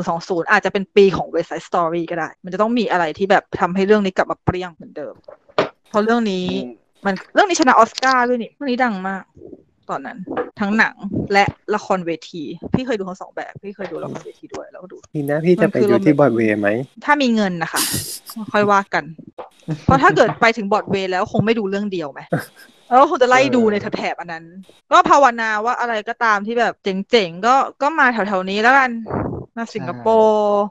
2020 อาจจะเป็นปีของ West Side Story ก็ได้ มันจะต้องมีอะไรที่แบบทำให้เรื่องนี้กลับมาเปรี้ยงเหมือนเดิม เพราะเรื่องนี้มันเรื่องนี้ชนะออสการ์ด้วยนี่เรื่องนี้ดังมากตอนนั้น ทั้งหนังและละครเวที พี่เคยดูทั้งสองแบบ พี่เคยดูละครเวทีด้วยแล้วก็ดูทีหน้าพี่จะไปมันคือดูที่เราบอดเวย์ไหม ถ้ามีเงินนะคะ ค่อยว่ากัน เพราะถ้าเกิดไปถึงบอดเวย์แล้วคงไม่ดูเรื่องเดียวไหมแล้วคงจะไล่ดูในแถบอันนั้น ก็ภาวนาว่าอะไรก็ตามที่แบบเจ๋งๆ ก็ก็มาแถวๆนี้แล้วกัน มาสิงคโปร์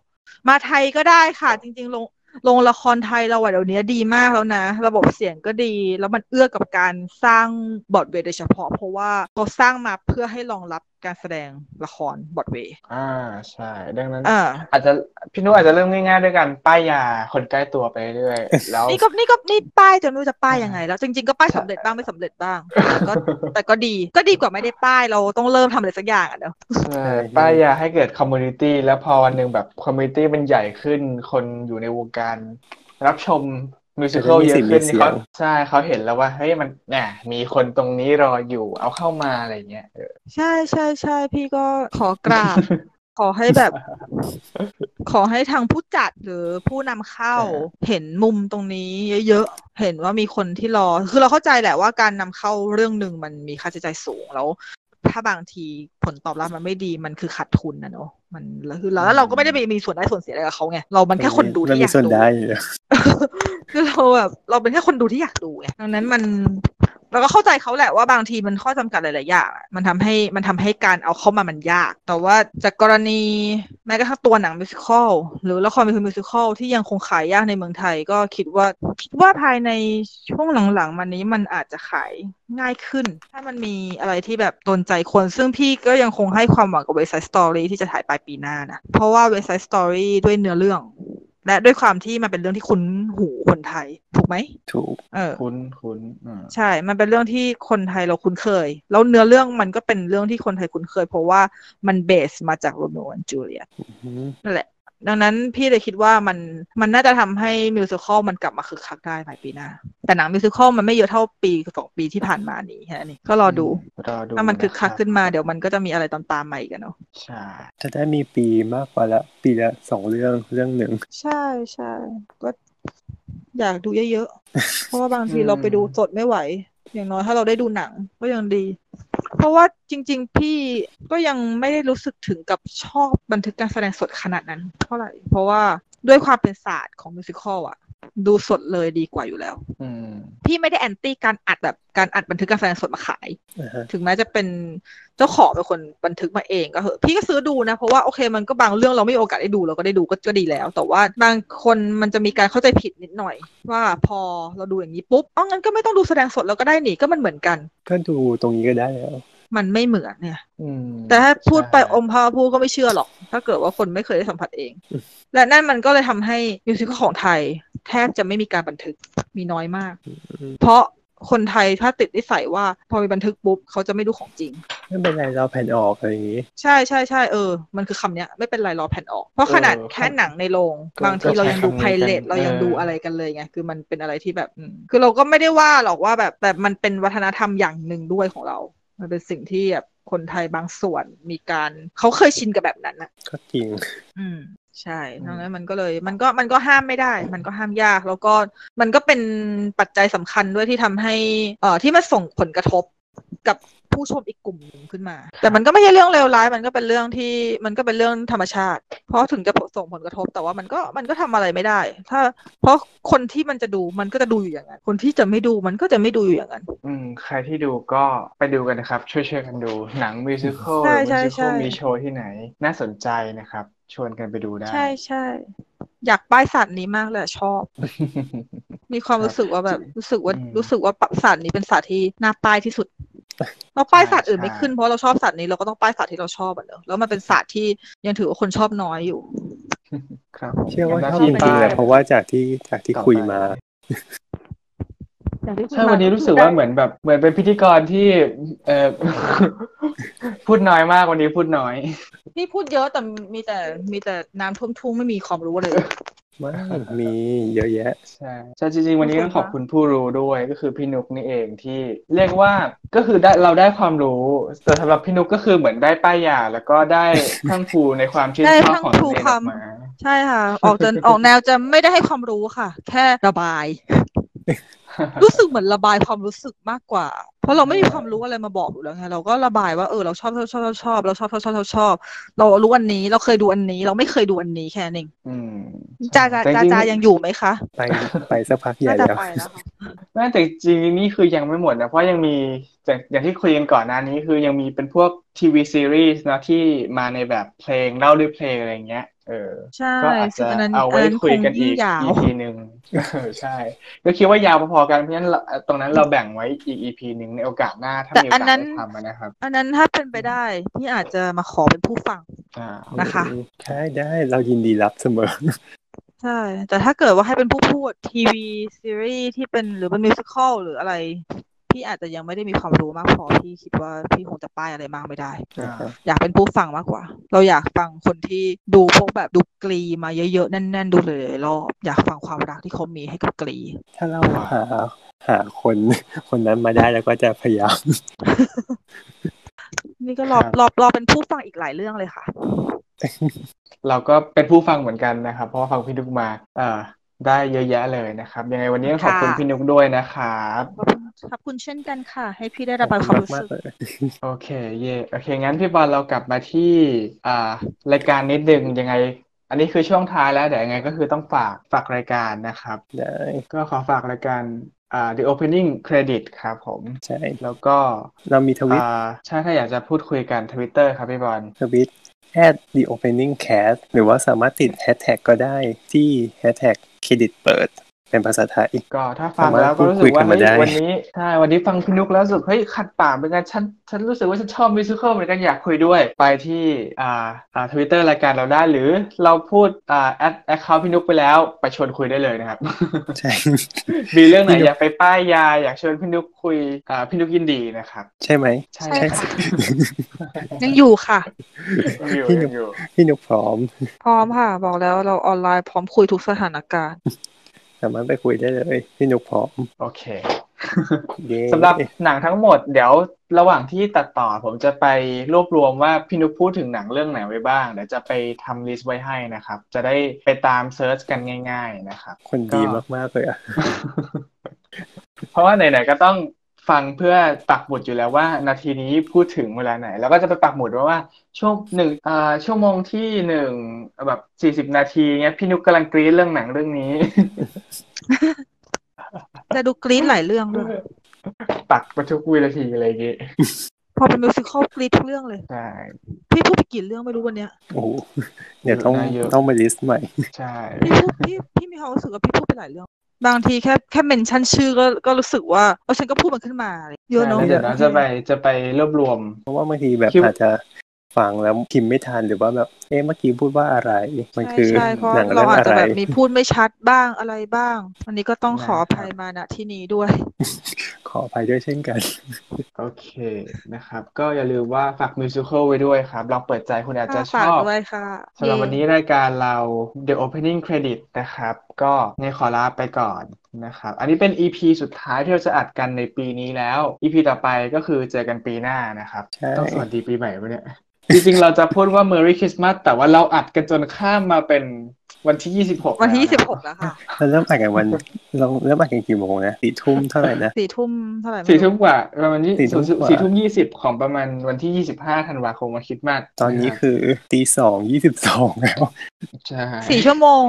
มาไทยก็ได้ค่ะ จริงๆลงลงละครไทยเราอะเดี๋ยวนี้ดีมากแล้วนะ ระบบเสียงก็ดี แล้วมันเอื้อกับการสร้างบอดเวย์โดยเฉพาะ เพราะว่าเขาสร้างมาเพื่อให้รองรับ การแสดงละครบอร์ดเวย์อ่าใช่ ดังนั้นอ่าอาจจะพี่นุ้ยอาจจะเริ่มง่ายๆด้วยกันป้ายยาคนใกล้ตัวไปเรื่อยๆแล้วนี่ก็นี่ก็นี่ป้ายจนไม่รู้จะป้ายยังไง แล้วจริงๆก็ป้ายสำเร็จบ้างไม่สำเร็จบ้างแต่ก็แต่ก็ดีก็ดีกว่าไม่ได้ป้ายเราต้องเริ่มทำอะไรสักอย่างอะเนอะใช่ป้ายยาให้เกิด community แล้วพอวันหนึ่งแบบ community มันใหญ่ขึ้นคนอยู่ในวงการรับชม musical จะได้มีเยอะขึ้นมีเสีนี้ เขาใช่เขาเห็นแล้วว่าเฮ้ยมันแหมมีคนตรงนี้รออยู่เอาเข้ามาอะไรเงี้ยเออใช่ใช่ใช่พี่ก็ขอกราบ ขอให้แบบ ขอให้ทางผู้จัดหรือผู้นำเข้าเห็นมุมตรงนี้เยอะๆเห็นว่ามีคนที่รอ คือเราเข้าใจแหละว่าการนำเข้าเรื่องหนึ่งมันมีค่าใช้จ่ายสูงแล้ว ถ้าบางทีผลตอบรับมันไม่ดีมันคือขาดทุนนะเนอะ มันแล้วคือแล้วเราก็ไม่ได้ไปมีส่วนได้ส่วนเสียอะไรกับเขาไงเรามันแค่คนดูมันที่อมียากส่วนดูได้อยู่แล้วคือเราแบบเราเป็นแค่คนดูที่อยากดูไงดังนั้นมัน เราก็เข้าใจเขาแหละว่าบางทีมันข้อจำกัดหลายๆอย่างมันทำให้มันทำให้การเอาเข้ามามันยาก แต่ว่าจากกรณีแม้กระทั่งตัวหนังมิวสิควลหรือละครมิวสิควลที่ยังคงขายยากในเมืองไทย ก็คิดว่าคิดว่าภายในช่วงหลังๆมันนี้มันอาจจะขายง่ายขึ้น ถ้ามันมีอะไรที่แบบโดนใจคน ซึ่งพี่ก็ยังคงให้ความหวังกับ West Side Story ที่จะถ่ายปลายปีหน้านะ เพราะว่า West Side Story ด้วยเนื้อเรื่อง และด้วยความที่มันเป็นเรื่องที่คุ้นหูคนไทย ถูกไหมถูกเออคุ้นคุ้นอืมใช่ มันเป็นเรื่องที่คนไทยเราคุ้นเคย แล้วเนื้อเรื่องมันก็เป็นเรื่องที่คนไทยคุ้นเคย เพราะว่ามันเบสมาจากโรมิโอและจูเลียตอืมนั่นแหละ ดังนั้นพี่เลยคิดว่ามันมันน่าจะทำให้มิวสิควลมันกลับมาคึกคักได้ภายปีหน้า แต่หนังมิวสิควลมันไม่เยอะเท่าปีสองปีที่ผ่านมานี้แค่นี้ก็รอดูรอดูถ้ามันคึกคักะรับขึ้นมาเดี๋ยวมันก็จะมีอะไรตามตามๆมาอีกอะเนาะใช่จะได้มีปีมากกว่าละปีละสองเรื่องเรื่องหนึ่ง ใช่ใช่ก็อยากดูเยอะๆ เพราะว่าบางทีเราไปดูสดไม่ไหว อย่างน้อยถ้าเราได้ดูหนังก็ยังดี เพราะว่าจริง ๆ พี่ก็ยังไม่ได้รู้สึกถึงกับชอบบันทึกการแสดงสดขนาดนั้น เท่าไหร่ เพราะว่าด้วยความเป็นศาสตร์ของมิวสิควลอะดูสดเลยดีกว่าอยู่แล้วอืมพี่ไม่ได้แอนตี้การอัดแบบการอัดบันทึกการแสดงสดมาขายนะฮะถึงแม้จะเป็นเจ้าของเป็นคนบันทึกมาเองก็เหอะ พี่ก็ซื้อดูนะ เพราะว่าโอเคมันก็บางเรื่องเราไม่มีโอกาสได้ดูเราก็ได้ดูก็ก็ดีแล้ว แต่ว่าบางคนมันจะมีการเข้าใจผิดนิดหน่อย ว่าพอเราดูอย่างนี้ปุ๊บอ๋องั้นก็ไม่ต้องดูแสดงสดแล้วก็ได้หนิก็มันเหมือนกัน ก็ดูตรงนี้ก็ได้แล้ว มันไม่เหมือนเนี่ยอืมแต่ถ้าพูดไปใช่อมพาพูดก็ไม่เชื่อหรอก ถ้าเกิดว่าคนไม่เคยได้สัมผัสเองอืมและนั่นมันก็เลยทำให้มิวสิคของไทย แทบจะไม่มีการบันทึกมีน้อยมาก เพราะคนไทยถ้าติดนิสัยว่าพอมีบันทึกปุ๊บเขาจะไม่ดูของจริง ไม่เป็นไรเราแผ่นออกอะไรอย่างนี้ ใช่ใช่ใช่เออ มันคือคำเนี้ยไม่เป็นไรรอแผ่นออก เพราะขนาดเออแค่หนังในโรงก็บางทีเรายังดูก็ไพใช้คำนี้เรตกันเรายังเออดูอะไรกันเลยไงคือมันเป็นอะไรที่แบบอืมคือเราก็ไม่ได้ว่าหรอกว่าแบบแบบมันเป็นวัฒนธรรมอย่างหนึ่งด้วยของเรา มันเป็นสิ่งที่แบบคนไทยบางส่วนมีการเขาเคยชินกับแบบนั้นนะก็จริง อืมใช่อืมดังนั้นมันก็เลยมันก็มันก็ห้ามไม่ได้ มันก็ห้ามยาก แล้วก็มันก็เป็นปัจจัยสำคัญด้วยที่ทำให้เอ่อที่มันส่งผลกระทบ กับผู้ชมอีกกลุ่มหนึ่งขึ้นมา แต่มันก็ไม่ใช่เรื่องเลวร้าย มันก็เป็นเรื่องที่มันก็เป็นเรื่องธรรมชาติ เพราะถึงจะส่งผลกระทบแต่ว่ามันก็มันก็ทำอะไรไม่ได้ ถ้า เพราะคนที่มันจะดูมันก็จะดูอยู่อย่างนั้น คนที่จะไม่ดูมันก็จะไม่ดูอยู่อย่างนั้น อืมใครที่ดูก็ไปดูกันนะครับ ช่วยๆกันดูหนังมิวสิควลใช่มิใช่วสิควใช่ลมีโชว์ที่ไหน น่าสนใจนะครับ ชวนกันไปดูได้ ใช่ใช่อยากป้ายสัตว์นี้มากเลยอะชอบ มีความรู้สึกว่าแบบรู้สึกว่าอืมรู้สึกว่าสัตว์นี้เป็นสัตว์ที่น่าป้ายที่สุด เราป้ายสัตว์อื่นใช่ไม่ขึ้นเพราะเราชอบสัตว์นี้เราก็ต้องป้ายสัตว์ที่เราชอบอะเนอะแล้วมันเป็นสัตว์ที่ยังถือว่าคนชอบน้อยอยู่ ครับผมเชื่อว่างั้นชอบที่จริงๆแหละเพราะว่าจากที่จากที่ต่อไปคุยมาอย่างที่คุย ใช่มาวันนี้รู้สึกว่าเหมือนแบบ เหมือนเป็นพิธีกรที่ เออพูดน้อยมากวันนี้พูดน้อย นี่พูดเยอะแต่มีแต่มีแต่น้ำท่วมทุ่งไม่มีความรู้เลยไม่มีเยอะแยะ ใช่ใช่จริง ๆ วันนี้ขอบคุณต้องขอบคุณผู้รู้ด้วยก็คือพี่นุกนี่เองที่เรียกว่าก็คือได้เราได้ความรู้ แต่สำหรับพี่นุกก็คือเหมือนได้ป้ายยาแล้วก็ได้ทั้งภูในความชื่นได้ชอบทั้งของภูตัวเองคออกมาใช่ค่ะ ออกจะออกแนวจะไม่ได้ให้ความรู้ค่ะ แค่ระบาย รู้สึกเหมือนระบายความรู้สึกมากกว่า เพราะเราไม่มีความรู้อะไรมาบอกอยู่แล้วไงเราก็ระบายว่าเออเราชอบชอบชอบชอบชอบเราชอบชอบชอบชอบชอบเรารู้อันนี้เราเคยดูอันนี้ เราไม่เคยดูอันนี้แค่นั้นเองอืมจาจาแต่จาริงๆจายังอยู่ไหมคะไปไปสักพักใหญ่น่าจะแล้วไปแล้วค่ะไม่แต่จริงๆนี่คือยังไม่หมดนะเพราะยังมีจากอย่างที่คุยกันก่อนหน้านี้คือยังมีเป็นพวกทีวีซีรีส์นะที่มาในแบบเพลงเล่าด้วยเพลงอะไรอย่างเงี้ยเออใช่ก็อาจซึ่จะงอันนั้นเอาอันไว้นั้นคุยกันคงอียิ่กงยาว EP หนึ่งเออใช่ ก็คิดว่ายาวพอๆกันเพราะฉะนั้นเราตรงนั้นเราแบ่งไว้อีก EP หนึ่งในโอกาสหน้าถ้าแต่มีโออันกาสนั้นได้ทำอะนะครับ อันนั้นถ้าเป็นไปได้พี่อาจจะมาขอเป็นผู้ฟังอ่านะคะได้ได้เรายินดีรับเสมอใช่ แต่ถ้าเกิดว่าให้เป็นผู้พูดทีวีซีรีส์ที่เป็นหรือเป็นมิวสิควลหรืออะไร พี่อาจจะยังไม่ได้มีความรู้มากพอพี่คิดว่าพี่คงจะป้ายอะไรมากไม่ได้อ่าอยากเป็นผู้ฟังมากกว่า เราอยากฟังคนที่ดูพวกแบบดูกรีมาเยอะๆแน่น ๆ ดูหลายๆรอบอยากฟังความรักที่เขามีให้กับกรี ถ้าเราหาหาคนคนนั้นมาได้แล้วก็จะพยายาม นี่ก็รอครับรอรอเป็นผู้ฟังอีกหลายเรื่องเลยค่ะ เราก็เป็นผู้ฟังเหมือนกันนะครับเพราะว่าฟังพี่นุกมา เอ่อ ได้เยอะแยะเลยนะครับยังไงวันนี้ต้องขอบคุณค่ะพี่นุกด้วยนะครับขอบคุณขอบคุณเช่นกันค่ะ ให้พี่ได้ระบายความรู้มากสึกๆเลยโอเค เย่โอเค งั้นพี่บอลเรากลับมาที่อ่ารายการนิดนึงยังไง อันนี้คือช่วงท้ายแล้วเดี๋ยวยังไงก็คือต้องฝากฝากรายการนะครับได้ก็ขอฝากรายการอ่า The Opening Credit ครับผม ใช่ แล้วก็เรามีทวิตอ่าใช่ถ้าอยากจะพูดคุยกันทวิตเตอร์ครับพี่บอล tweet at the opening cast หรือว่าสามารถติดแฮชแท็กก็ได้ที่แฮชแท็ก เครดิตเปิด เป็นภาษาไทย ก็ถ้าฟังแล้วก็รู้สึกว่าเฮ้ยวันนี้ใช่วันนี้ฟังพี่นุกแล้วรู้สึกเฮ้ยขัดปากเหมือนกันฉันฉันรู้สึกว่าฉันชอบ musical เหมือนกันอยากคุยด้วยไปที่อ่าอ่าทวิตเตอร์รายการเราได้หรือเราพูดอ่าแอด account พี่นุกไปแล้วไปชวนคุยได้เลยนะครับใช่มีเรื่องไหนอยากไปป้ายยาอยากชวนพี่นุกคุยอ่าพี่นุกยินดีนะครับ ใช่ไหมใช่ใช่ค่ะยังอยู่ค่ะอยู่พี่นุกอยู่พี่นุกพร้อม พร้อมค่ะ บอกแล้วเราออนไลน์พร้อมคุยทุกสถานการณ์ สามารถไปคุยได้เลยพี่นุกพร้อม โอเคเย้สำหรับหนังทั้งหมดเดี๋ยวระหว่างที่ตัดต่อผมจะไปรวบรวมว่าพี่นุกพูดถึงหนังเรื่องไหนไว้บ้าง เดี๋ยวจะไปทำลิสต์ไว้ให้นะครับ จะได้ไปตามเซิร์ชกันง่าย ๆ นะครับ คนดีมากๆเลยอะเพราะว่าไหนๆก็ต้อง ฟังเพื่อปักหมุดอยู่แล้วว่า นาทีนี้พูดถึงเวลาไหน แล้วก็จะไปปักหมุดไว้ว่าช่วงหนึ่งอ่าชั่วโมงที่หนึ่งแบบสี่สิบนาทีเงี้ยพี่นุกกำลังกรี๊ดเรื่องหนังเรื่องนี้จะดูกรี๊ดหลายเรื่องด้วยปักไปทุกวินาทีอะไรอย่างงี้พอเป็นมิวสิควลกรี๊ดทุกเรื่องเลยใช่พี่พูดไปกี่เรื่องไม่รู้วันเนี้ยโอ้โหเดี๋ยวต้องเยอะต้องมาลิสต์ใหม่ใช่พี่พูดพี่พี่มีความรู้สึกว่าพี่พูดไปหลายเรื่อง บางทีแค่แค่เมนชั่นชื่อก็ก็รู้สึกว่าเออฉันก็พูดมันขึ้นมา เยอะเนอะใช่แล้วเดี๋ยวเราจะไปจะไปรวบรวม เพราะว่าบางทีแบบคิดอาจจะ ฟังแล้วพิมพ์ไม่ทันหรือว่าแบบเอ๊ะเมื่อกี้พูดว่าอะไร มันใช่คือใช่เพราะหนังเราเรื่องอาจอะจะไรแบบมีพูดไม่ชัดบ้างอะไรบ้าง อันนี้ก็ต้องขออภัยมาณที่นี้ด้วย ขออภัยด้วยเช่นกัน โอเคนะครับ ก็อย่าลืมว่าฝากมิวสิควลไว้ด้วยครับลองเปิดใจคุณอาจจะชฝากอบด้วยค่ะสำหรับเย้วันนี้รายการเรา The Opening Credit นะครับ ก็ในขอลาไปก่อนนะครับอันนี้เป็น EP สุดท้ายที่เราจะอัดกันในปีนี้แล้ว EP ต่อไปก็คือเจอกันปีหน้านะครับใช่ต้องสวัสดีปีใหม่ปะเนี่ย จริงๆ เราจะพูดว่า Merry Christmas แต่ว่าเราอัดกันจนข้ามมาเป็นวันที่26วันที่แล้สิบนะหกแล้วค่ะเราเริ่มอ่านกันวันเราเริ่มอ่านกันกี่โมงนะสี่ทุ่มเท่าไหร่นะสี่ทุ่มเท่าไหร่ไสี่ทุ่มกว่าประมาณนี้สี่ทุ่มกว่าสี่ทุ่มยี่สิบของประมาณวันที่ยี่สิบห้าธันวาคมวันคริดมากตอนนี้คือตีสองยี่สิบสองแล้วใช่สี่ชั่วโมง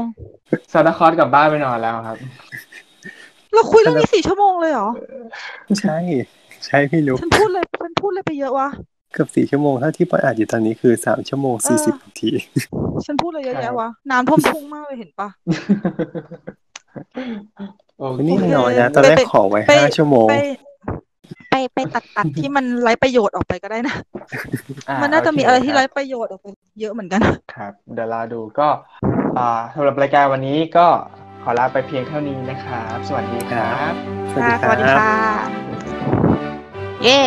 ซานตาคลอสกลับบ้านไปนอนแล้วครับ เราคุยเรื่องนี้สี่ชั่วโมงเลยเหรอ ใช่ ใช่พี่นุกฉันพูดเลยฉันพูดเลยไปเยอะวะ เกือบสี่ชั่วโมงเท่าที่ปอยอ่านอยู่ตอนนี้คือสามชั่วโมงสี่สิบนาที ฉันพูดเลยเยอะแยะวะ น้ำท่วมทุ่งมากเลยเห็นปะโอเคนี่โอเคน้อยนะ ตอนแรกไปขอไว้ไปห้าชั่วโมงไปไปไปตัดตัดที่มันไร้ประโยชน์ออกไปก็ได้นะอ่มันน่าจะมีโเคอะไรที่คไร้บประโยชน์ออกไปเยอะเหมือนกัน ครับ เดี๋ยวเราดูก็ อ่าสำหรับรายการวันนี้ก็ขอลาไปเพียงเท่านี้นะครับ สวัสดีครับ สวัสดีค่ะคสวัสดีรับค่ะเย้